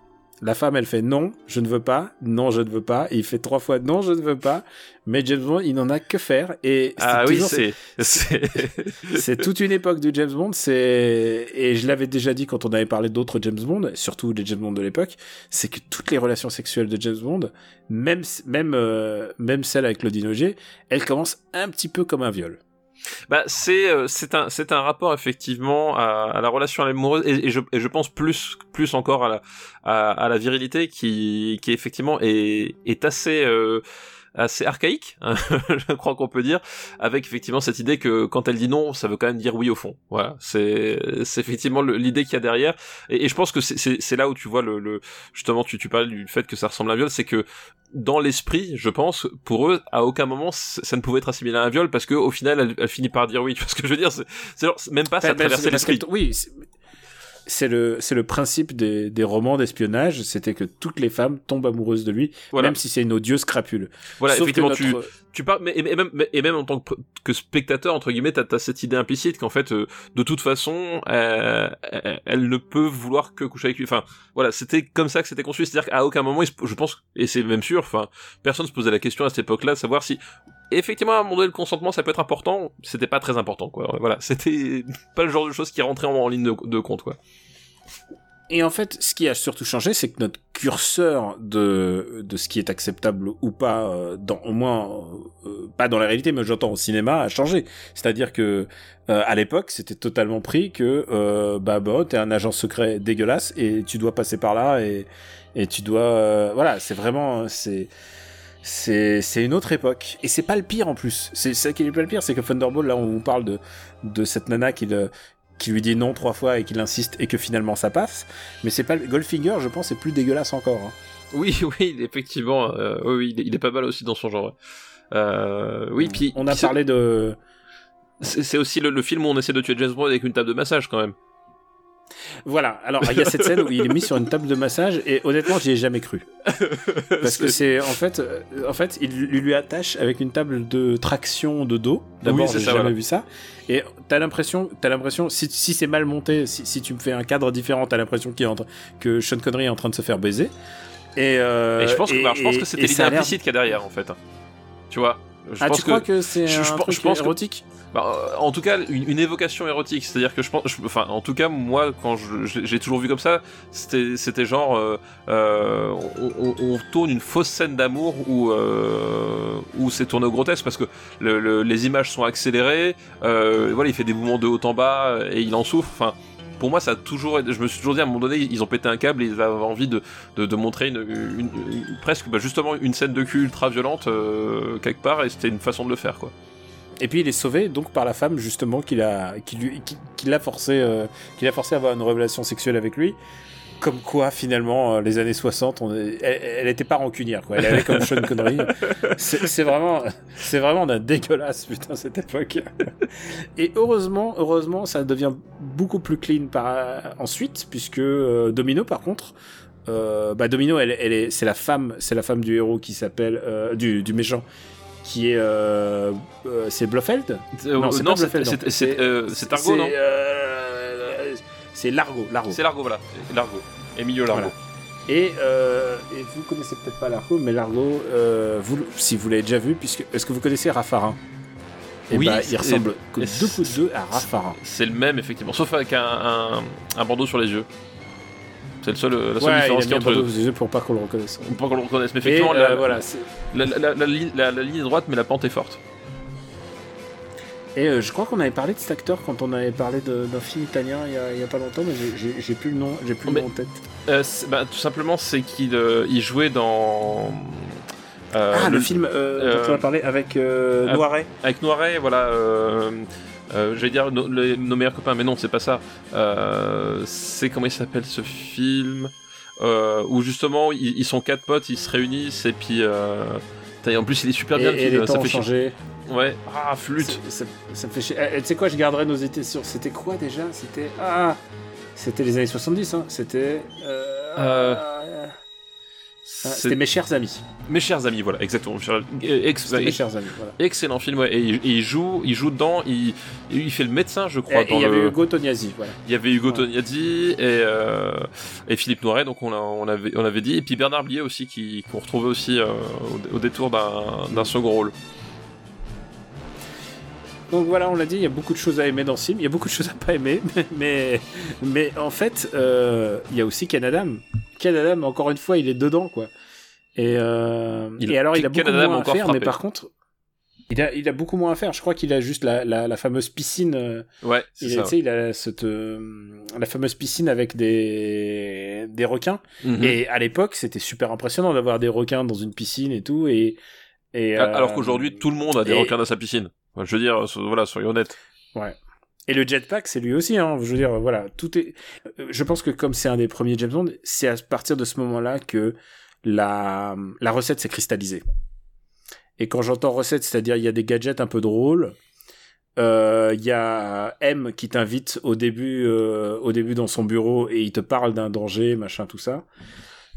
la femme elle fait non, je ne veux pas, non, je ne veux pas et il fait trois fois non, je ne veux pas. Mais James Bond, il n'en a que faire et ah oui c'est c'est c'est toute une époque du James Bond. C'est et je l'avais déjà dit quand on avait parlé d'autres James Bond, surtout les James Bond de l'époque, c'est que toutes les relations sexuelles de James Bond, même même euh, même celle avec Claudine Auger, elles commencent un petit peu comme un viol. Bah c'est euh, c'est un c'est un rapport effectivement à, à la relation amoureuse et, et je et je pense plus plus encore à la à, à la virilité qui qui effectivement est est assez euh, assez archaïque, hein, je crois qu'on peut dire, avec effectivement cette idée que quand elle dit non, ça veut quand même dire oui au fond. Voilà, c'est c'est effectivement l'idée qu'il y a derrière, et, et je pense que c'est- là où tu vois le, le justement tu tu parlais du fait que ça ressemble à un viol, c'est que dans l'esprit, je pense, pour eux, à aucun moment ça ne pouvait être assimilé à un viol parce que au final, elle, elle finit par dire oui. Tu vois ce que je veux dire? C'est même pas ça Bah, bah, traversait l'esprit. oui. C'est- le, c'est le principe des, des romans d'espionnage, c'était que toutes les femmes tombent amoureuses de lui, Voilà, même si c'est une odieuse crapule. voilà, Sauf effectivement, tu, notre- tu parles, mais et, même et même en tant que, que spectateur entre guillemets, t'as as cette idée implicite qu'en fait, euh, de toute façon, euh, elle, elle ne peut vouloir que coucher avec lui. Enfin, voilà, c'était comme ça que c'était conçu. C'est-à-dire qu'à aucun moment, il se- je pense, et c'est même sûr, enfin, personne se posait la question à cette époque-là de savoir si effectivement à un moment donné le consentement ça peut être important. C'était pas très important, quoi. Voilà, c'était pas le genre de choses qui rentrait en, ligne de, compte, quoi. et en fait, ce qui a surtout changé, c'est que notre curseur de de ce qui est acceptable ou pas, euh, dans au moins euh, pas dans la réalité, mais j'entends au cinéma, a changé. C'est-à-dire que euh, à l'époque, c'était totalement pris que euh, bah bah t'es un agent secret dégueulasse et tu dois passer par là et et tu dois euh, voilà, c'est vraiment c'est c'est une autre époque et c'est pas le pire en plus. C'est ça qui est pas le pire, c'est que Thunderball là on vous parle de de cette nana qui le qui lui dit non trois fois et qu'il insiste et que finalement ça passe. Mais c'est pas le Goldfinger, je pense, c'est plus dégueulasse encore. hein. Oui, oui, effectivement, euh, oui, il est- il est pas mal aussi dans son genre. Euh, oui, puis on a parlé de C'est c'est aussi le, le film où on essaie de tuer James Bond avec une table de massage quand même. Voilà. Alors il y a cette scène où il est mis sur une table de massage et honnêtement j'y ai jamais cru parce que c'est en fait euh, en fait il lui attache avec une table de traction de dos. D'abord Oui, j'ai jamais voilà. vu ça et t'as l'impression t'as l'impression si si c'est mal monté si, si tu me fais un cadre différent t'as l'impression qu'il que Sean Connery est en train de se faire baiser. Et, euh, et je pense que, et- alors, je pense et- que c'était l'idée implicite qu'il y a derrière en fait. Tu vois je Ah, pense tu crois que c'est je- un je truc je pense que- érotique Bah, euh, en tout cas, une, une évocation érotique. C'est-à-dire que je pense, enfin, en tout cas, moi, quand j'ai toujours vu comme ça, c'était, genre, euh, euh, on, tourne une fausse scène d'amour où, euh, où c'est tourné au grotesque parce que le- le- les images sont accélérées. voilà, il fait des mouvements de haut en bas et il en souffre. Enfin. Pour moi, ça a toujours. Je me suis toujours dit à un moment donné, ils ont pété un câble et ils avaient envie de, de, montrer une, presque, bah, justement, une scène de cul ultra violente euh, quelque part, et c'était une façon de le faire, quoi. Et puis il est sauvé donc par la femme justement qui l'a qui lui qui l'a forcé euh, qui l'a forcé à avoir une relation sexuelle avec lui. Comme quoi finalement euh, les années 60 on est- elle, elle était pas rancunière quoi. Elle avait comme Sean Connery. C'est c'est vraiment c'est vraiment d'un dégueulasse putain cette époque. Et heureusement heureusement ça devient beaucoup plus clean par ensuite puisque euh, Domino par contre euh, bah Domino elle, elle est c'est la femme c'est la femme du héros qui s'appelle euh, du du méchant qui est euh, euh, c'est Blofeld? Non, c'est non, pas C'est Largo, Largo. C'est Largo, voilà. Largo. Emilio Largo. Voilà. Et, euh, et vous connaissez peut-être pas Largo, mais Largo, euh, vous, si vous l'avez déjà vu, puisque est-ce que vous connaissez Raffarin? Et Oui, bah, c'est- il ressemble deux coups de deux à Raffarin. C'est le même, effectivement. Sauf avec un, un, un bandeau sur les yeux. C'est le seul, la seule Ouais, différence qu'il y a entre yeux pour pas qu'on le reconnaisse. Pas qu'on le reconnaisse, mais Et effectivement, euh, la, voilà. c'est- la, la- la ligne est droite, mais la pente est forte. Et euh, je crois qu'on avait parlé de cet acteur quand on avait parlé d'un film italien il y, a, il y a pas longtemps, mais j'ai- plus le nom, j'ai plus Mais- le nom en tête. Euh, bah, tout simplement, c'est qu'il euh, il jouait dans. euh, ah, le, film dont on a parlé avec Noiret. Avec Noiret, voilà. Euh, euh, J'allais dire no- les- nos meilleurs copains, mais non, c'est pas ça. Euh, c'est comment il s'appelle ce film euh, Où justement, ils, ils sont quatre potes, ils se réunissent et puis. En plus, il est super Et, bien et les temps fait changé. Ouais, ah, flûte. Ça, me fait chier. Eh, Tu sais quoi, je garderai nos idées sur. C'était quoi déjà? C'était. Ah C'était les années 70, hein. C'était. Euh... Euh, ah, C'était Mes chers amis. Mes chers amis, voilà, exactement. Cher- ex- C'était Mes chers amis, voilà. Excellent film, ouais. Et, il- et il joue, il joue dedans. Il, il fait le médecin, je crois. et dans il y avait Hugo Tognazzi, voilà. Il y avait Hugo Ouais. Tognazzi et, euh, et Philippe Noiret, donc on, l'a- on, avait, on avait dit. Et puis Bernard Blier aussi, qui- qu'on retrouvait aussi euh, au, au détour d'un d'un second rôle. Donc voilà, on l'a dit, il y a beaucoup de choses à aimer dans film, il y a beaucoup de choses à pas aimer, mais, mais en fait, euh, il y a aussi Ken Adam. Ken Adam, encore une fois, il est dedans, quoi. Et, euh, Il- et alors, il a beaucoup moins à faire, mais par contre, il a, il a beaucoup moins à faire. Je crois qu'il a juste la, la, la fameuse piscine. euh, Ouais, il, a, ça. tu sais, il a cette, euh, la fameuse piscine avec des, des requins. Mhm. Et à l'époque, c'était super impressionnant d'avoir des requins dans une piscine et tout. Et, et, Alors euh, qu'aujourd'hui, tout le monde a des et- requins dans sa piscine. Je veux dire, voilà, soyons honnêtes. Ouais. Et le jetpack, c'est lui aussi. Hein. Je veux dire, voilà, tout est. euh, Je pense que comme c'est un des premiers James Bond, c'est à partir de ce moment-là que la la recette s'est cristallisée. Et quand j'entends recette, c'est-à-dire il y a des gadgets un peu drôles. euh, Il y a M qui t'invite au début, euh, au début dans son bureau et il te parle d'un danger, machin, tout ça.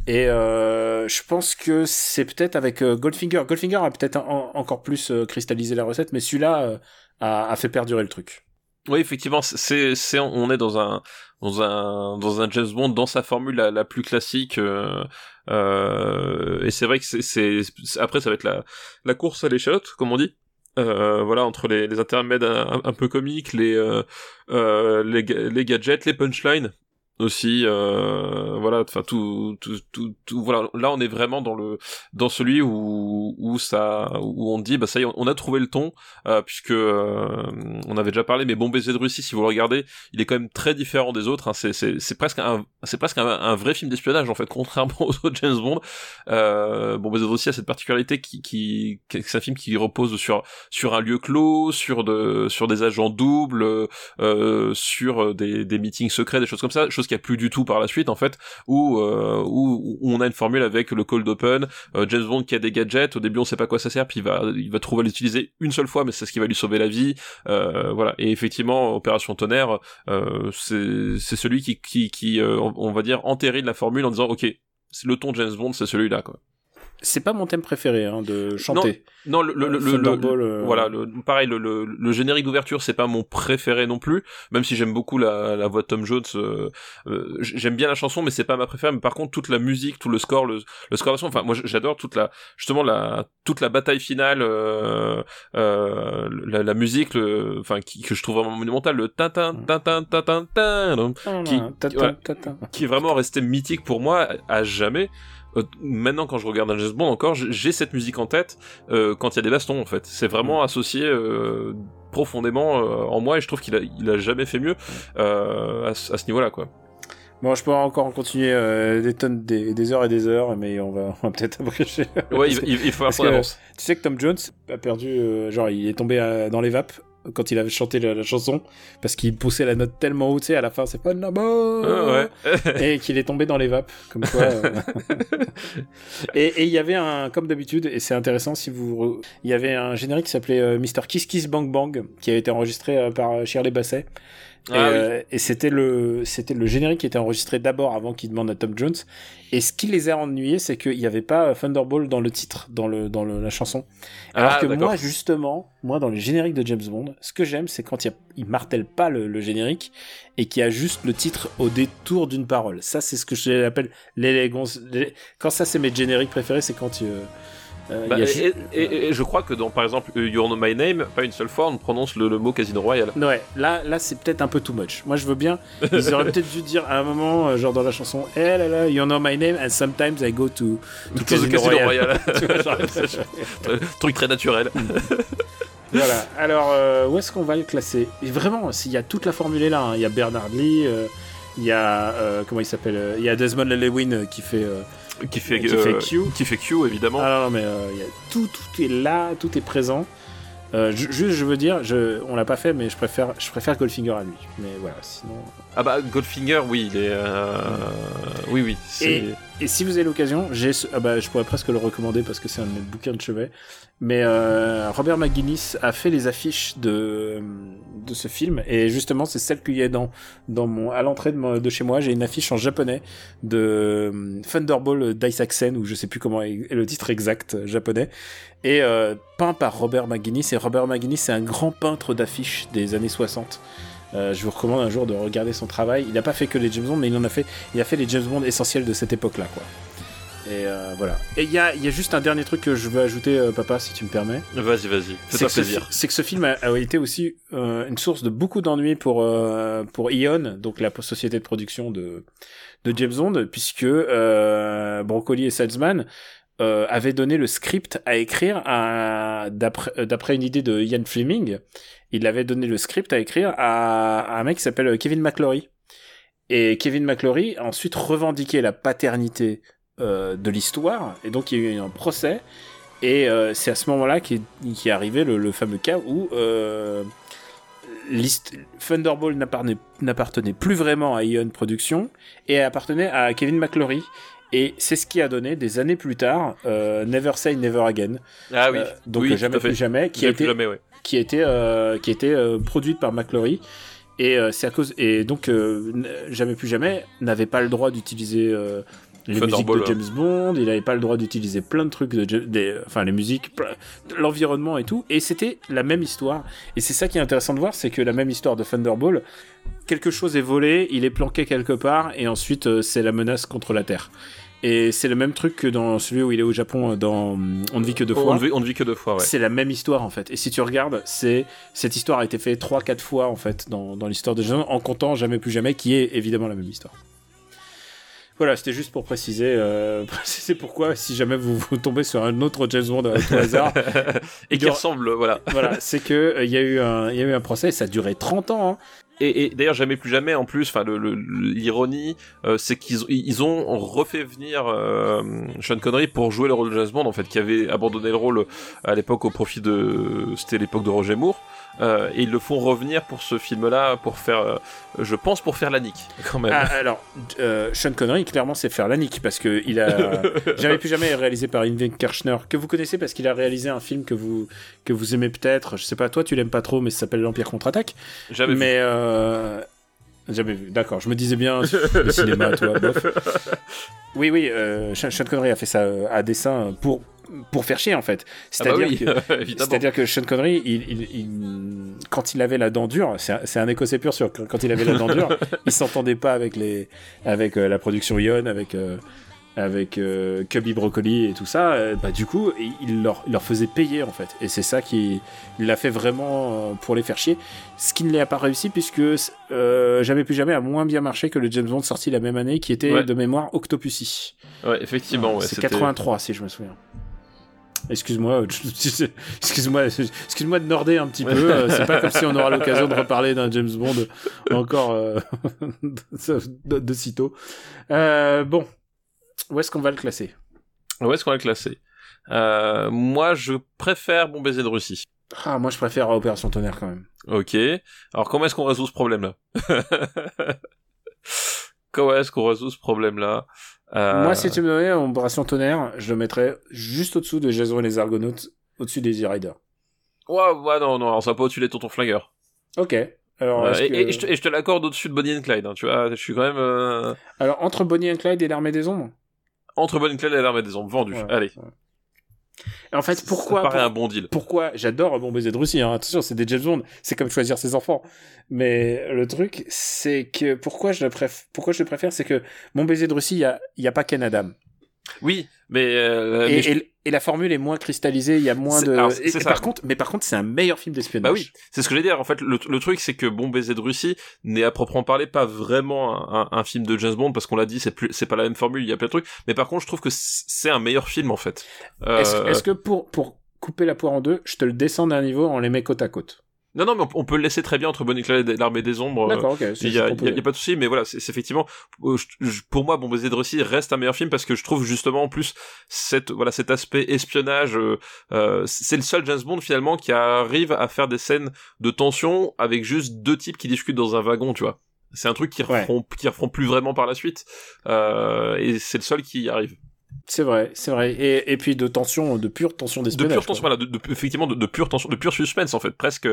Et euh, je pense que c'est peut-être avec euh, Goldfinger. Goldfinger a peut-être en- encore plus euh, cristallisé la recette, mais celui-là euh, a, fait perdurer le truc. Oui, effectivement, c'est, c'est, on est dans un, dans un, dans un James Bond dans sa formule la, plus classique. et c'est vrai que c'est, c'est, après ça va être la, la course à l'échalote, comme on dit. Euh, voilà, entre les, les intermèdes un, peu comiques, les, euh, les, les gadgets, les punchlines. Aussi euh, voilà enfin tout, tout tout tout voilà là on est vraiment dans le dans celui où où ça où on dit bah ça y est on a trouvé le ton euh, puisque euh, on avait déjà parlé mais Bon baiser de Russie si vous le regardez il est quand même très différent des autres hein, c'est c'est presque un c'est presque un, vrai film d'espionnage en fait contrairement aux autres James Bond. Euh, Bon baiser de Russie a cette particularité qui qui, c'est un film qui repose sur sur un lieu clos sur de sur des agents doubles euh, sur des des meetings secrets des choses comme ça qu'il a plus du tout par la suite en fait, où, euh, où, on a une formule avec le cold open, euh, James Bond qui a des gadgets, au début on sait pas quoi ça sert, puis il va, il va trouver à l'utiliser une seule fois, mais c'est ce qui va lui sauver la vie, euh, voilà. Et effectivement, Opération Tonnerre, c'est c'est celui qui, qui, qui on va dire, entérine la formule en disant, ok, le ton James Bond, c'est celui-là, quoi c'est pas mon thème préféré hein, de chanter. Non, le, le, le, le euh, voilà, le, pareil, le, le, générique d'ouverture, c'est pas mon préféré non plus, même si j'aime beaucoup la, la voix de Tom Jones. Euh, euh, j'aime bien la chanson, mais c'est pas ma préférée. Mais par contre, toute la musique, tout le score, le, le score de enfin, moi j'adore toute la, justement la, toute la bataille finale, euh, la, la, musique, enfin, qui que je trouve vraiment monumentale, le tintin, tintin, tintin, tintin, qui, qui est vraiment resté mythique pour moi à jamais. Euh, maintenant quand je regarde un James Bond encore, j'ai cette musique en tête euh, quand il y a des bastons en fait. C'est vraiment mm. associé euh, profondément en moi et je trouve qu'il a, il a jamais fait mieux à, à, ce niveau-là quoi. Bon, je pourrais encore continuer des tonnes, des, heures et des heures, mais on va, on va peut-être abréger. Ouais, il, il, faut Tu sais que Tom Jones a perdu, genre, il est tombé dans les vapes quand il avait chanté la, chanson parce qu'il poussait la note tellement haut, tu sais, à la fin c'est pas ah, ouais. et qu'il est tombé dans les vapes, comme quoi. Euh. et il y avait un, comme d'habitude, et c'est intéressant si vous, il y avait un générique qui s'appelait euh, Mr Kiss Kiss Bang Bang qui a été enregistré euh, par Shirley Basset et, ah euh, et c'était le c'était le générique qui était enregistré d'abord avant qu'il demande à Tom Jones. Et ce qui les a ennuyés, c'est qu'il n'y avait pas Thunderball dans le titre, dans le dans le, la chanson. Alors ah, que moi, justement, moi dans les génériques de James Bond, ce que j'aime, c'est quand il, il martèle pas le, le générique et qu'il y a juste le titre au détour d'une parole. Ça, c'est ce que je l'appelle l'élégance. Quand ça, c'est mes génériques préférés, c'est quand euh, euh, bah, et, je crois que dans par exemple You Know My Name, pas une seule fois on prononce le, mot Casino Royale. Ouais, là, là c'est peut-être un peu too much. Moi je veux bien. Ils auraient peut-être dû dire à un moment, euh, genre dans la chanson, Eh là là, You Know My Name, and sometimes I go to, to Casino, Royale. Truc très naturel. voilà. Alors, euh, où est-ce qu'on va le classer? Vraiment, s'il y a toute la formule là. Hein. Il y a Bernard Lee, il y a comment il s'appelle? Il y a Desmond Llewellyn qui fait qui fait, qui fait Q, qui fait Q évidemment. Ah non, mais euh, y a tout, tout est là, tout est présent. Euh, juste, je veux dire, je, on l'a pas fait, mais je préfère, je préfère Goldfinger à lui. Mais voilà, sinon. Ah bah Goldfinger, oui, il est, euh... oui, oui. Et, et, si vous avez l'occasion, j'ai, ah bah, je pourrais presque le recommander parce que c'est un de mes bouquins de chevet. Mais euh, Robert McGuinness a fait les affiches de ce film et justement c'est celle qu'il y a dans dans mon à l'entrée de, chez moi j'ai une affiche en japonais de euh, Thunderball Daisakusen ou je sais plus comment est le titre exact euh, japonais et euh, peint par Robert McGuinness et Robert McGuinness c'est un grand peintre d'affiches des années 60 euh, je vous recommande un jour de regarder son travail. Il n'a pas fait que les James Bond, mais il en a fait. Il a fait les James Bond essentiels de cette époque-là, quoi. Et euh, voilà. Et il y a, y a, juste un dernier truc que je veux ajouter, euh, papa, si tu me permets. Vas-y, vas-y. Fais-toi plaisir. C'est que ce film a, été aussi euh, une source de beaucoup d'ennuis pour euh, pour Eon, donc la société de production de de James Bond, puisque Broccoli et Salzman avaient donné le script à écrire d'après d'après une idée de Ian Fleming. Il avait donné le script à écrire à, à un mec qui s'appelle Kevin McClory. Et Kevin McClory a ensuite revendiqué la paternité euh, de l'histoire, et donc il y a eu un procès, et euh, c'est à ce moment-là qu'est est arrivé le, fameux cas où euh, Thunderball n'appartenait plus vraiment à Ion Productions et appartenait à Kevin McClory. Et c'est ce qui a donné des années plus tard Never Say Never Again. Ah oui. donc jamais plus jamais, qui a, été, qui a été, qui a produite par McClory. Et c'est à cause et donc jamais plus jamais n'avait pas le droit d'utiliser les musiques de James Bond, il n'avait pas le droit d'utiliser plein de trucs, de, des, enfin les musiques, l'environnement et tout, et c'était la même histoire. Et c'est ça qui est intéressant de voir, c'est que la même histoire de Thunderball, quelque chose est volé, il est planqué quelque part, et ensuite euh, c'est la menace contre la Terre. Et c'est le même truc que dans celui où il est au Japon, dans On ne vit que deux fois. On ne vit, que deux fois, ouais. C'est la même histoire en fait. Et si tu regardes, c'est cette histoire a été faite trois, quatre fois en fait dans, dans l'histoire de James en comptant jamais plus jamais, qui est évidemment la même histoire. Voilà, c'était juste pour préciser, euh, préciser pourquoi, si jamais vous, vous tombez sur un autre James Bond à tout hasard, et qui aura- ressemble, voilà. voilà, c'est que euh, il y a eu un, il y a eu un procès, ça a duré 30 ans. hein. Et, et d'ailleurs, jamais plus jamais, en plus, enfin, le- le- l'ironie, euh, c'est qu'ils ils ont refait venir euh, Sean Connery pour jouer le rôle de James Bond, en fait, qui avait abandonné le rôle à l'époque au profit de, c'était l'époque de Roger Moore, euh, et ils le font revenir pour ce film-là, pour faire, euh, je pense, pour faire la nique, quand même. Ah, alors, euh, Sean Connery, clairement, c'est faire la nique parce que il a jamais plus jamais réalisé par Ingrid Kirchner, que vous connaissez parce qu'il a réalisé un film que vous que vous aimez peut-être. Je sais pas, toi, tu l'aimes pas trop, mais ça s'appelle l'Empire contre-attaque. Jamais. Mais euh, jamais vu. D'accord, je me disais bien le cinéma, toi, bof. Oui, oui, euh, Sean Connery a fait ça euh, à dessin pour pour faire chier en fait. Ah bah C'est-à-dire oui, que c'est-à-dire que Sean Connery, il, il- il- quand il avait la dent dure, c'est un, un écossais pur sûr. Quand quand il avait la dent dure, il s'entendait pas avec les, avec euh, la production Ion, avec euh, avec euh, Cubby Broccoli et tout ça. euh, bah du coup, il, leur, il leur faisait payer en fait. Et c'est ça qui l'a fait vraiment euh, pour les faire chier. Ce qui ne l'a pas réussi puisque euh, jamais plus jamais a moins bien marché que le James Bond sorti la même année, qui était Ouais. de mémoire Octopussy. Ouais, effectivement, ouais, c'est c'était- 83 si je me souviens. Excuse-moi, excuse-moi, excuse-moi de norder un petit peu. euh, C'est pas comme si on aura l'occasion de reparler d'un James Bond encore euh, de, de sitôt. Euh, bon, où est-ce qu'on va le classer? Où est-ce qu'on va le classer? Euh, Moi, je préfère Bon baiser de Russie. Ah, moi je préfère Opération Tonnerre quand même. Ok. Alors comment est-ce qu'on résout ce problème-là? Comment est-ce qu'on résout ce problème-là? Euh, Moi, si tu me donnais Opération Tonnerre, je le mettrais juste au-dessous de Jason et les Argonautes, au-dessus des E-Rider. Ouais, ouais, non, non, alors ça va pas au-dessus des tontons flingueurs. Ok. Alors, Euh, et, que- et je te, l'accorde au-dessus de Bonnie and Clyde, hein, tu vois, je suis quand même euh, Alors, entre Bonnie and Clyde et l'Armée des Ombres? Entre Clyde et l'armée des ombres, vendu. Ouais, Allez, ouais. En fait, pourquoi ça paraît pour- un bon deal. pourquoi j'adore Bon baiser de Russie hein. attention c'est des James Bond c'est comme choisir ses enfants mais le truc c'est que pourquoi je le préfère pourquoi je le préfère c'est que Mon baiser de Russie il y a y a pas Ken Adam Oui, mais, euh, et, mais je- et- et la formule est moins cristallisée il y a moins de alors, c'est et- et ça. par contre mais par contre c'est un meilleur film d'espionnage Bah oui, c'est ce que j'allais dire. En fait, le, le truc, c'est que Bon baiser de Russie n'est à proprement parler pas vraiment un, un- un film de James Bond parce qu'on l'a dit, c'est plus, c'est pas la même formule, il y a plein de trucs. Mais par contre, je trouve que c'est un meilleur film en fait. Euh, est-ce que pour pour couper la poire en deux je te le descends d'un niveau on les met côte à côte? Non, non, mais on, peut le laisser très bien entre Bonnie and Clyde et l'armée des ombres. euh, d'accord ok Il y a, pas de souci, mais voilà, c'est effectivement, euh, je- pour moi, Bon baiser de Russie reste un meilleur film parce que je trouve justement en plus cette, voilà, cet aspect espionnage, euh, euh, c'est le seul James Bond finalement qui arrive à faire des scènes de tension avec juste deux types qui discutent dans un wagon, tu vois. C'est un truc qui Ouais. referont, referont plus vraiment par la suite, euh, et c'est le seul qui y arrive. C'est vrai c'est vrai et, et puis de tension de pure tension De d'espionnage pure tension, quoi. voilà, de, de- effectivement, de, de pure tension, de pure suspense en fait, presque,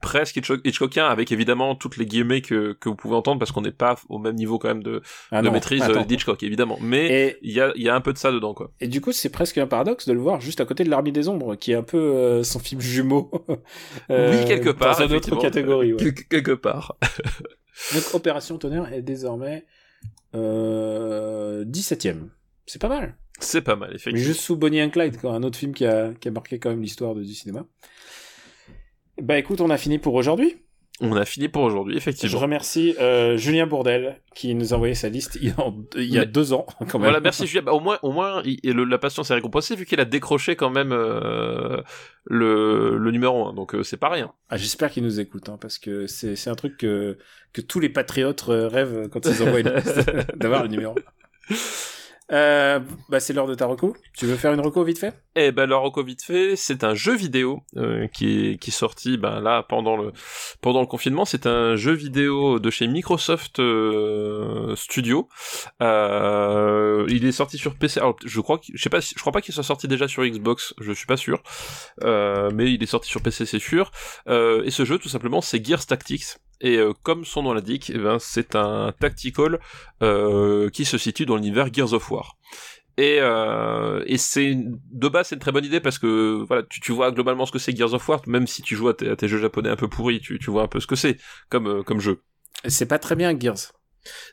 presque Hitchcock- Hitchcockien, avec évidemment toutes les guillemets que, que vous pouvez entendre parce qu'on n'est pas au même niveau quand même de, Ah de non, maîtrise euh, d'Hitchcock, évidemment. Mais il y a, y a un peu de ça dedans, quoi. Et du coup, c'est presque un paradoxe de le voir juste à côté de l'Armée des Ombres, qui est un peu euh, son film jumeau. Euh, oui, quelque part. Dans une autre catégorie, ouais. Quelque, quelque part. Donc, Opération Tonnerre est désormais euh, 17ème. C'est pas mal. C'est pas mal, Mais effectivement. juste sous Bonnie and Clyde, quoi, un autre film qui a, qui a marqué quand même l'histoire du cinéma. Bah écoute, on a fini pour aujourd'hui. On a fini pour aujourd'hui, Je effectivement. remercie euh, Julien Bourdel qui nous a envoyé sa liste il y a, il y a Mais- deux ans quand même. Voilà, merci Julien. Bah, au moins, au moins, il- le- la patience est récompensée vu qu'il a décroché quand même euh, le, le numéro 1. Donc euh, c'est pas rien. Ah, J'espère qu'il nous écoute, hein, parce que c'est un truc que, que tous les patriotes euh, rêvent quand ils envoient une liste, d'avoir le numéro. Euh, bah c'est l'heure de ta reco. Tu veux faire une reco vite fait? Eh ben, le Rocco vite fait, c'est un jeu vidéo euh, qui est sorti ben là pendant le pendant le confinement. C'est un jeu vidéo de chez Microsoft euh, Studio. Euh, il est sorti sur PC. Je crois je sais pas, je crois pas qu'il soit sorti déjà sur Xbox. Je suis pas sûr, mais il est sorti sur PC, c'est sûr. Et ce jeu, tout simplement, c'est Gears Tactics. Et comme son nom l'indique, eh ben, c'est un tactical qui se situe dans l'univers Gears of War. Et, euh, et c'est de base c'est une très bonne idée parce que voilà tu, vois globalement ce que c'est Gears of War même si tu joues à tes, jeux japonais un peu pourris tu, tu vois un peu ce que c'est comme euh, comme jeu C'est pas très bien Gears.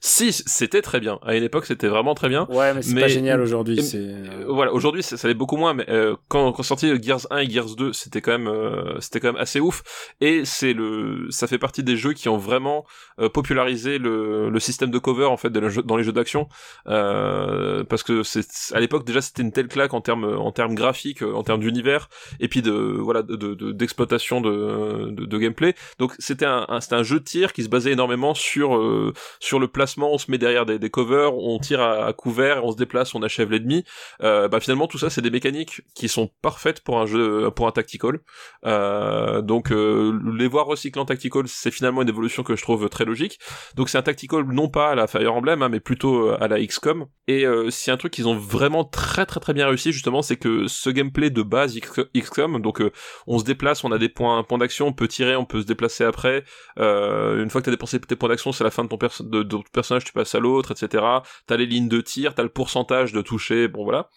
Si, c'était très bien. À une époque, c'était vraiment très bien. Ouais, mais c'est Mais- pas génial aujourd'hui. C'est Euh, voilà, aujourd'hui, ça, ça l'est beaucoup moins, mais euh, quand, quand sorti Gears 1 et Gears 2, c'était quand même, euh, c'était quand même assez ouf. Et c'est le, ça fait partie des jeux qui ont vraiment euh, popularisé le, le système de cover en fait de le jeu- dans les jeux d'action, euh, parce que c'est, à l'époque déjà c'était une telle claque en termes, en termes graphiques, euh, en termes d'univers, et puis de, voilà, de, de- de- d'exploitation de, de, de gameplay. Donc c'était un, un- c'était un jeu de tir qui se basait énormément sur, euh, le placement. On se met derrière des, covers, on tire à, couvert, on se déplace, on achève l'ennemi. Euh, bah finalement tout ça c'est des mécaniques qui sont parfaites pour un jeu pour un tactical. Euh, donc euh, les voir recycler en tactical c'est finalement une évolution que je trouve très logique. Donc c'est un tactical non pas à la Fire Emblem hein, mais plutôt à la XCOM et c'est un truc qu'ils ont vraiment très très très bien réussi justement c'est que ce gameplay de base XCOM donc on se déplace on a des points points d'action on peut tirer on peut se déplacer après. Une fois que t'as dépensé tes points d'action c'est la fin de ton de, de ton personnage tu passes à l'autre etc t'as les lignes de tir t'as le pourcentage de toucher bon voilà.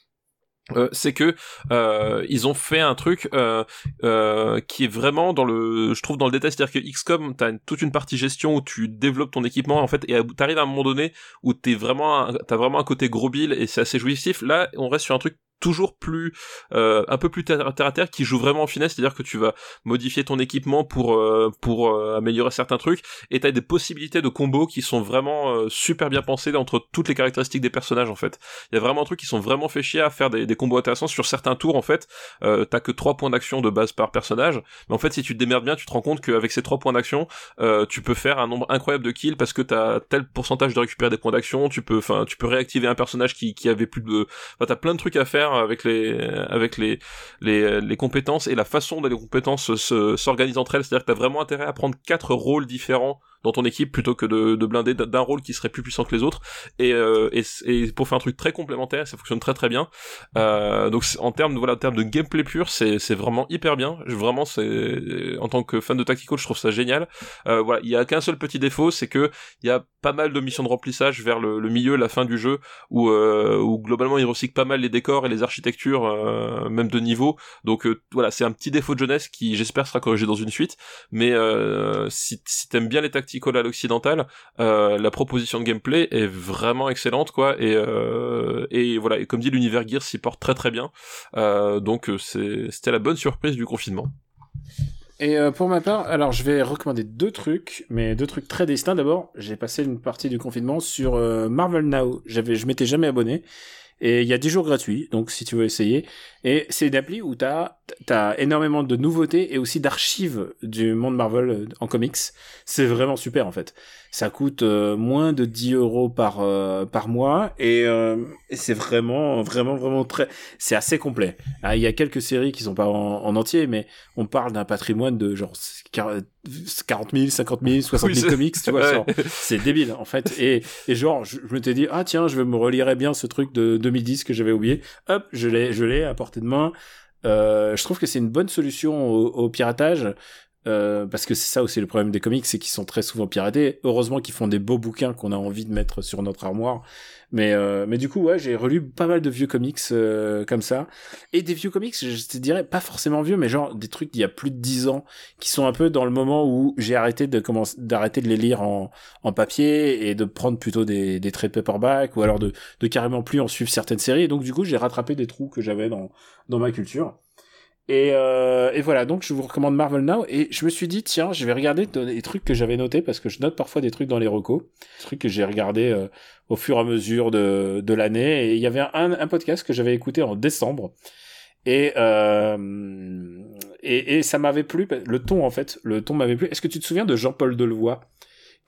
Euh, c'est que euh, ils ont fait un truc euh, euh, qui est vraiment dans le je trouve dans le détail. C'est-à-dire que XCOM t'as toute une partie gestion où tu développes ton équipement en fait et à- t'arrives à un moment donné où t'es vraiment t'as vraiment un côté gros bill et c'est assez jouissif. Là on reste sur un truc toujours plus euh, un peu plus terre à terre qui joue vraiment en finesse c'est-à-dire que tu vas modifier ton équipement pour euh, pour euh, améliorer certains trucs et t'as des possibilités de combos qui sont vraiment euh, super bien pensées entre toutes les caractéristiques des personnages en fait. Il y a vraiment un truc qui sont vraiment fait chier à faire des, des combos intéressants sur certains tours en fait. Euh, t'as que trois points d'action de base par personnage mais en fait si tu te démerdes bien tu te rends compte qu'avec ces trois points d'action euh, tu peux faire un nombre incroyable de kills parce que t'as tel pourcentage de récupérer des points d'action tu peux enfin tu peux réactiver un personnage qui, qui avait plus de enfin t'as plein de trucs à faire avec les avec les les, les compétences et la façon dont les compétences se- s'organisent entre elles. C'est à dire que t'as vraiment intérêt à prendre quatre rôles différents dans ton équipe plutôt que de, de blinder d'un rôle qui serait plus puissant que les autres. Et, euh, et, et pour faire un truc très complémentaire ça fonctionne très très bien. Euh, donc en termes voilà en termes de gameplay pur c'est vraiment hyper bien. Je- vraiment c'est en tant que fan de tactical je trouve ça génial. Euh, voilà il y a qu'un seul petit défaut c'est que il y a pas mal de missions de remplissage vers le, le milieu la fin du jeu où euh, où globalement ils recyclent pas mal les décors et les architectures euh, même de niveau. Donc euh, voilà c'est un petit défaut de jeunesse qui j'espère sera corrigé dans une suite. Mais si, si t'aimes bien les tacticals à l'occidental euh, la proposition de gameplay est vraiment excellente quoi et euh, et voilà et comme dit l'univers Gears s'y porte très très bien euh, donc c'était la bonne surprise du confinement Et pour ma part, alors je vais recommander deux trucs, mais deux trucs très distincts. D'abord, j'ai passé une partie du confinement sur Marvel Now. J'avais, je m'étais jamais abonné. Et il y a 10 jours gratuits, donc si tu veux essayer. Et c'est une appli où t'as as énormément de nouveautés et aussi d'archives du monde Marvel euh, en comics. C'est vraiment super en fait. Ça coûte euh, moins de 10 euros par euh, par mois et, euh, et c'est vraiment vraiment vraiment très. C'est assez complet. Ah, Il y a quelques séries qui sont pas en, en entier, mais on parle d'un patrimoine de genre 40 000, 50 000, 60 Oui, 000 c'est- comics, tu vois. C'est débile en fait. Et, et genre, je, je m'étais dit, ah tiens, je me relirai bien ce truc de 2010 que j'avais oublié. Hop, je l'ai, à de main. Euh, je trouve que c'est une bonne solution au piratage. Euh, parce que c'est ça aussi le problème des comics, c'est qu'ils sont très souvent piratés. Heureusement qu'ils font des beaux bouquins qu'on a envie de mettre sur notre armoire. Mais euh, mais du coup ouais, j'ai relu pas mal de vieux comics euh, comme ça et des vieux comics, je te dirais pas forcément vieux, mais genre des trucs d'il y a plus de 10 ans qui sont un peu dans le moment où j'ai arrêté de commencer d'arrêter de les lire en en papier et de prendre plutôt des des trades paperback ou alors de de carrément plus en suivre certaines séries. Et donc du coup j'ai rattrapé des trous que j'avais dans dans ma culture. Et, euh, et voilà, donc je vous recommande Marvel Now. Et je me suis dit, tiens, je vais regarder des trucs que j'avais notés parce que je note parfois des trucs dans les recos, des trucs que j'ai regardés euh, au fur et à mesure de, de l'année. Et il y avait un, un podcast que j'avais écouté en décembre. Et, euh, et, et ça m'avait plu, le ton en fait, le ton m'avait plu. Est-ce que tu te souviens de Jean-Paul Delevoye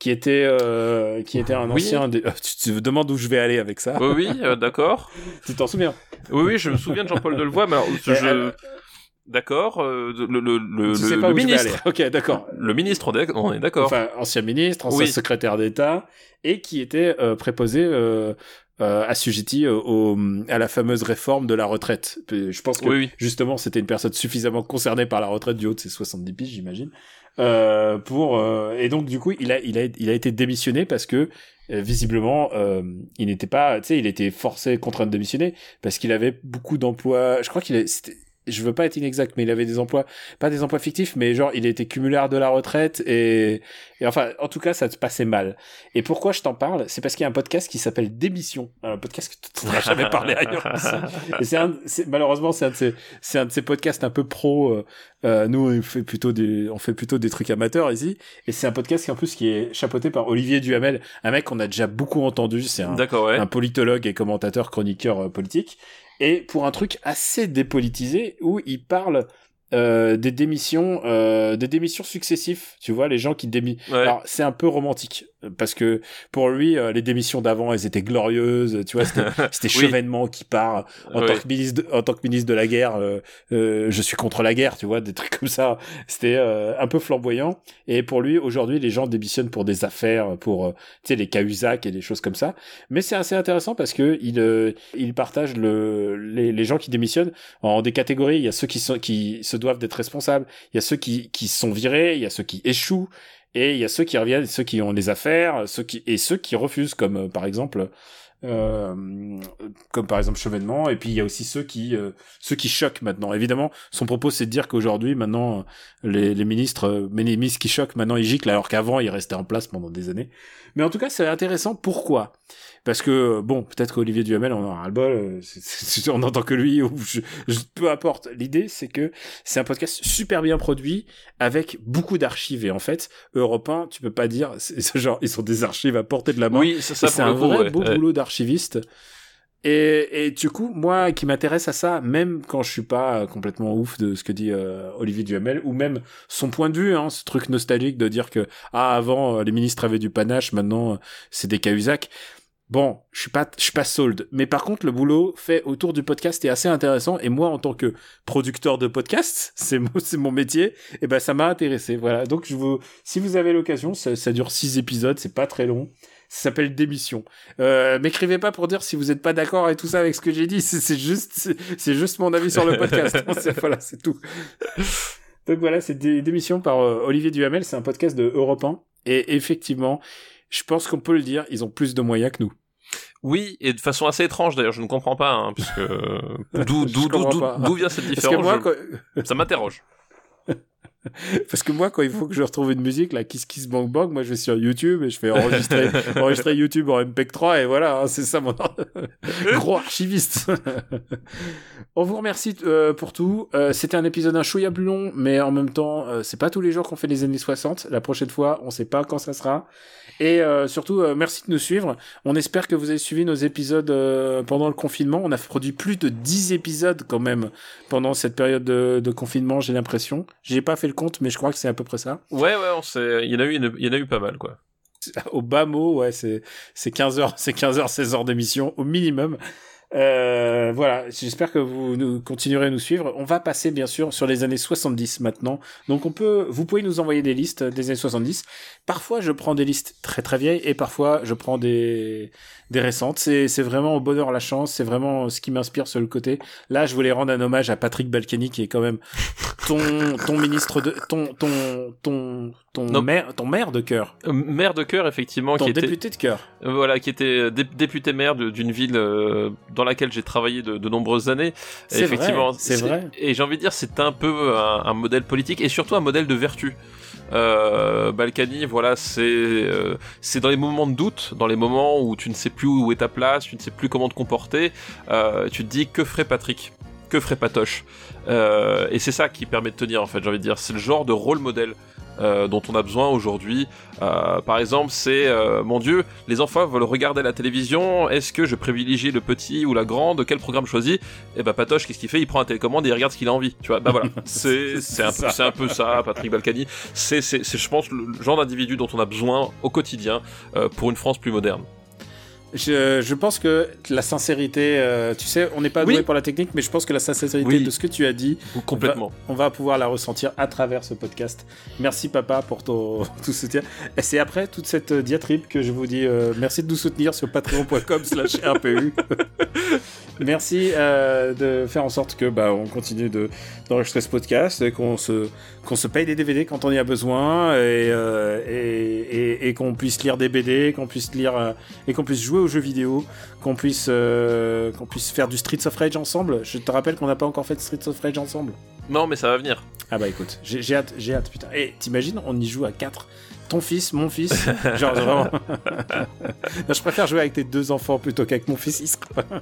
qui était euh, qui était un Oui. ancien des... tu te demandes où je vais aller avec ça oui oui euh, d'accord tu t'en souviens? Oui oui je me souviens de Jean-Paul Delevoye mais alors, Et, je... d'accord euh, le le le, tu le- sais pas le où je vais ministre aller ok d'accord le ministre on est, d'accord enfin ancien ministre, ancien Oui. secrétaire d'État, et qui était euh, préposé euh, euh, assujetti euh, au, à la fameuse réforme de la retraite. Je pense que oui oui justement c'était une personne suffisamment concernée par la retraite du haut de ses 70 piges, j'imagine. Euh, pour euh, et donc du coup il a il a il a été démissionné parce que euh, visiblement euh, il n'était pas tu sais il était forcé contraint de démissionner parce qu'il avait beaucoup d'emplois je crois qu'il est- c'était je veux pas être inexact, mais il avait des emplois, pas des emplois fictifs, mais genre il était cumulard de la retraite et, et enfin, en tout cas, ça se passait mal. Et pourquoi je t'en parle? C'est parce qu'il y a un podcast qui s'appelle Démission, un podcast que tu n'auras jamais parlé ailleurs. Et c'est un, malheureusement, c'est un de ces, c'est un de ces podcasts un peu pro. Euh, euh, nous, on fait plutôt des, on fait plutôt des trucs amateurs ici. Et c'est un podcast qui en plus qui est chapeauté par Olivier Duhamel, un mec qu'on a déjà beaucoup entendu. C'est un, un politologue et commentateur, chroniqueur euh, politique et pour un truc assez dépolitisé où il parle euh, des démissions, euh, des démissions successives. Tu vois, les gens qui démisent. Alors c'est un peu romantique parce que pour lui, euh, les démissions d'avant, elles étaient glorieuses. Tu vois, c'était, Chevènement qui part en tant que ministre, de, en tant que ministre de la guerre. je suis contre la guerre. Tu vois, des trucs comme ça. C'était un peu flamboyant. Et pour lui, aujourd'hui, les gens démissionnent pour des affaires, pour tu sais les Cahuzac et des choses comme ça. Mais c'est assez intéressant parce que il il partage le les, les gens qui démissionnent en des catégories. Il y a ceux qui sont qui se doivent d'être responsables. Il y a ceux qui, qui sont virés, il y a ceux qui échouent, et il y a ceux qui reviennent, ceux qui ont des affaires, ceux qui et ceux qui refusent, comme euh, par exemple, euh, comme par exemple Chevènement. Et puis il y a aussi ceux qui, euh, ceux qui choquent maintenant. Évidemment, son propos c'est de dire qu'aujourd'hui, maintenant, les, les ministres, mais les ministres qui choquent, maintenant ils giclent, alors qu'avant ils restaient en place pendant des années. Mais en tout cas, c'est intéressant. Pourquoi? Parce que bon, peut-être qu'Olivier Duhamel en aura le bol, euh, on entend que lui ou je, peu importe. L'idée c'est que c'est un podcast super bien produit avec beaucoup d'archives et en fait Europe 1, tu peux pas dire c'est genre ils sont des archives à portée de la main. Oui, c'est ça. C'est un vrai beau boulot d'archiviste. Et, et, du coup, moi qui m'intéresse à ça, même quand je suis pas complètement ouf de ce que dit euh, Olivier Duhamel, ou même son point de vue, hein, ce truc nostalgique de dire que ah avant les ministres avaient du panache, maintenant c'est des Cahuzac. Bon, je suis pas, je suis pas sold. Mais par contre, le boulot fait autour du podcast est assez intéressant. Et moi, en tant que producteur de podcast, c'est mon, c'est mon métier. Et ben, ça m'a intéressé. Voilà. Donc, je vous, si vous avez l'occasion, ça, ça dure six épisodes, c'est pas très long. Ça s'appelle Démission. Euh, m'écrivez pas pour dire si vous êtes pas d'accord et tout ça avec ce que j'ai dit. C'est, juste, c'est, juste mon avis sur le podcast. voilà, c'est tout. Donc voilà, c'est Démission par euh, Olivier Duhamel. C'est un podcast de Europe 1. Et effectivement, je pense qu'on peut le dire, ils ont plus de moyens que nous. Oui, et de façon assez étrange d'ailleurs, je ne comprends pas, hein, puisque d'où d'où d'où vient cette différence Ça m'interroge. Parce que moi, quand il faut que je retrouve une musique, la Kiss Kiss Bang Bang, moi je vais sur YouTube et je fais enregistrer, enregistrer YouTube en MP3 et voilà, hein, c'est ça mon gros archiviste. On vous remercie euh, pour tout. Euh, c'était un épisode un chouïa plus long, mais en même temps, euh, c'est pas tous les jours qu'on fait les années 60. La prochaine fois, on sait pas quand ça sera. Et euh, surtout, euh, merci de nous suivre. On espère que vous avez suivi nos épisodes euh, pendant le confinement. On a produit plus de 10 épisodes quand même pendant cette période de, confinement, j'ai l'impression. J'ai pas fait le compte, mais je crois que c'est à peu près ça. Ouais, ouais, on sait. Il y en a eu, il y en a eu pas mal, quoi. Au bas mot, ouais, c'est, c'est 15 heures, c'est 15 heures, 16 heures d'émission au minimum. Euh, voilà, j'espère que vous nous continuerez à nous suivre. On va passer bien sûr sur les années 70 maintenant. Donc on peut, vous pouvez nous envoyer des listes des années 70. Parfois je prends des listes très très vieilles et parfois je prends des des récentes. C'est c'est vraiment au bonheur la chance. C'est vraiment ce qui m'inspire sur le côté. Là je voulais rendre un hommage à Patrick Balkany qui est quand même ton ton ministre de ton ton ton ton maire ton maire de cœur. Euh, maire de cœur effectivement. Ton qui député de cœur. voilà, qui était député maire d'une ville. Euh, dans laquelle j'ai travaillé de, nombreuses années. C'est effectivement, c'est vrai. Et j'ai envie de dire, c'est un peu un, modèle politique et surtout un modèle de vertu. Euh, Balkany, voilà, c'est euh, c'est dans les moments de doute, dans les moments où tu ne sais plus où est ta place, tu ne sais plus comment te comporter, euh, tu te dis que ferait Patrick, que ferait Patoche, euh, et c'est ça qui permet de tenir en fait. J'ai envie de dire, c'est le genre de rôle modèle euh, dont on a besoin aujourd'hui. Euh, par exemple, c'est euh, mon Dieu, les enfants veulent regarder la télévision. Est-ce que je privilégie le petit ou la grande? Quel programme choisir? Et eh bah ben, Patoche, qu'est-ce qu'il fait? Il prend la télécommande et il regarde ce qu'il a envie. Tu vois? Bah voilà, c'est c'est un peu c'est un peu ça. Patrick Balkany, c'est c'est je pense le genre d'individu dont on a besoin au quotidien pour une France plus moderne. Je, je, pense que la sincérité, euh, tu sais, on n'est pas doué pour la technique, mais je pense que la sincérité de ce que tu as dit, complètement, on va, pouvoir la ressentir à travers ce podcast. Merci papa pour ton tout soutien. Et c'est après toute cette diatribe que je vous dis euh, merci de nous soutenir sur patreon.com/rpu. Merci euh, de faire en sorte que bah, on continue de d'enregistrer ce podcast, et qu'on se qu'on se paye des DVD quand on y a besoin et et, et, et qu'on puisse lire des BD, qu'on puisse lire et qu'on puisse jouer aux jeux vidéo, qu'on puisse euh, qu'on puisse faire du Streets of Rage ensemble. Je te rappelle qu'on n'a pas encore fait de Streets of Rage ensemble. Non, mais ça va venir. Ah bah écoute, j'ai j'ai hâte, j'ai hâte, putain. Et t'imagines, on y joue à 4 ton fils, mon fils, genre vraiment. Non, je préfère jouer avec tes deux enfants plutôt qu'avec mon fils. Il sera-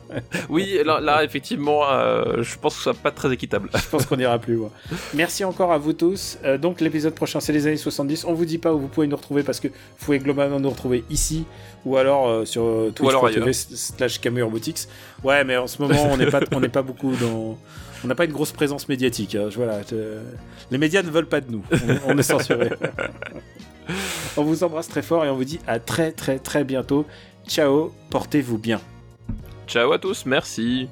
Oui, là, là, effectivement, euh, je pense que ça va pas très équitable. Je pense qu'on ira plus loin. Merci encore à vous tous. Euh, donc l'épisode prochain, c'est les années 70. On vous dit pas où vous pouvez nous retrouver parce que vous pouvez globalement nous retrouver ici ou alors euh, sur alors ailleurs. slash Cameo Robotics. Ouais, mais en ce moment, on n'est pas, on n'est pas beaucoup dans. On n'a pas une grosse présence médiatique. hein. Voilà, je- les médias ne veulent pas de nous. On, on est censuré. On vous embrasse très fort et on vous dit à très très très bientôt. Ciao, portez-vous bien. Ciao à tous, merci.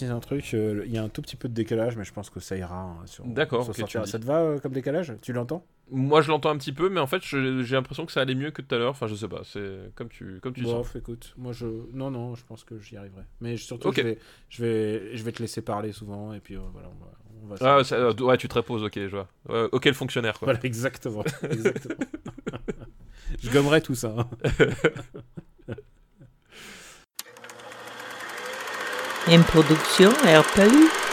Précise un truc, euh, il y a un tout petit peu de décalage, mais je pense que ça ira. hein, D'accord. Ça te va euh, comme décalage? Tu l'entends? Moi, je l'entends un petit peu, mais en fait, j'ai l'impression que ça allait mieux que tout à l'heure. Enfin, je sais pas, c'est comme tu, comme tu sens. Bof, écoute, moi je. Non, non, je pense que j'y arriverai. Mais surtout, je, vais, je, vais, je vais te laisser parler souvent, et puis euh, voilà, on va. On va Ah, ça- euh, ouais, tu te reposes, ok, je vois. Ouais, ok, le fonctionnaire, quoi. Voilà, exactement. exactement. je gommerai tout ça. hein. Une production RPU.